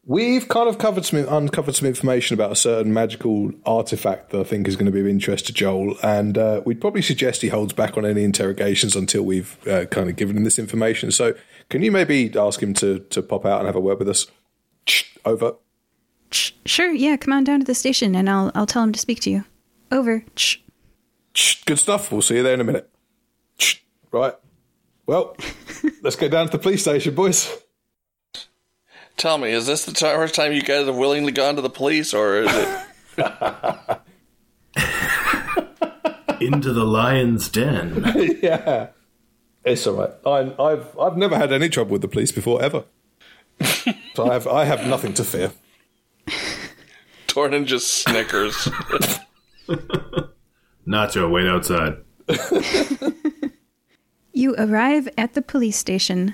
we've kind of covered some uncovered some information about a certain magical artifact that I think is going to be of interest to Joel, and uh, we'd probably suggest he holds back on any interrogations until we've uh, kind of given him this information. So, can you maybe ask him to to pop out and have a word with us? Over. Sure. Yeah. Come on down to the station, and I'll I'll tell him to speak to you. Over. Good stuff. We'll see you there in a minute. Right. Well, let's go down to the police station, boys. Tell me, is this the first time you guys have willingly gone to the police, or is it? Into the lion's den. yeah, it's all right. I, I've I've never had any trouble with the police before ever, so I have I have nothing to fear. Tornin just snickers. Nacho, wait outside. you arrive at the police station.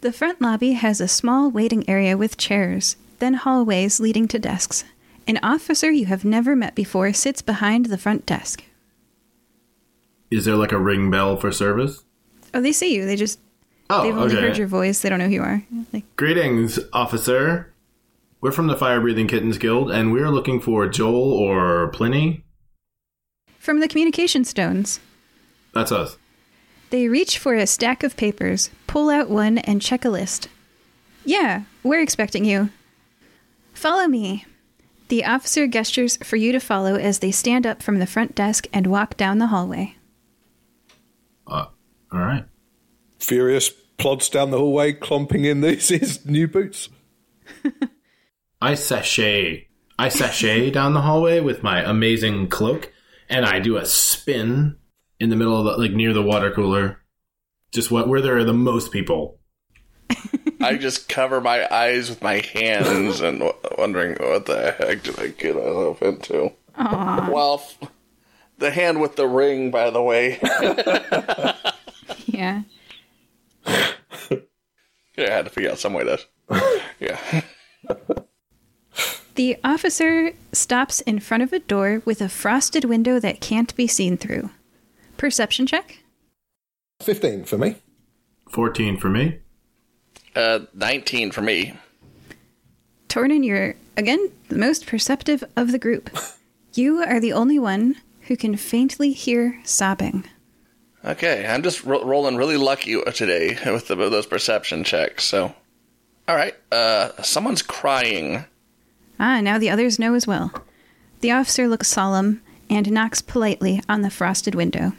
The front lobby has a small waiting area with chairs, then hallways leading to desks. An officer you have never met before sits behind the front desk. Is there like a ring bell for service? Oh, they see you. They just oh, they've only okay. heard your voice. They don't know who you are. Like, Greetings, officer. We're from the Fire Breathing Kittens Guild, and we're looking for Joel or Pliny. From the communication stones. That's us. They reach for a stack of papers, pull out one, and check a list. Yeah, we're expecting you. Follow me. The officer gestures for you to follow as they stand up from the front desk and walk down the hallway. Uh, all right. Furious plods down the hallway, clomping in these his new boots. I sashay. I sashay down the hallway with my amazing cloak, and I do a spin in the middle of the, like near the water cooler, just what where there are the most people. I just cover my eyes with my hands and w- wondering what the heck did I get myself into. Aww. Well, f- the hand with the ring, by the way. Yeah. yeah, I had to figure out some way to. Yeah. The officer stops in front of a door with a frosted window that can't be seen through. Perception check? 15 for me. Fourteen for me. Uh, 19 for me. Tornin, you're, again, the most perceptive of the group. You are the only one who can faintly hear sobbing. Okay, I'm just ro- rolling really lucky today with, the, with those perception checks. So, all right, uh, someone's crying. Ah, now the others know as well. The officer looks solemn and knocks politely on the frosted window.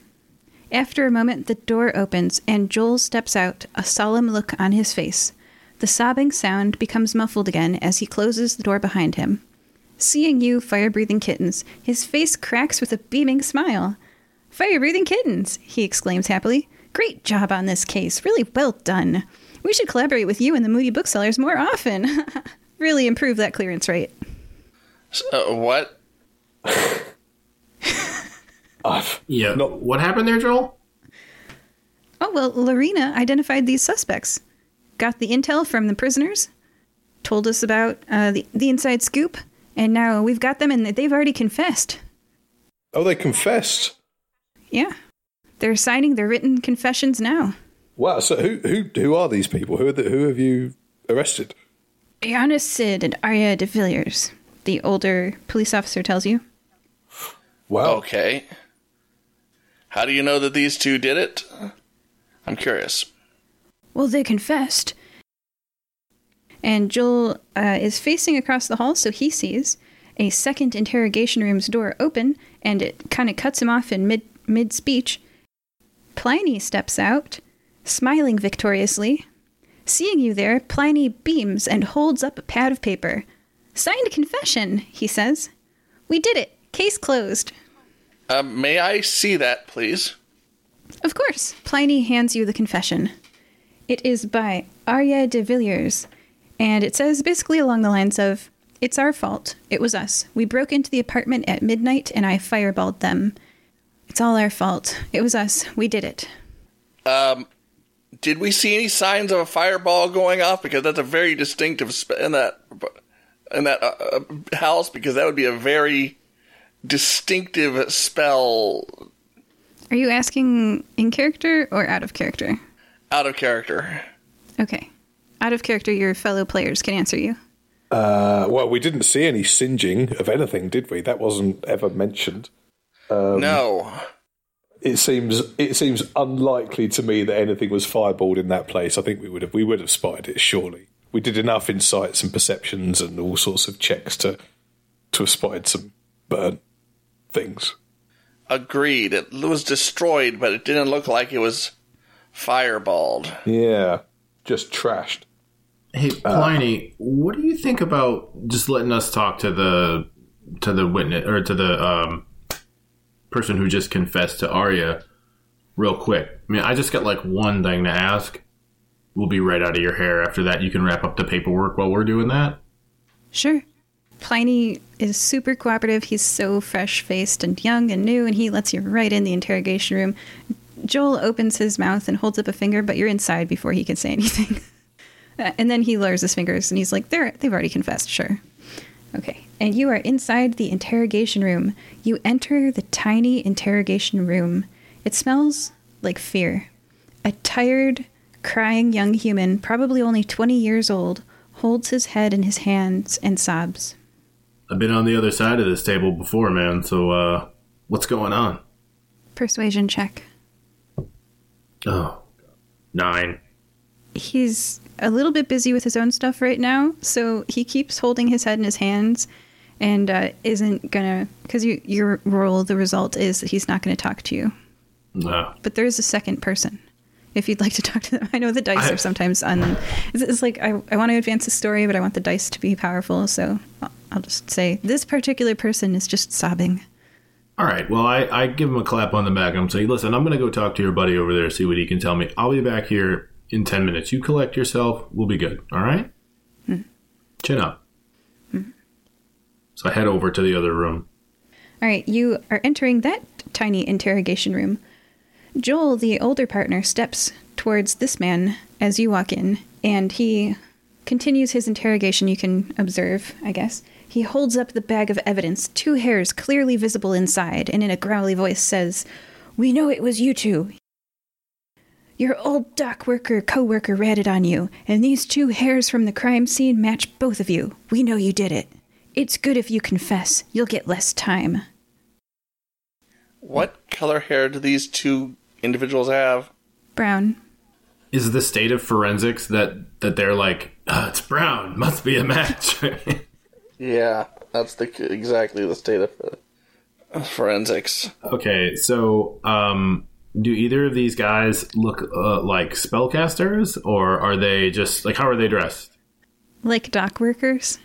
After a moment, the door opens and Joel steps out, a solemn look on his face. The sobbing sound becomes muffled again as he closes the door behind him. Seeing you, fire breathing kittens, his face cracks with a beaming smile. Fire breathing kittens, he exclaims happily. Great job on this case. Really well done. We should collaborate with you and the Moody Booksellers more often. really improve that clearance rate. S- Uh, what? I've Yeah. what happened there, Joel? Oh, well, Lorena identified these suspects. Got the intel from the prisoners, told us about uh, the, the inside scoop, and now we've got them and they've already confessed. Oh, they confessed. Yeah. They're signing their written confessions now. Wow. So who who who are these people? Who are the, who have you arrested? Ayana Sid and Arya de Villiers, the older police officer tells you. Wow. Okay. How do you know that these two did it? I'm curious. Well, they confessed. And Joel uh, is facing across the hall, so he sees a second interrogation room's door open, and it kind of cuts him off in mid mid speech. Pliny steps out, smiling victoriously. Seeing you there, Pliny beams and holds up a pad of paper. Signed confession, he says. We did it. Case closed. Um, may I see that, please? Of course. Pliny hands you the confession. It is by Arya de Villiers, and it says basically along the lines of It's our fault. It was us. We broke into the apartment at midnight and I fireballed them. It's all our fault. It was us. We did it. Um, did we see any signs of a fireball going off? Because that's a very distinctive sp- in that in that uh, uh, house. Because that would be a very distinctive spell. Are you asking in character or out of character? Out of character. Okay. Out of character, your fellow players can answer you. Uh, well, we didn't see any singeing of anything, did we? That wasn't ever mentioned. No. It seems it seems unlikely to me that anything was fireballed in that place. I think we would have we would have spotted it surely. We did enough insights and perceptions and all sorts of checks to to have spotted some burnt things. Agreed. It was destroyed, but it didn't look like it was fireballed. Yeah, just trashed. Hey, Pliny, what do you think about just letting us talk to the to the witness or to the um, person who just confessed to Arya real quick? I mean, I just got like one thing to ask. We'll be right out of your hair. After that, you can wrap up the paperwork while we're doing that. Sure. Pliny is super cooperative. He's so fresh faced and young and new, and he lets you right in the interrogation room. Joel opens his mouth and holds up a finger, but you're inside before he can say anything. Uh, and then he lowers his fingers and he's like, They're, they've already confessed, sure. Okay. And you are inside the interrogation room. You enter the tiny interrogation room. It smells like fear. A tired, crying young human, probably only 20 years old, holds his head in his hands and sobs. I've been on the other side of this table before, man. So, uh, what's going on? Persuasion check. Oh, nine. He's a little bit busy with his own stuff right now, so he keeps holding his head in his hands and uh, isn't gonna. Because you, your role the result is that he's not gonna talk to you. No. But there is a second person. If you'd like to talk to them, I know the dice I- are sometimes un. It's, it's like I, I want to advance the story, but I want the dice to be powerful, so I'll, I'll just say this particular person is just sobbing. All right. Well, I, I give him a clap on the back. I'm saying, listen, I'm going to go talk to your buddy over there, see what he can tell me. I'll be back here in 10 minutes. You collect yourself. We'll be good. All right? Chin up. So I head over to the other room. All right, you are entering that tiny interrogation room. Joel, the older partner, steps towards this man as you walk in, and he continues his interrogation. You can observe, I guess. He holds up the bag of evidence, two hairs clearly visible inside, and in a growly voice says, We know it was you two. Your old dock worker co worker ratted on you, and these two hairs from the crime scene match both of you. We know you did it. It's good if you confess. You'll get less time. What color hair do these two individuals have? Brown. Is the state of forensics that, that they're like, "Ah, it's brown, must be a match? Yeah, that's the exactly the state of uh, forensics. okay, so um, do either of these guys look uh, like spellcasters, or are they just like, how are they dressed? Like dock workers?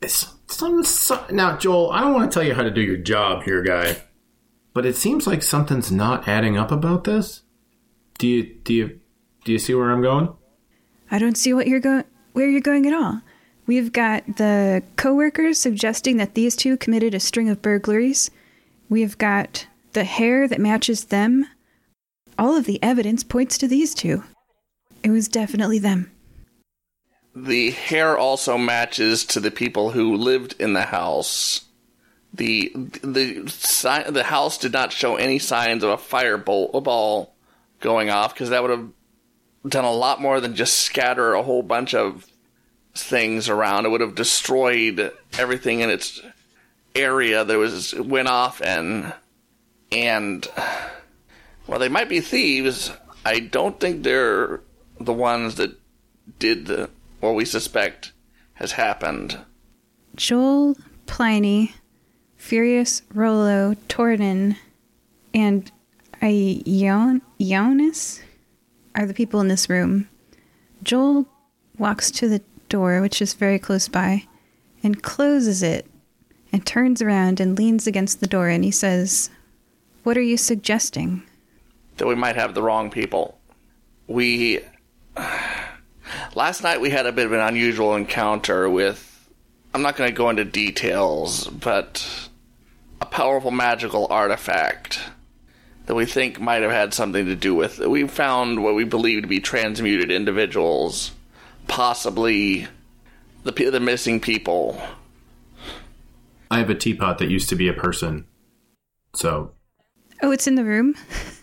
It's some, now, Joel. I don't want to tell you how to do your job here, guy, but it seems like something's not adding up about this. Do you do you do you see where I'm going? I don't see what you're going where you're going at all. We've got the coworkers suggesting that these two committed a string of burglaries. We've got the hair that matches them. All of the evidence points to these two. It was definitely them. The hair also matches to the people who lived in the house. The the the house did not show any signs of a firebolt a ball going off because that would have done a lot more than just scatter a whole bunch of things around. It would have destroyed everything in its area that was went off and and well they might be thieves. I don't think they're the ones that did the what we suspect has happened. Joel, Pliny, Furious, Rolo, Tornin, and Ion- Ionis are the people in this room. Joel walks to the door, which is very close by, and closes it, and turns around and leans against the door, and he says, What are you suggesting? that we might have the wrong people. We last night we had a bit of an unusual encounter with I'm not going to go into details, but a powerful magical artifact that we think might have had something to do with it. We found what we believe to be transmuted individuals, possibly the the missing people. I have a teapot that used to be a person, so Oh, it's in the room.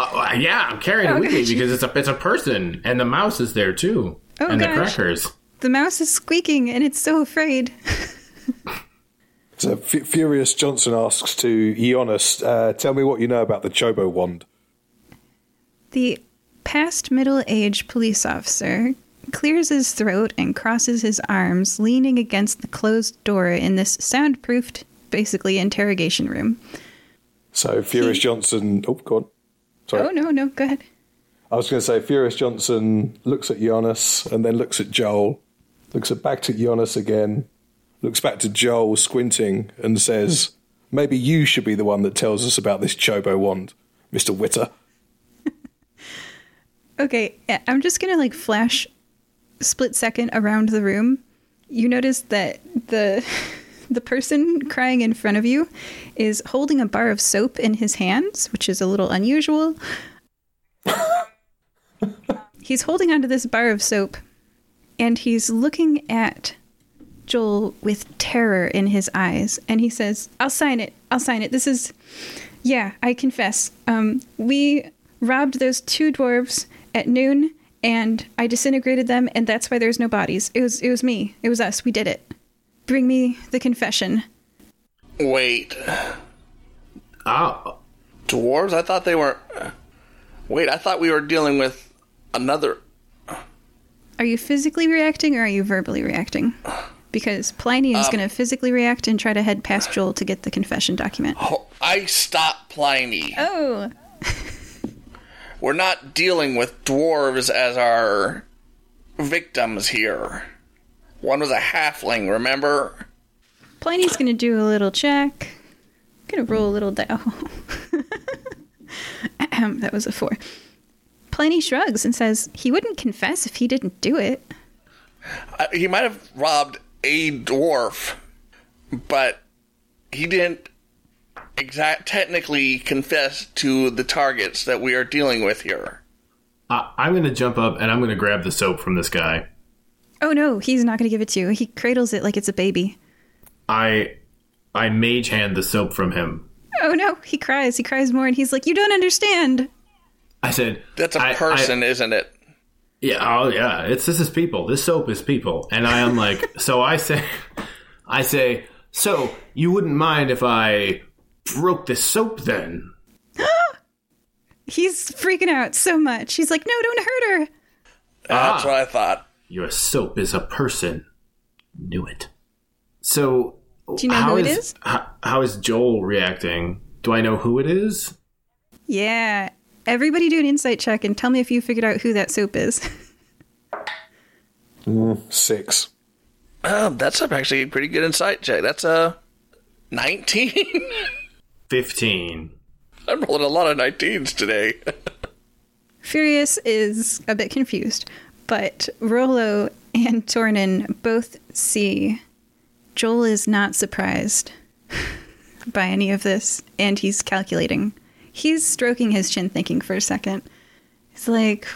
Uh, yeah, I'm carrying Oh, it with me because it's a it's a person, and the mouse is there too, Oh, and the gosh. crackers. The mouse is squeaking and it's so afraid. So F- Furious Johnson asks to Ionis, uh, tell me what you know about the Chobo wand. The past middle aged police officer clears his throat and crosses his arms, leaning against the closed door in this soundproofed, basically, interrogation room. So Furious Johnson, oh, go on. Sorry. Oh, no, no, go ahead. I was going to say Furious Johnson looks at Giannis and then looks at Joel, looks at back to Giannis again, looks back to Joel squinting and says, "Maybe you should be the one that tells us about this Chobo wand, Mister Witter." Okay, I'm just gonna like flash split second around the room. You notice that the the person crying in front of you is holding a bar of soap in his hands, which is a little unusual. he's holding onto this bar of soap and he's looking at Joel with terror in his eyes and he says, "I'll sign it. I'll sign it. This is yeah, I confess. Um, we robbed those two dwarves at noon, and I disintegrated them, and that's why there's no bodies. It was it was me. It was us. We did it. Bring me the confession. Wait, Ah, dwarves? I thought they were. Wait, I thought we were dealing with another. Are you physically reacting or are you verbally reacting? Because Pliny is going to physically react and try to head past Joel to get the confession document. Oh, I stopped Pliny. Oh, We're not dealing with dwarves as our victims here. One was a halfling, remember? Pliny's going to do a little check. Going to roll a little die. Ahem, that was a four. Pliny shrugs and says he wouldn't confess if he didn't do it. Uh, he might have robbed a dwarf, but he didn't exact technically confess to the targets that we are dealing with here. I, I'm going to jump up and I'm going to grab the soap from this guy. Oh no, he's not going to give it to you. He cradles it like it's a baby. I I mage hand the soap from him. Oh no, he cries. He cries more and he's like, You don't understand. I said, That's a I- I- person, isn't it? Yeah, oh yeah, it's this is people. This soap is people. And I am like, so I say, I say, so you wouldn't mind if I broke the soap then? He's freaking out so much. He's like, No, don't hurt her. That's Ah. what I thought. Your soap is a person. Knew it. So, Do you know how who it is- is? How, how is Joel reacting? Do I know who it is? Yeah. Everybody do an insight check and tell me if you figured out who that soap is. Mm, six. Oh, that's actually a pretty good insight check. That's a 19. Fifteen. I'm rolling a lot of 19s today. Furious is a bit confused, but Rolo and Tornin both see Joel is not surprised by any of this, and he's calculating. He's stroking his chin, thinking for a second. He's like,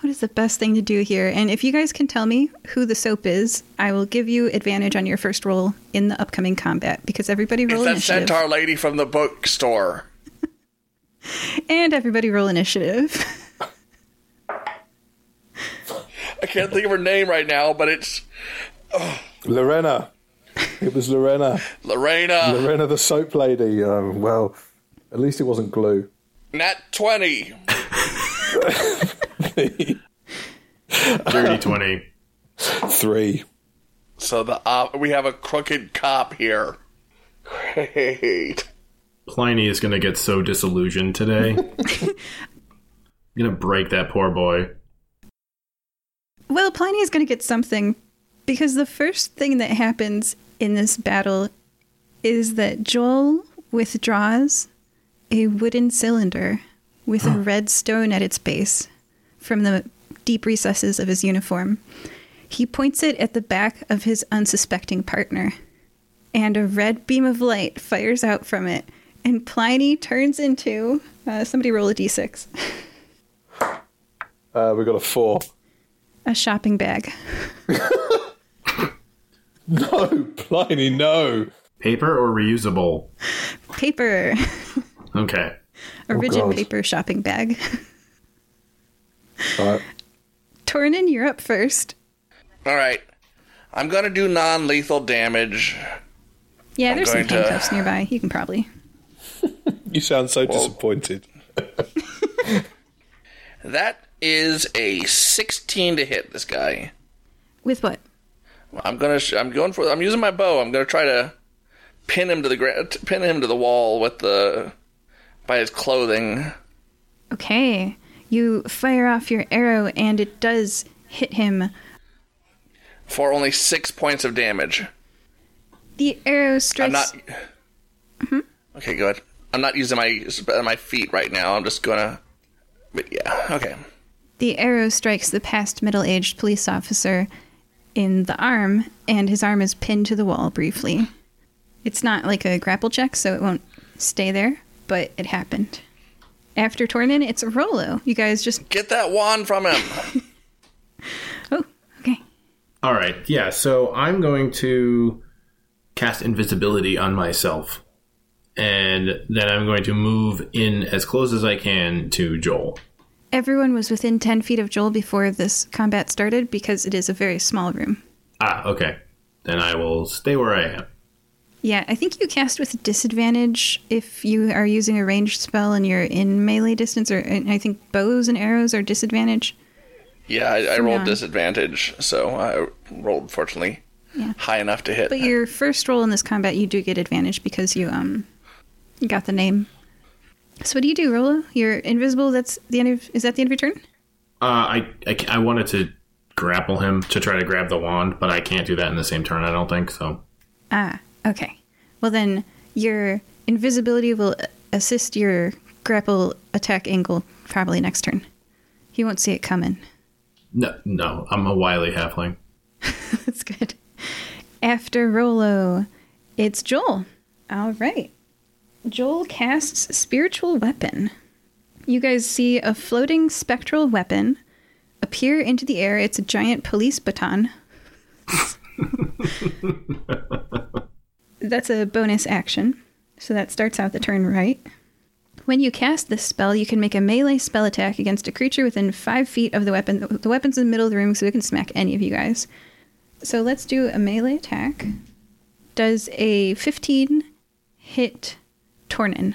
what is the best thing to do here? And if you guys can tell me who the soap is, I will give you advantage on your first roll in the upcoming combat because everybody It's roll that initiative. centaur lady from the bookstore. And everybody roll initiative. I can't think of her name right now, but it's Lorena. It was Lorena. Lorena. Lorena the soap lady. Um, well, at least it wasn't glue. Nat 20. Dirty 20. Three. So the uh, we have a crooked cop here. Great. Pliny is going to get so disillusioned today. I'm going to break that poor boy. Well, Pliny is going to get something because the first thing that happens in this battle is that Joel withdraws a wooden cylinder with a red stone at its base from the deep recesses of his uniform. He points it at the back of his unsuspecting partner, and a red beam of light fires out from it, and Pliny turns into uh, somebody roll a d6, Uh, we got a four. A shopping bag. No, Pliny, no. Paper or reusable? Paper. Okay. A oh, rigid God. paper shopping bag. Right. Tornin, you're up first. All right. I'm going to do non lethal damage. Yeah, I'm there's some going to- handcuffs nearby. You can probably. You sound so disappointed. That is a 16 to hit this guy. With what? I'm gonna. Sh- I'm going for. I'm using my bow. I'm gonna try to pin him to the t- pin him to the wall with the by his clothing. Okay. You fire off your arrow and it does hit him. for only six points of damage. The arrow I'm strikes. not. Okay, good. I'm not using my my feet right now. I'm just gonna. But yeah, okay. The arrow strikes the past middle aged police officer in the arm, and his arm is pinned to the wall briefly. It's not like a grapple check, so it won't stay there, but it happened. After Tornin, it's Rolo. You guys just. Get that wand from him. Oh, okay. All right. Yeah. So I'm going to cast invisibility on myself, and then I'm going to move in as close as I can to Joel. Everyone was within 10 feet of Joel before this combat started because it is a very small room. Ah. Okay. Then I will stay where I am. Yeah, I think you cast with disadvantage if you are using a ranged spell and you're in melee distance, or and I think bows and arrows are disadvantage. Yeah, I, I rolled Yeah. disadvantage, so I rolled fortunately Yeah. high enough to hit. But your first roll in this combat, you do get advantage because you um you got the name. So what do you do, Rolo? You're invisible. That's the end of. Is that the end of your turn? Uh, I, I I wanted to grapple him to try to grab the wand, but I can't do that in the same turn. I don't think so. Ah, okay. Well then, your invisibility will assist your grapple attack angle probably next turn. He won't see it coming. No, no. I'm a wily halfling. That's good. After Rolo, it's Joel. All right. Joel casts Spiritual Weapon. You guys see a floating spectral weapon appear into the air. It's a giant police baton. That's a bonus action. So that starts out the turn right. When you cast this spell, you can make a melee spell attack against a creature within five feet of the weapon. The weapon's in the middle of the room, so it can smack any of you guys. So let's do a melee attack. Does a 15 hit Tornin?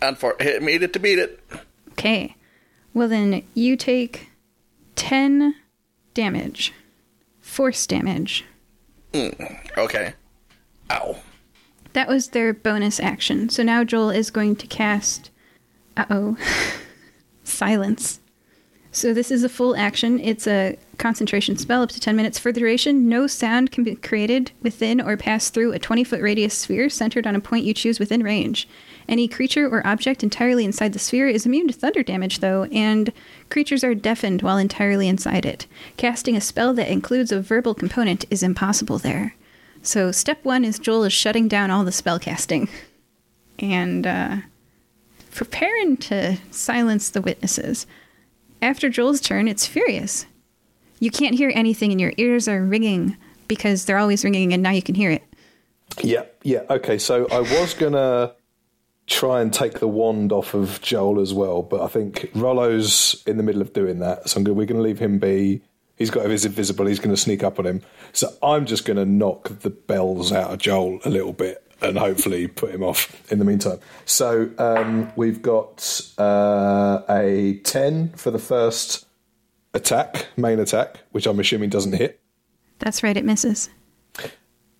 And for hit made it to beat it. Okay. Well, then you take 10 damage. Force damage. Okay. Ow. That was their bonus action. So now Joel is going to cast. Uh oh. Silence. So this is a full action. It's a concentration spell up to 10 minutes. For the duration, no sound can be created within or pass through a 20 foot radius sphere centered on a point you choose within range. Any creature or object entirely inside the sphere is immune to thunder damage, though, and creatures are deafened while entirely inside it. Casting a spell that includes a verbal component is impossible there. So, step one is Joel is shutting down all the spell casting and uh, preparing to silence the witnesses. After Joel's turn, it's Furious. You can't hear anything, and your ears are ringing because they're always ringing, and now you can hear it. Yeah, yeah. Okay, so I was gonna try and take the wand off of Joel as well, but I think Rolo's in the middle of doing that, so gonna, we're going to leave him be. He's got his invisible. He's going to sneak up on him. So I'm just going to knock the bells out of Joel a little bit and hopefully put him off in the meantime. So um, we've got uh, a ten for the first attack, main attack, which I'm assuming doesn't hit. That's right, it misses.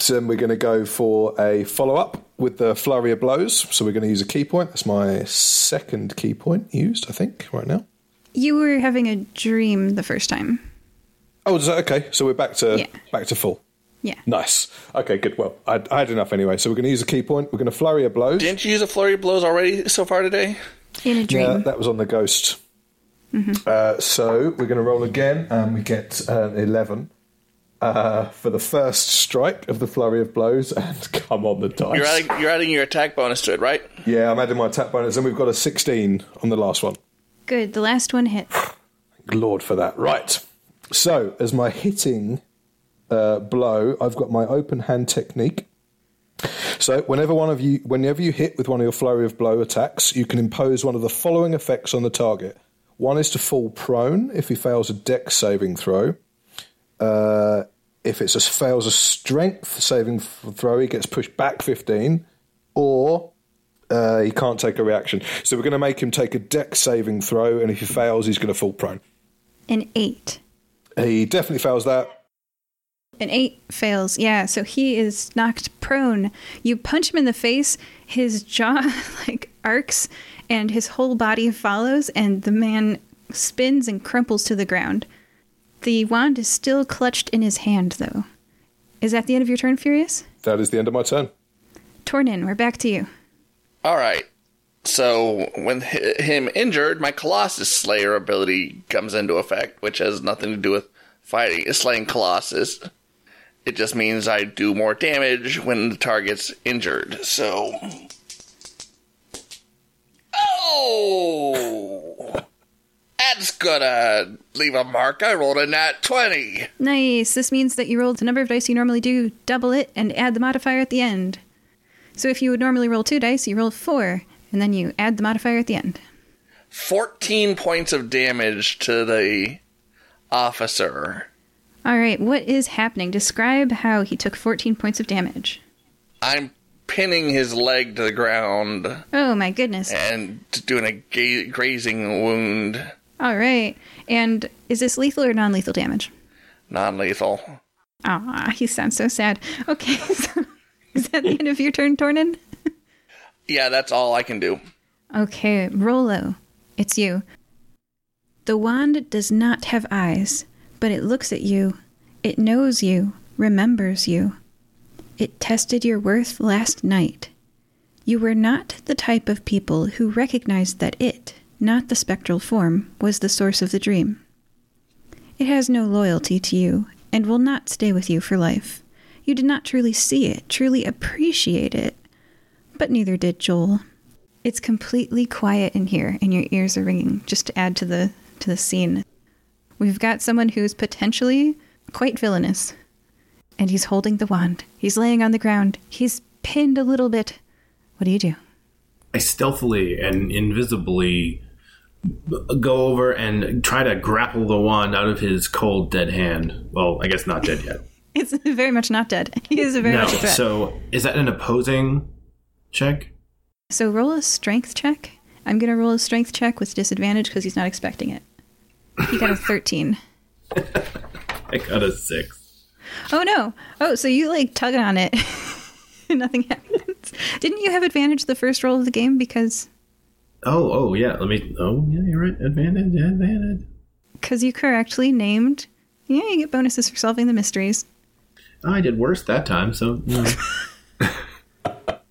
So then we're going to go for a follow up with the flurry of blows. So we're going to use a ki point. That's my second ki point used, I think, right now. You were having a dream the first time. Oh, is that okay? So we're back to Yeah. back to full. Yeah. Nice. Okay, good. Well, I, I had enough anyway. So we're going to use a ki point. We're going to flurry of blows. Didn't you use a flurry of blows already so far today? In a dream. Yeah, that was on the ghost. Uh, so we're going to roll again, and we get uh, eleven uh, for the first strike of the flurry of blows. And come on, the dice. You're adding you're adding your attack bonus to it, right? yeah, I'm adding my attack bonus, and we've got a sixteen on the last one. Good. The last one hit. Lord for that. Right. So, as my hitting uh, blow, I've got my open hand technique. So whenever one of you, whenever you hit with one of your flurry of blow attacks, you can impose one of the following effects on the target. One is to fall prone if he fails a dex saving throw. Uh, if it fails a strength saving throw, he gets pushed back 15, or uh, he can't take a reaction. So we're going to make him take a dex saving throw, and if he fails, he's going to fall prone. An eight. He definitely fails that. An eight fails, yeah. So he is knocked prone. You punch him in the face, his jaw like arcs, and his whole body follows, and the man spins and crumples to the ground. The wand is still clutched in his hand, though. Is that the end of your turn, Furious? That is the end of my turn. Tornin, we're back to you. All right. So when him injured, my Colossus Slayer ability comes into effect, which has nothing to do with fighting, slaying Colossus. It just means I do more damage when the target's injured. So. Oh! That's gonna leave a mark. I rolled a nat 20. Nice. This means that you rolled the number of dice you normally do, double it, and add the modifier at the end. So if you would normally roll two dice, you roll four, and then you add the modifier at the end. 14 points of damage to the officer. All right, what is happening? Describe how he took 14 points of damage. I'm pinning his leg to the ground. Oh my goodness. And doing a ga- grazing wound. All right. And is this lethal or non lethal damage? Non lethal. Ah, he sounds so sad. Okay, so is that the end of your turn, Tornin? yeah, that's all I can do. Okay, Rolo, it's you. The wand does not have eyes but it looks at you. It knows you, remembers you. It tested your worth last night. You were not the type of people who recognized that it, not the spectral form, was the source of the dream. It has no loyalty to you and will not stay with you for life. You did not truly see it, truly appreciate it. But neither did Joel. It's completely quiet in here and your ears are ringing just to add to the to the scene. We've got someone who's potentially quite villainous. And he's holding the wand. He's laying on the ground. He's pinned a little bit. What do you do? I stealthily and invisibly go over and try to grapple the wand out of his cold, dead hand. Well, I guess not dead yet. it's very much not dead. He is a very no, much a threat. So, is that an opposing check? So, roll a strength check. I'm going to roll a strength check with disadvantage because he's not expecting it. He got a 13. I got a 6. Oh no. Oh, so you like tug on it. Nothing happens. Didn't you have advantage the first roll of the game because Oh, oh yeah, let me Oh, yeah, you're right. Advantage, advantage. Cuz you correctly named Yeah, you get bonuses for solving the mysteries. I did worse that time, so you know.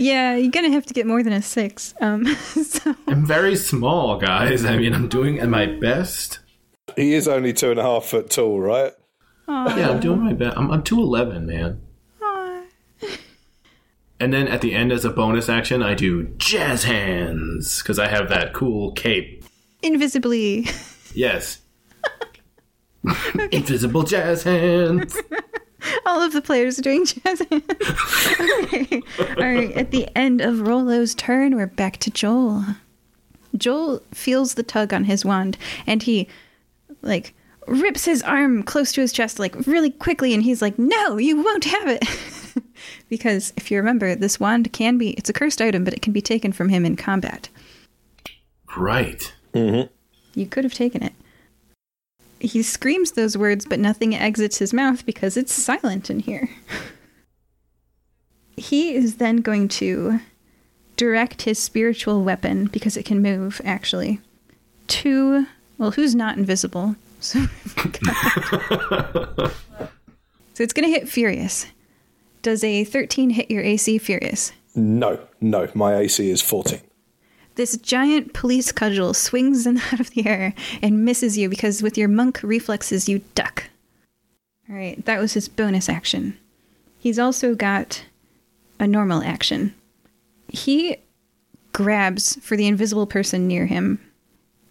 Yeah, you're gonna have to get more than a six. Um, so. I'm very small, guys. I mean, I'm doing my best. He is only two and a half foot tall, right? Aww. Yeah, I'm doing my best. I'm, I'm 211, man. Aww. And then at the end, as a bonus action, I do jazz hands because I have that cool cape. Invisibly. Yes. Invisible jazz hands. All of the players are doing jazz hands. okay. All right. At the end of Rolo's turn, we're back to Joel. Joel feels the tug on his wand and he, like, rips his arm close to his chest, like, really quickly. And he's like, No, you won't have it. because if you remember, this wand can be, it's a cursed item, but it can be taken from him in combat. Right. Mm-hmm. You could have taken it. He screams those words, but nothing exits his mouth because it's silent in here. he is then going to direct his spiritual weapon, because it can move, actually, to, well, who's not invisible? So, so it's going to hit Furious. Does a 13 hit your AC, Furious? No, no. My AC is 14. This giant police cudgel swings in out of the air and misses you because with your monk reflexes you duck. All right, that was his bonus action. He's also got a normal action. He grabs for the invisible person near him.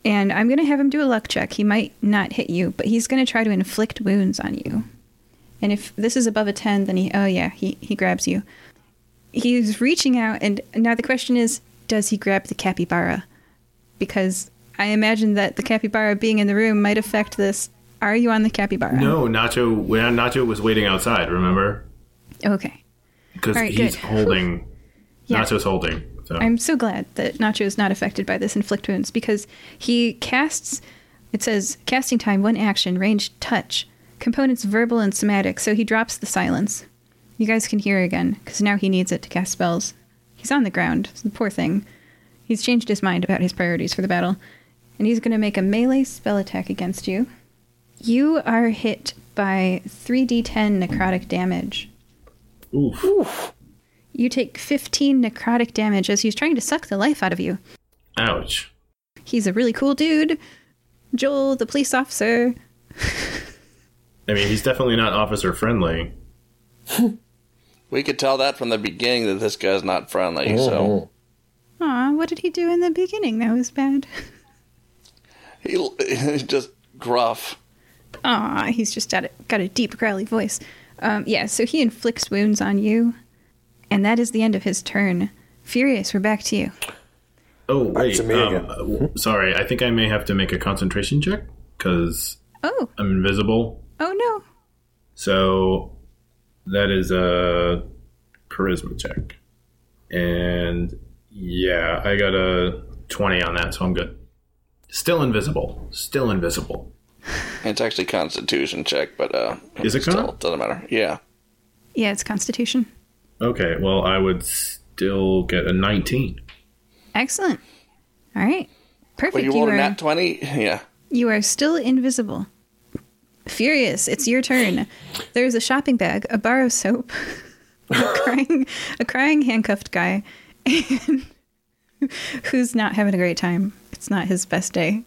And I'm going to have him do a luck check. He might not hit you, but he's going to try to inflict wounds on you. And if this is above a 10, then he, oh yeah, he, he grabs you. he's reaching out, and now the question is, does he grab the capybara? Because I imagine that the capybara being in the room might affect this. Are you on the capybara? No, Nacho. When Nacho was waiting outside, remember? Okay. Because right, he's good. holding. Yeah. Nacho's holding. So I'm so glad that Nacho is not affected by this inflict wounds because he casts. It says casting time one action range touch components verbal and somatic. So he drops the silence. You guys can hear again because now he needs it to cast spells. He's on the ground. The poor thing. He's changed his mind about his priorities for the battle, and he's going to make a melee spell attack against you. You are hit by 3d10 necrotic damage. oof. You take 15 necrotic damage as he's trying to suck the life out of you. Ouch. He's a really cool dude. Joel, the police officer. I mean, he's definitely not officer friendly. We could tell that from the beginning that this guy's not friendly. Oh. So Aw, what did he do in the beginning that was bad? he, he's just gruff. Aw, he's just got a, got a deep, growly voice. Um, yeah, so he inflicts wounds on you, and that is the end of his turn. Furious, we're back to you. Oh wait, um, sorry. I think I may have to make a concentration check because Oh, I'm invisible. oh no. So that is a charisma check, and yeah, I got a twenty on that, so I'm good. Still invisible. Still invisible. It's actually Constitution check, but uh, Is it still con? doesn't matter. Yeah, Yeah, it's Constitution. Okay, well, I would still get a nineteen. Excellent. All right. Perfect. but you rolled are, a nat twenty. Yeah, You are still invisible. Furious, it's your turn. There's a shopping bag, a bar of soap, a crying, a crying handcuffed guy, and who's not having a great time. It's not his best day.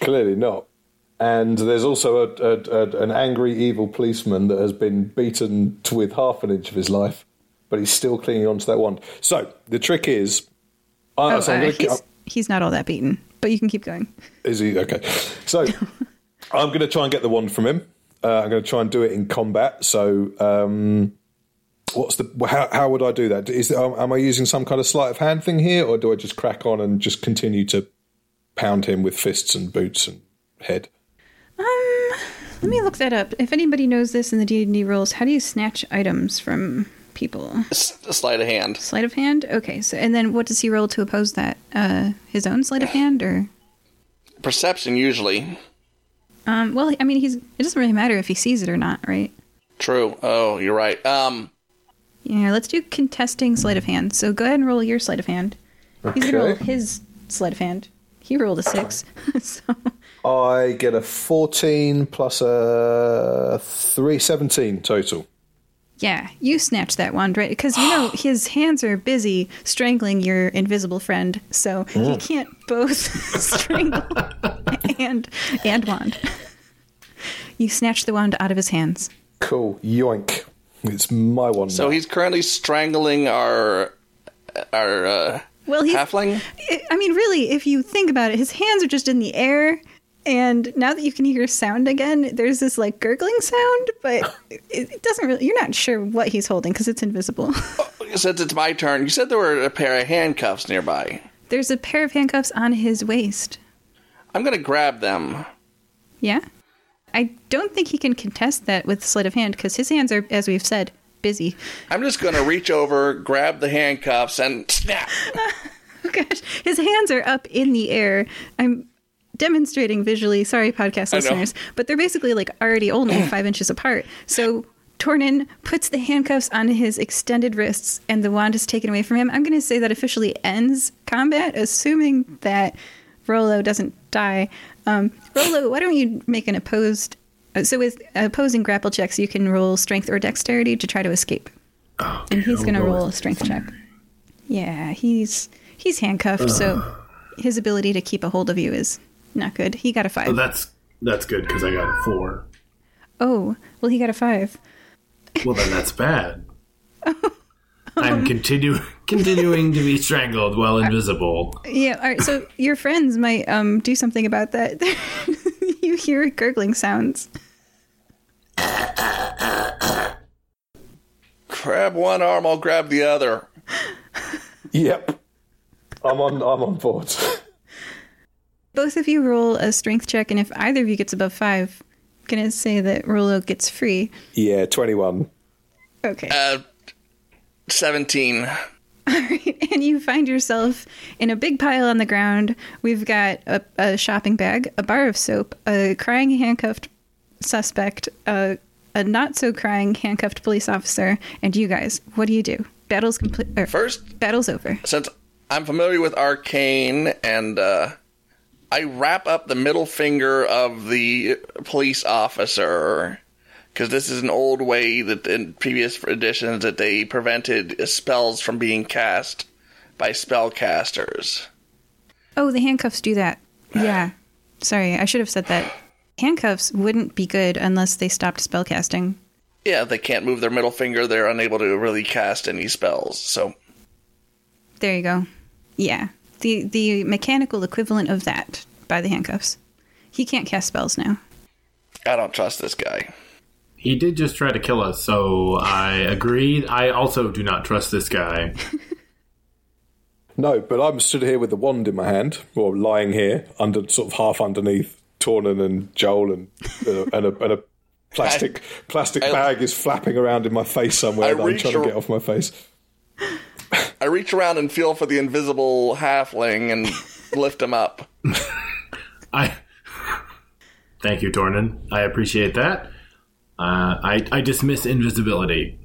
Clearly not. And there's also a, a, a, an angry, evil policeman that has been beaten to with half an inch of his life, but he's still clinging onto that wand. So the trick is, uh, Oh, so uh, he's, he's not all that beaten, but you can keep going. Is he okay? So I'm going to try and get the wand from him. Uh, I'm going to try and do it in combat. So um, what's the how, how would I do that? Is um, am I using some kind of sleight of hand thing here, or do I just crack on and just continue to pound him with fists and boots and head? Um, Let me look that up. If anybody knows this in the D&D rules, how do you snatch items from people? S- sleight of hand. Sleight of hand? Okay, so and then what does he roll to oppose that? Uh, his own sleight of hand or Perception usually. um well, I mean he's it doesn't really matter if he sees it or not, right? True. Oh, you're right. Um, Yeah, let's do contesting sleight of hand. So go ahead and roll your sleight of hand. He's gonna roll Okay. his sleight of hand. He rolled a six. so I get a 14 plus a 3, 17 total. Yeah, you snatch that wand, right? Because you know his hands are busy strangling your invisible friend, so he can't both strangle and and wand. You snatch the wand out of his hands. Cool. Yoink. It's my wand. so now. he's currently strangling our our uh, Well, he's halfling. I- I mean, really, if you think about it, his hands are just in the air. And now that you can hear sound again, there's this like gurgling sound, but it, it doesn't really, you're not sure what he's holding because it's invisible. Oh, Since it's my turn, you said there were a pair of handcuffs nearby. there's a pair of handcuffs on his waist. I'm gonna grab them. Yeah? I don't think he can contest that with sleight of hand because his hands are, as we've said, busy. I'm just gonna reach over, grab the handcuffs, and snap. Oh gosh, his hands are up in the air. I'm demonstrating visually. Sorry, podcast listeners, but they're basically like already only five inches apart. So Tornin puts the handcuffs on his extended wrists, and the wand is taken away from him. I'm going to say that officially ends combat, assuming that Rolo doesn't die. Um, Rolo, why don't you make an opposed? uh, So with opposing grapple checks, you can roll strength or dexterity to try to escape. and he's going to roll a strength check. Yeah, he's he's handcuffed, so his ability to keep a hold of you is not good. He got a five. Oh, that's that's good because I got a four. oh, well, he got a five. Well, then that's bad. I'm continu- continuing to be strangled while invisible. Yeah. All right. So your friends might um do something about that. you hear gurgling sounds. grab one arm, I'll grab the other. Yep. I'm on. I'm on board. Both of you roll a strength check, and if either of you gets above five, I'm gonna say that Rolo gets free. yeah, twenty-one. Okay. Uh, 17. and you find yourself in a big pile on the ground. We've got a, a shopping bag, a bar of soap, a crying handcuffed suspect, a, a not so crying handcuffed police officer, and you guys. What do you do? Battle's complete. Or, First, battle's over. since I'm familiar with arcane and uh, I wrap up the middle finger of the police officer because this is an old way that in previous editions that they prevented spells from being cast by spellcasters. Oh, the handcuffs do that. Yeah. Sorry, I should have said that. Handcuffs wouldn't be good unless they stopped spellcasting. Yeah, they can't move their middle finger; they're unable to really cast any spells. So There you go. Yeah. The the mechanical equivalent of that by the handcuffs. He can't cast spells now. I don't trust this guy. He did just try to kill us, so I agree. I also do not trust this guy. No, but I'm stood here with the wand in my hand, or lying here under sort of half underneath Tornin and Joel, and uh, and, a, and a plastic plastic I- bag is flapping around in my face somewhere I that I'm reach trying to get off my face. I reach around and feel for the invisible halfling and lift him up. I thank you, Tornin. I appreciate that. Uh, I I dismiss invisibility.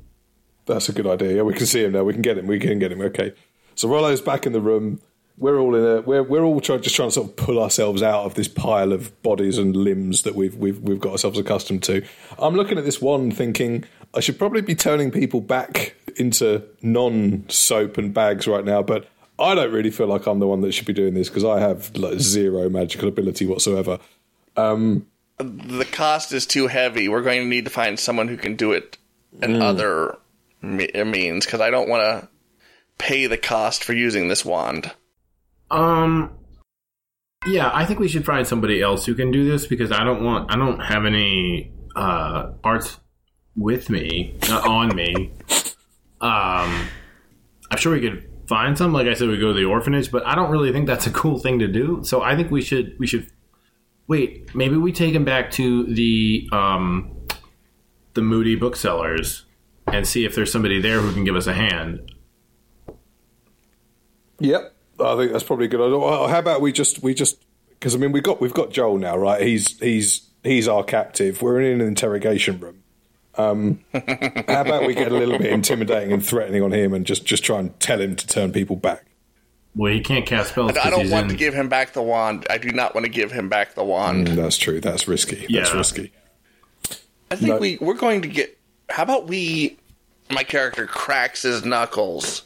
That's a good idea. Yeah, we can see him now. We can get him. We can get him. Okay. So Rolo's back in the room. We're all in a. We're we're all trying just trying to sort of pull ourselves out of this pile of bodies and limbs that we've we've we've got ourselves accustomed to. I'm looking at this one, thinking I should probably be turning people back into non-soap and bags right now, but I don't really feel like I'm the one that should be doing this because I have like zero magical ability whatsoever. The cost is too heavy. We're going to need to find someone who can do it in other me- means because I don't want to pay the cost for using this wand. Um. Yeah, I think we should find somebody else who can do this because I don't want. I don't have any uh, parts with me, not on me. Um, I'm sure we could find some. Like I said, we go to the orphanage, but I don't really think that's a cool thing to do. So I think we should. We should wait. Maybe we take him back to the um, the Moody booksellers and see if there's somebody there who can give us a hand. Yep, I think that's probably good. How about we just we just because I mean we got we've got Joel now, right? He's he's he's our captive. We're in an interrogation room. Um, how about we get a little bit intimidating and threatening on him, and just just try and tell him to turn people back? Well, he can't cast spells. I 'cause don't he's want in- to give him back the wand. I do not want to give him back the wand. Mm, that's true. That's risky. That's risky. I think No. we we're going to get. How about we? My character cracks his knuckles.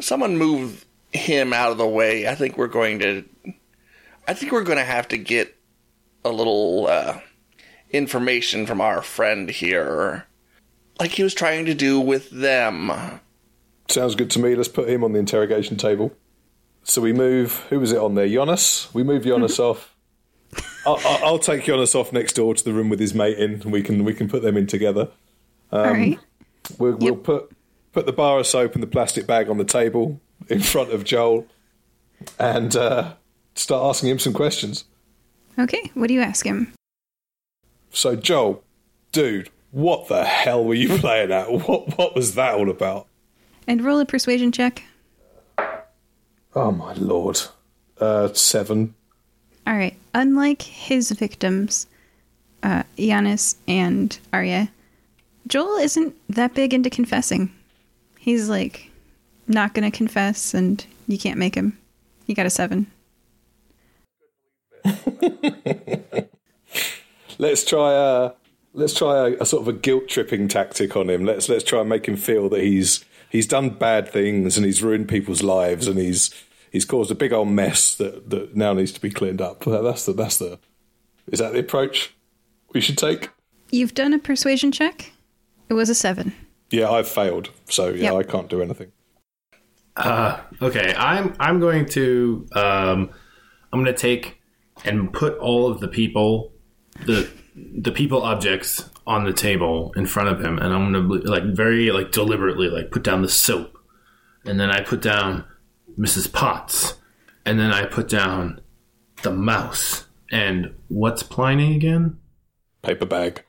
Someone move him out of the way. I think we're going to. I think we're going to have to get a little uh, information from our friend here, like he was trying to do with them. Sounds good to me. Let's put him on the interrogation table. So we move. Who was it on there? Jonas. We move Jonas off. I'll, I'll, I'll take Jonas off next door to the room with his mate in, and we can we can put them in together. All right. We'll, we'll Yep. put put the bar of soap and the plastic bag on the table in front of Joel, and uh, start asking him some questions. Okay. What do you ask him? So, Joel, dude, what the hell were you playing at? What what was that all about? And roll a persuasion check. Oh my lord, uh, seven. All right. Unlike his victims, uh, Giannis and Arya, Joel isn't that big into confessing. He's like not going to confess, and you can't make him. He got a seven. Let's try a let's try a, a sort of a guilt tripping tactic on him. Let's let's try and make him feel that he's he's done bad things and he's ruined people's lives and he's he's caused a big old mess that, that now needs to be cleaned up. That's the that's the is that the approach we should take? You've done a persuasion check. It was a seven. Yeah, I've failed, so yeah, Yep. I can't do anything. Uh, okay, I'm I'm going to um, I'm going to take and put all of the people the the people objects on the table in front of him, and I'm gonna like very like deliberately like put down the soap, and then I put down Mrs. Potts, and then I put down the mouse. And what's Pliny again? Paper bag.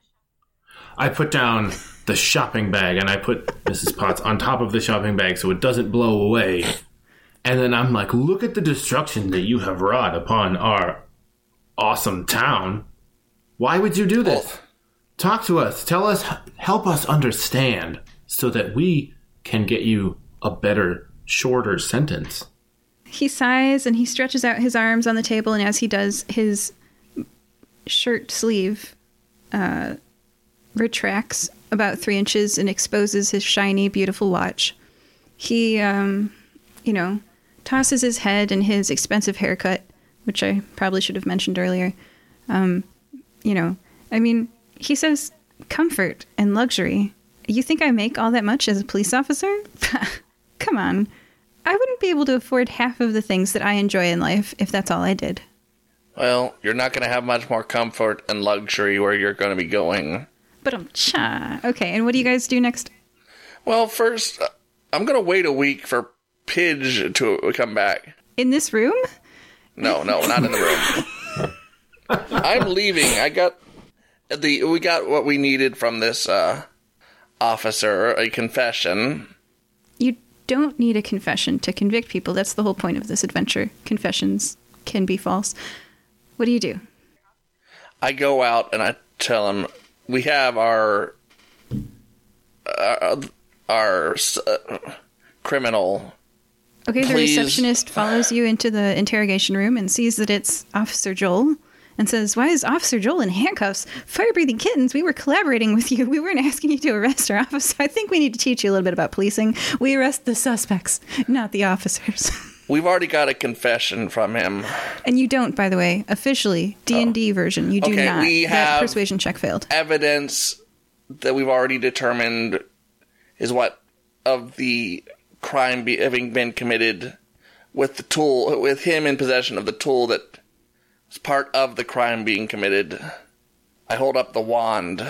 I put down the shopping bag and I put Mrs. Potts on top of the shopping bag so it doesn't blow away. And then I'm like, look at the destruction that you have wrought upon our awesome town. Why would you do this? Talk to us. Tell us. Help us understand so that we can get you a better, shorter sentence. He sighs and he stretches out his arms on the table, and as he does, his shirt sleeve uh, retracts about three inches and exposes his shiny, beautiful watch. He, um, you know, tosses his head and his expensive haircut, which I probably should have mentioned earlier. Um, you know, I mean, he says comfort and luxury. You think I make all that much as a police officer? Come on. I wouldn't be able to afford half of the things that I enjoy in life if that's all I did. Well, you're not going to have much more comfort and luxury where you're going to be going. But I'm cha. Okay, and what do you guys do next? Well, first, uh, I'm going to wait a week for Pidge to come back. In this room? No, no, not in the room. I'm leaving. I got the we got what we needed from this uh, officer, a confession. You don't need a confession to convict people. That's the whole point of this adventure. Confessions can be false. What do you do? I go out and I tell him we have our uh, our uh, criminal. Okay, the receptionist follows you into the interrogation room and sees that it's Officer Joel and says, Why is Officer Joel in handcuffs? Fire breathing kittens, we were collaborating with you. We weren't asking you to arrest our officer. I think we need to teach you a little bit about policing. We arrest the suspects, not the officers. We've already got a confession from him. and you don't, by the way, officially, D&D oh. version, you do Okay, not. we that have- persuasion check failed. Evidence that we've already determined is what of the crime be, having been committed with the tool, with him in possession of the tool that was part of the crime being committed. I hold up the wand.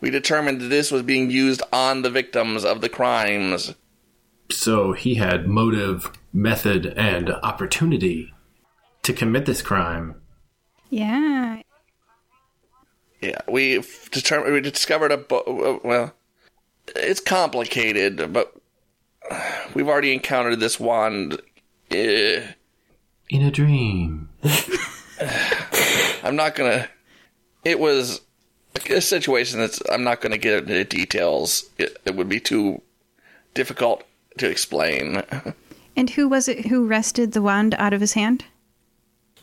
We determined this was being used on the victims of the crimes. So he had motive, method, and opportunity to commit this crime. Yeah. Yeah, we determined we discovered a bo- uh, well, it's complicated, but we've already encountered this wand. Uh, In a dream. I'm not gonna. It was a situation that's. I'm not gonna get into details. It, it would be too difficult to explain. And who was it who wrested the wand out of his hand?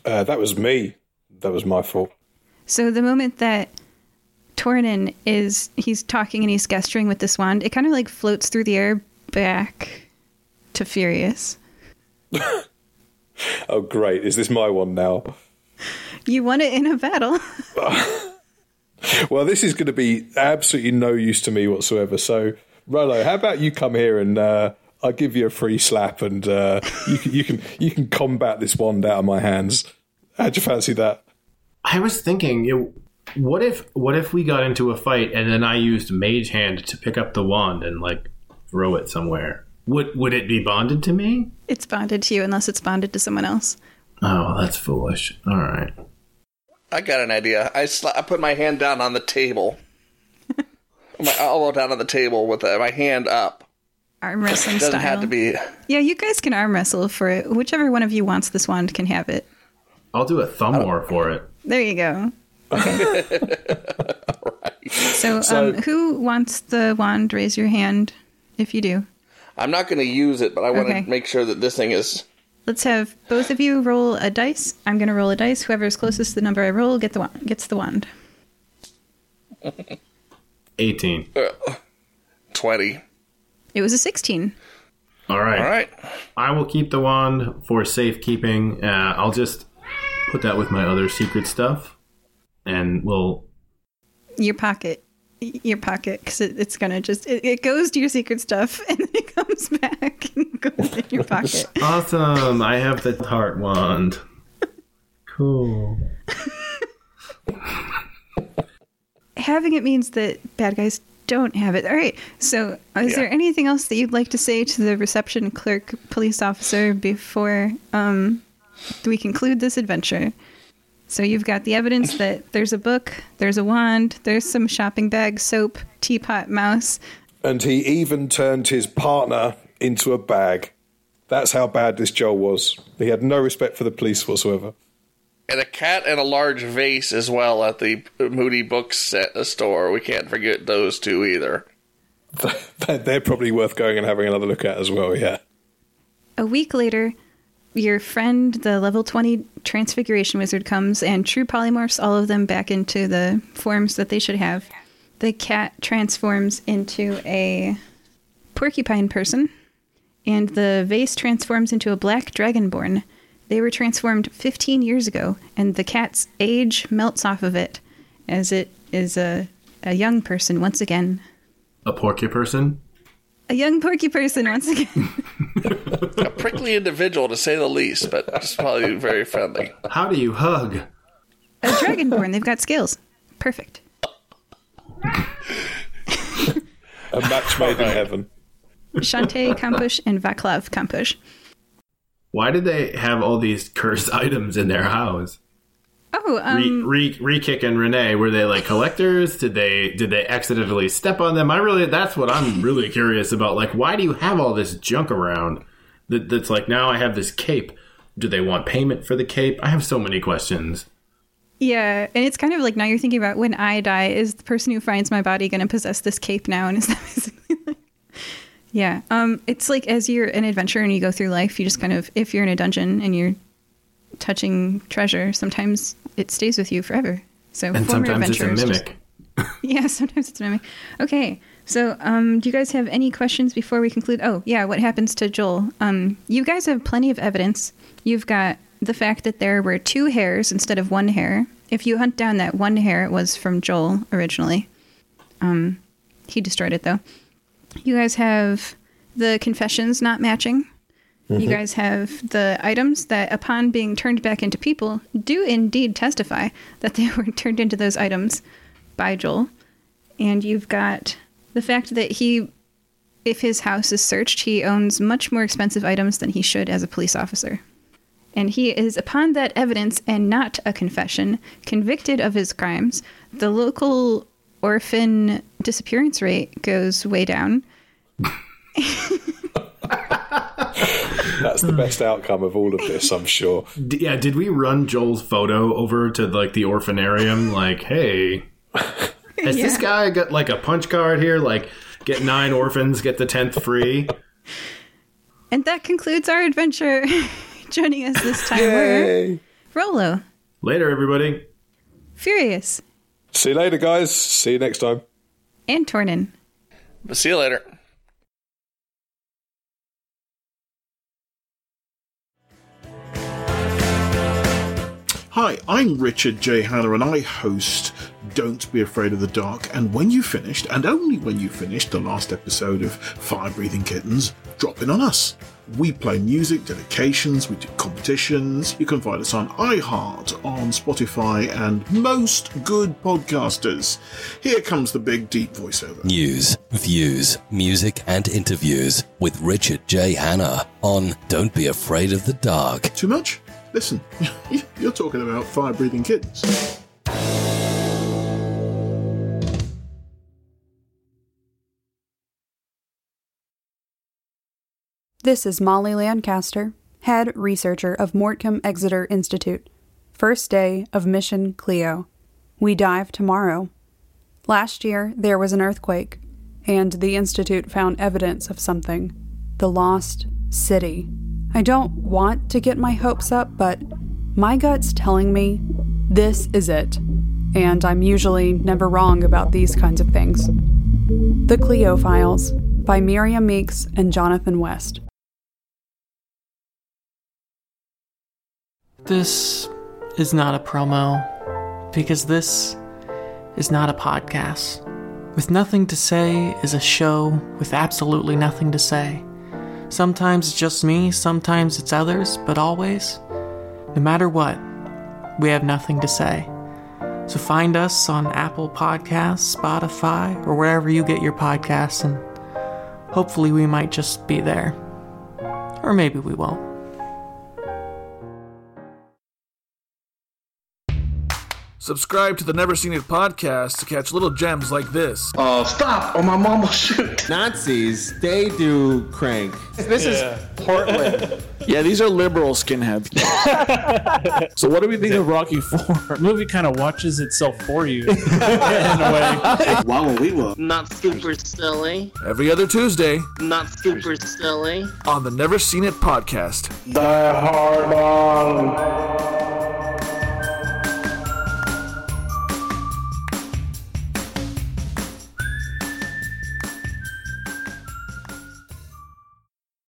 Uh, that was me. That was my fault. So the moment that Tornin is he's talking and he's gesturing with this wand, it kind of like floats through the air back to Furious. Oh, great. Is this my one now? You won it in a battle. Well, this is going to be absolutely no use to me whatsoever. So, Rolo, how about you come here and uh, I'll give you a free slap and uh, you, can, you can you can combat this wand out of my hands. How'd you fancy that? I was thinking, you know, what if what if we got into a fight and then I used Mage Hand to pick up the wand and like throw it somewhere? Would would it be bonded to me? it's bonded to you unless it's bonded to someone else. Oh, that's foolish. All right. I got an idea. I sla- I put my hand down on the table, my elbow down on the table with uh, my hand up. Arm wrestling Doesn't style. have to be. Yeah, you guys can arm wrestle for it. Whichever one of you wants this wand can have it. I'll do a thumb war for it. There you go. So, So- um, who wants the wand? Raise your hand if you do. I'm not going to use it, but I want Okay. to make sure that this thing is. Let's have both of you roll a dice. I'm going to roll a dice. Whoever is closest to the number I roll get the wand, gets the wand. 18. Uh, 20. It was a 16. All right. All right. I will keep the wand for safekeeping. Uh, I'll just put that with my other secret stuff, and we'll. Your pocket. Your pocket, because it, it's to just, it, it goes to your secret stuff and then it comes back and goes in your pocket. Awesome! I have the heart wand. Cool. Having it means that bad guys don't have it. All right. So, is Yeah. there anything else that you'd like to say to the reception clerk, police officer, before um, we conclude this adventure? So, you've got the evidence that there's a book, there's a wand, there's some shopping bag, soap, teapot, mouse. And he even turned his partner into a bag. That's how bad this Joel was. He had no respect for the police whatsoever. And a cat and a large vase as well at the Moody Books set- uh, store. We can't forget those two either. They're- They're probably worth going and having another look at as well, yeah. A week later, your friend, the level 20 transfiguration wizard, comes and true polymorphs all of them back into the forms that they should have. The cat transforms into a porcupine person, and the vase transforms into a black dragonborn. They were transformed 15 years ago, and the cat's age melts off of it as it is a, a young person once again. A porcupine person? A young porky person once again. A prickly individual, to say the least, but it's probably very friendly. How do you hug? A dragonborn. They've got scales. Perfect. A match made in heaven. Shantae Kampush and Vaclav Kampush. Why did they have all these cursed items in their house? Oh, um, Re, re, Rekik and Renee, were they like collectors? Did they did they accidentally step on them? I really that's what I'm really curious about. Like, why do you have all this junk around? That, that's like now I have this cape. Do they want payment for the cape? I have so many questions. yeah, and it's kind of like now you're thinking about when I die, is the person who finds my body going to possess this cape now? And is that basically like, yeah, um, it's like as you're an adventurer and you go through life, you just kind of if you're in a dungeon and you're touching treasure, sometimes it stays with you forever. So And former sometimes it's a adventurers just- mimic. Yeah, sometimes it's a mimic. Okay, so um, do you guys have any questions before we conclude? Oh, yeah, what happens to Joel? Um, you guys have plenty of evidence. You've got the fact that there were two hairs instead of one hair. If you hunt down that one hair, it was from Joel originally. Um, he destroyed it though. You guys have the confessions not matching. Mm-hmm. You guys have the items that, upon being turned back into people, do indeed testify that they were turned into those items by Joel. And you've got the fact that he, if his house is searched, he owns much more expensive items than he should as a police officer. And he is, upon that evidence and not a confession, convicted of his crimes. The local orphan disappearance rate goes way down. That's the best outcome of all of this, I'm sure. D- yeah, did we run Joel's photo over to like the orphanarium? Like, hey, has this guy got like a punch card here? Like, get nine orphans, get the tenth free. And that concludes our adventure. Joining us this time were Yay! Rolo, Later, everybody. Furious, See you later, guys. See you next time. and Tornin. But see you later. Hi, I'm Richard J. Hanna and I host Don't Be Afraid of the Dark. And when you finished, and only when you finished the last episode of Fire Breathing Kittens, drop in on us. We play music, dedications, we do competitions. You can find us on iHeart, on Spotify, and most good podcasters. Here comes the big deep voiceover. News, views, music, and interviews with Richard J. Hanna on Don't Be Afraid of the Dark. Too much? Listen, you're talking about Fire Breathing Kittens. This is Molly Lancaster, head researcher of Mortcomb Exeter Institute. First day of Mission Clio. We dive tomorrow. Last year, there was an earthquake, and the Institute found evidence of something the lost city. I don't want to get my hopes up, but my gut's telling me this is it. And I'm usually never wrong about these kinds of things. The Cleo Files by Miriam Meeks and Jonathan West. This is not a promo because this is not a podcast. With Nothing to Say is a show with absolutely nothing to say. Sometimes it's just me, sometimes it's others, but always, no matter what, we have nothing to say. So find us on Apple Podcasts, Spotify, or wherever you get your podcasts, and hopefully we might just be there. Or maybe we won't. Subscribe to the Never Seen It podcast to catch little gems like this. Oh, stop! Or my mom will shoot. Nazis, they do crank. This is Portland. Yeah, these are liberal skinheads. so, what do we think of Rocky Four? The movie kind of watches itself for you in a way. Wow, we were. Not super silly. Every other Tuesday Not super silly. on the Never Seen It podcast. Die hard on.